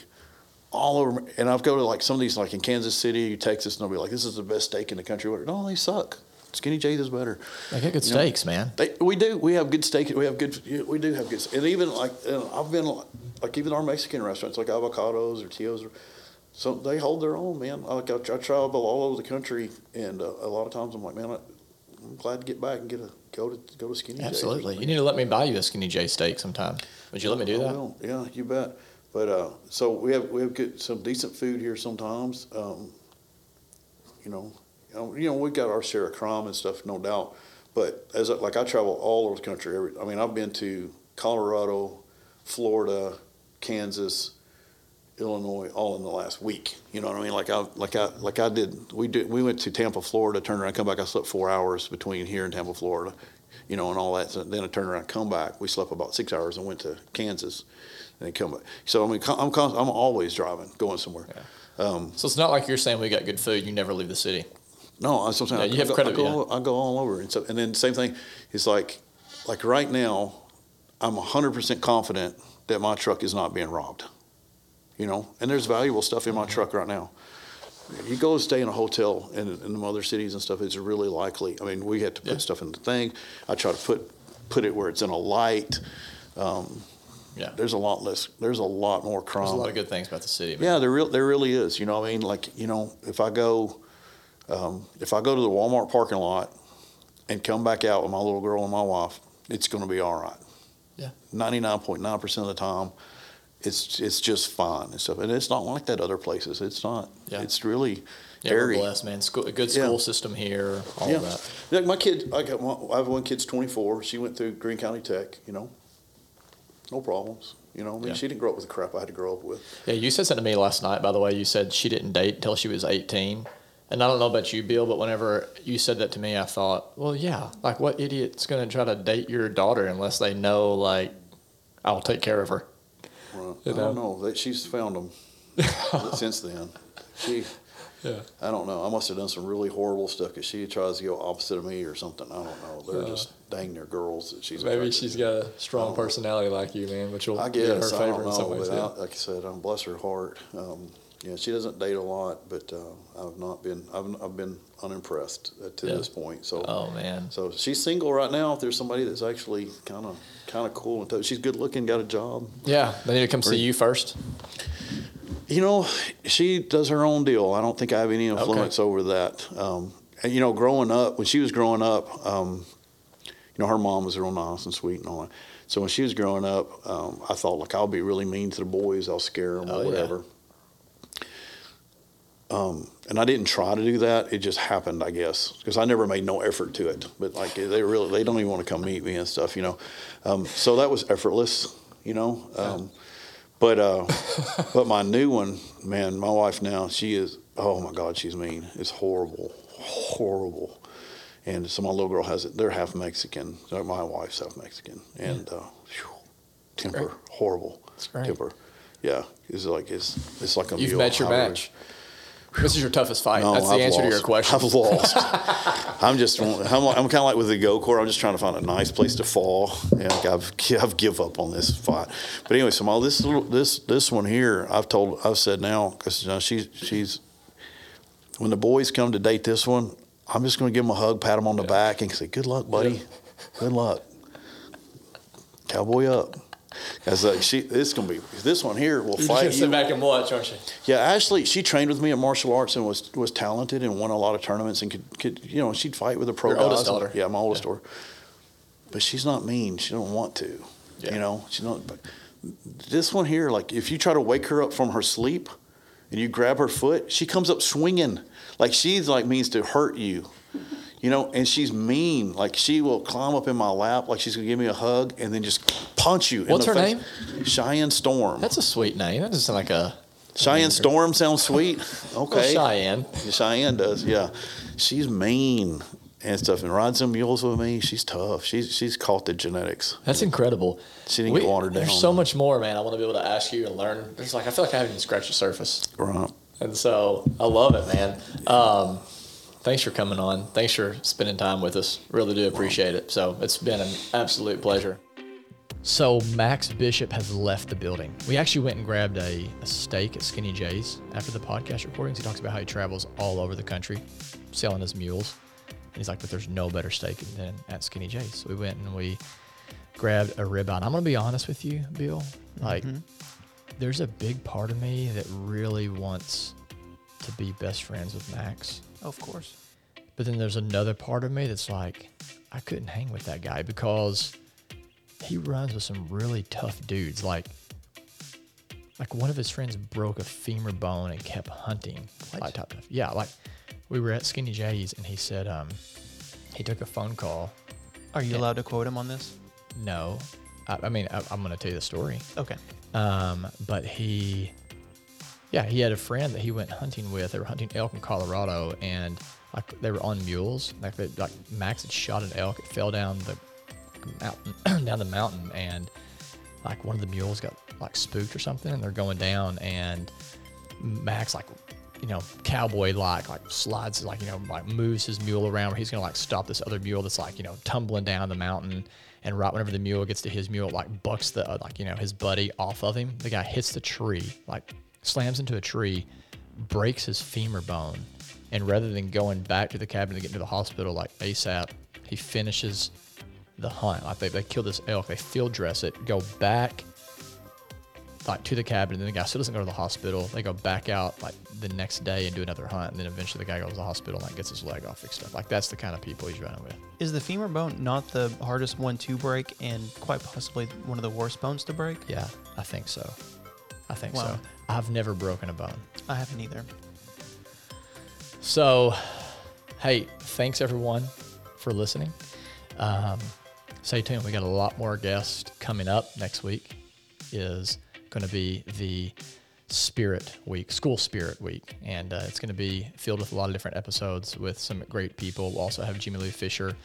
all over, and I've go to like some of these, like in Kansas City, Texas, and they'll be like, "This is the best steak in the country." No, they suck. Skinny J's is better. they get good You know, steaks, man. They, we do. We have good steak. We have good. We do have good. And even like you know, I've been like even our Mexican restaurants like avocados or tios, or, so they hold their own. Man, like I, I travel all over the country, and uh, a lot of times I'm like, man, I, I'm glad to get back and get a go to go to Skinny J's. Absolutely, you need to let me buy you a skinny J steak sometime. Would you let me do that? Yeah, you bet. But uh, so we have we have good, some decent food here sometimes. Um, you know, you know, you know, we got our share of crime and stuff, no doubt. But as I, like I travel all over the country. Every, I mean, I've been to Colorado, Florida, Kansas, Illinois, all in the last week. You know what I mean? Like I like I like I did. We did. We went to Tampa, Florida. Turned around, come back. I slept four hours between here and Tampa, Florida. You know, and all that. So then I turned around, come back. We slept about six hours and went to Kansas, and then come back. So I mean, I'm I'm always driving, going somewhere. Um, So it's not like you're saying we got good food. You never leave the city. No, that's what I'm saying. Yeah, you I have go, credit, I go, I go all over, and so and then same thing. It's like, like right now, I'm 100 percent confident that my truck is not being robbed. You know, and there's valuable stuff in my truck right now. You go stay in a hotel in, in the other cities and stuff. It's really likely. I mean, we had to put Yeah. stuff in the thing. I try to put put it where it's in a light. Um, Yeah, there's a lot less. There's a lot more crime. there's a lot of good things about the city. Man. Yeah, there real there really is. You know, what I mean, like you know, if I go, um, if I go to the Walmart parking lot and come back out with my little girl and my wife, it's going to be all right. Yeah. Ninety nine point nine percent of the time, it's it's just fine and stuff. And it's not like that other places. It's not. Yeah. It's really Yeah, airy. blessed, man. School, a good Yeah. school system here. All Yeah. of that. Like my kid, I got one, I have one kid's twenty four. She went through Greene County Tech. You know, no problems. You know, I mean, Yeah. she didn't grow up with the crap I had to grow up with. Yeah, you said something to me last night, by the way. You said she didn't date until she was 18. And I don't know about you, Bill, but whenever you said that to me, I thought, well, yeah, like what idiot's going to try to date your daughter unless they know, like, I'll take care of her? Right. You I don't know? know. She's found them <laughs> since then. She, Yeah. I don't know. I must have done some really horrible stuff because she tries to go opposite of me or something. I don't know. They're Uh, just dang near girls that she's. Maybe attracted she's to. got a strong Oh. personality like you, man, which will I be in her guess I favor don't in some ways. But yeah. I, like I said, um, bless her heart. Um, Yeah, she doesn't date a lot, but uh, I've not been. I've, I've been unimpressed to Yeah. this point. So, Oh man. so she's single right now. If there's somebody that's actually kind of kind of cool and tough, she's good looking, got a job. Yeah, they need to come see you first. You know, she does her own deal. I don't think I have any influence over that. Um, and, you know, growing up, when she was growing up, um, you know, her mom was real nice and sweet and all that. So when she was growing up, um, I thought, like, I'll be really mean to the boys. I'll scare them Oh, or yeah. Um, and I didn't try to do that. It just happened, I guess, because I never made no effort to it. But like, they really, they don't even want to come meet me and stuff, you know. Um, so that was effortless, you know. Um, but uh, but my new one, man, my wife now, she is. Oh my God, she's mean. It's horrible, horrible. And so my little girl has it. They're half Mexican. My wife's half Mexican, and uh, phew, temper horrible. Great. Temper, yeah. It's like it's it's like a You've mule. met your really- match. This is your toughest fight. no, That's the I've answer to your question. I've lost. <laughs> I'm just, I'm, I'm kind of like with the go kart. I'm just trying to find a nice place to fall. Yeah, like I've, I've give up on this fight. But anyway, so my this little, this this one here, I've told, I've said now because you know, she's she's when the boys come to date this one, I'm just going to give them a hug, pat them on the back, and say, "Good luck, buddy. Good luck. Cowboy up." Because like uh, she, this gonna be this one here will You're just fight gonna you. sit back and watch, aren't you? Yeah, Ashley, she trained with me at martial arts and was was talented and won a lot of tournaments and could, could you know she'd fight with a pro Your oldest daughter. Yeah, my oldest Yeah. daughter. But she's not mean. She don't want to. Yeah. You know, she's not. But this one here, like if you try to wake her up from her sleep, and you grab her foot, she comes up swinging, like she's like means to hurt you. You know, and she's mean. Like she will climb up in my lap, like she's gonna give me a hug, and then just punch you. in What's her face. Cheyenne Storm. That's a sweet name. That doesn't sound like a Cheyenne Storm sounds sweet. Well, Okay. Cheyenne. Cheyenne does, yeah. She's mean and stuff and rides some mules with me. She's tough. She's she's caught the genetics. That's incredible. She didn't get watered down. There's so much more, man. I want to be able to ask you and learn. There's like I feel like I haven't even scratched the surface, Right. and so I love it, man. Um, thanks for coming on. Thanks for spending time with us. Really do appreciate it. So it's been an absolute pleasure. So Max Bishop has left the building. We actually went and grabbed a, a steak at Skinny J's after the podcast recordings. He talks about how he travels all over the country selling his mules. And he's like, but there's no better steak than at Skinny J's. So we went and we grabbed a ribeye. And I'm gonna be honest with you, Bill. Like, mm-hmm. there's a big part of me that really wants to be best friends with Max. Of course. But then there's another part of me that's like, I couldn't hang with that guy because he runs with some really tough dudes. Like, like one of his friends broke a femur bone and kept hunting. What? Like, top- yeah, like we were at Skinny J's and he said, um, he took a phone call. Are you allowed to quote him on this? No, I, I mean, I, I'm going to tell you the story. Okay. Um, but he, yeah, he had a friend that he went hunting with. They were hunting elk in Colorado, and like they were on mules. Like they, like Max had shot an elk. It fell down the mountain, <clears throat> down the mountain, and like one of the mules got like spooked or something, and they're going down, and Max like. You know, cowboy like like slides like you know like moves his mule around where he's gonna like stop this other mule that's like you know tumbling down the mountain, and right whenever the mule gets to his mule, like bucks the uh, like you know his buddy off of him. The guy hits the tree, like slams into a tree, breaks his femur bone, and rather than going back to the cabin to get to the hospital like ASAP, he finishes the hunt. Like they, they kill this elk, they field dress it, go back like to the cabin, and then the guy still doesn't go to the hospital. They go back out like the next day and do another hunt, and then eventually the guy goes to the hospital and like gets his leg off fixed up. Like that's the kind of people he's running with. Is the femur bone not the hardest one to break and quite possibly one of the worst bones to break? Yeah, I think so. I think so. I've never broken a bone. I haven't either. So, hey, thanks everyone for listening. Um, stay tuned. We got a lot more guests coming up next week. Is going to be the Spirit Week, School Spirit Week, and uh, it's going to be filled with a lot of different episodes with some great people. We'll also have Jimmy Lee Fisher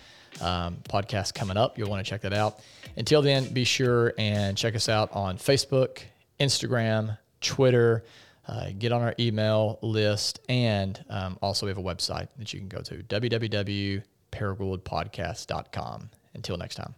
um, podcast coming up. You'll want to check that out. Until then, be sure and check us out on Facebook, Instagram, Twitter. Uh, get on our email list, and um, also we have a website that you can go to www.paragouldpodcast.com. Until next time.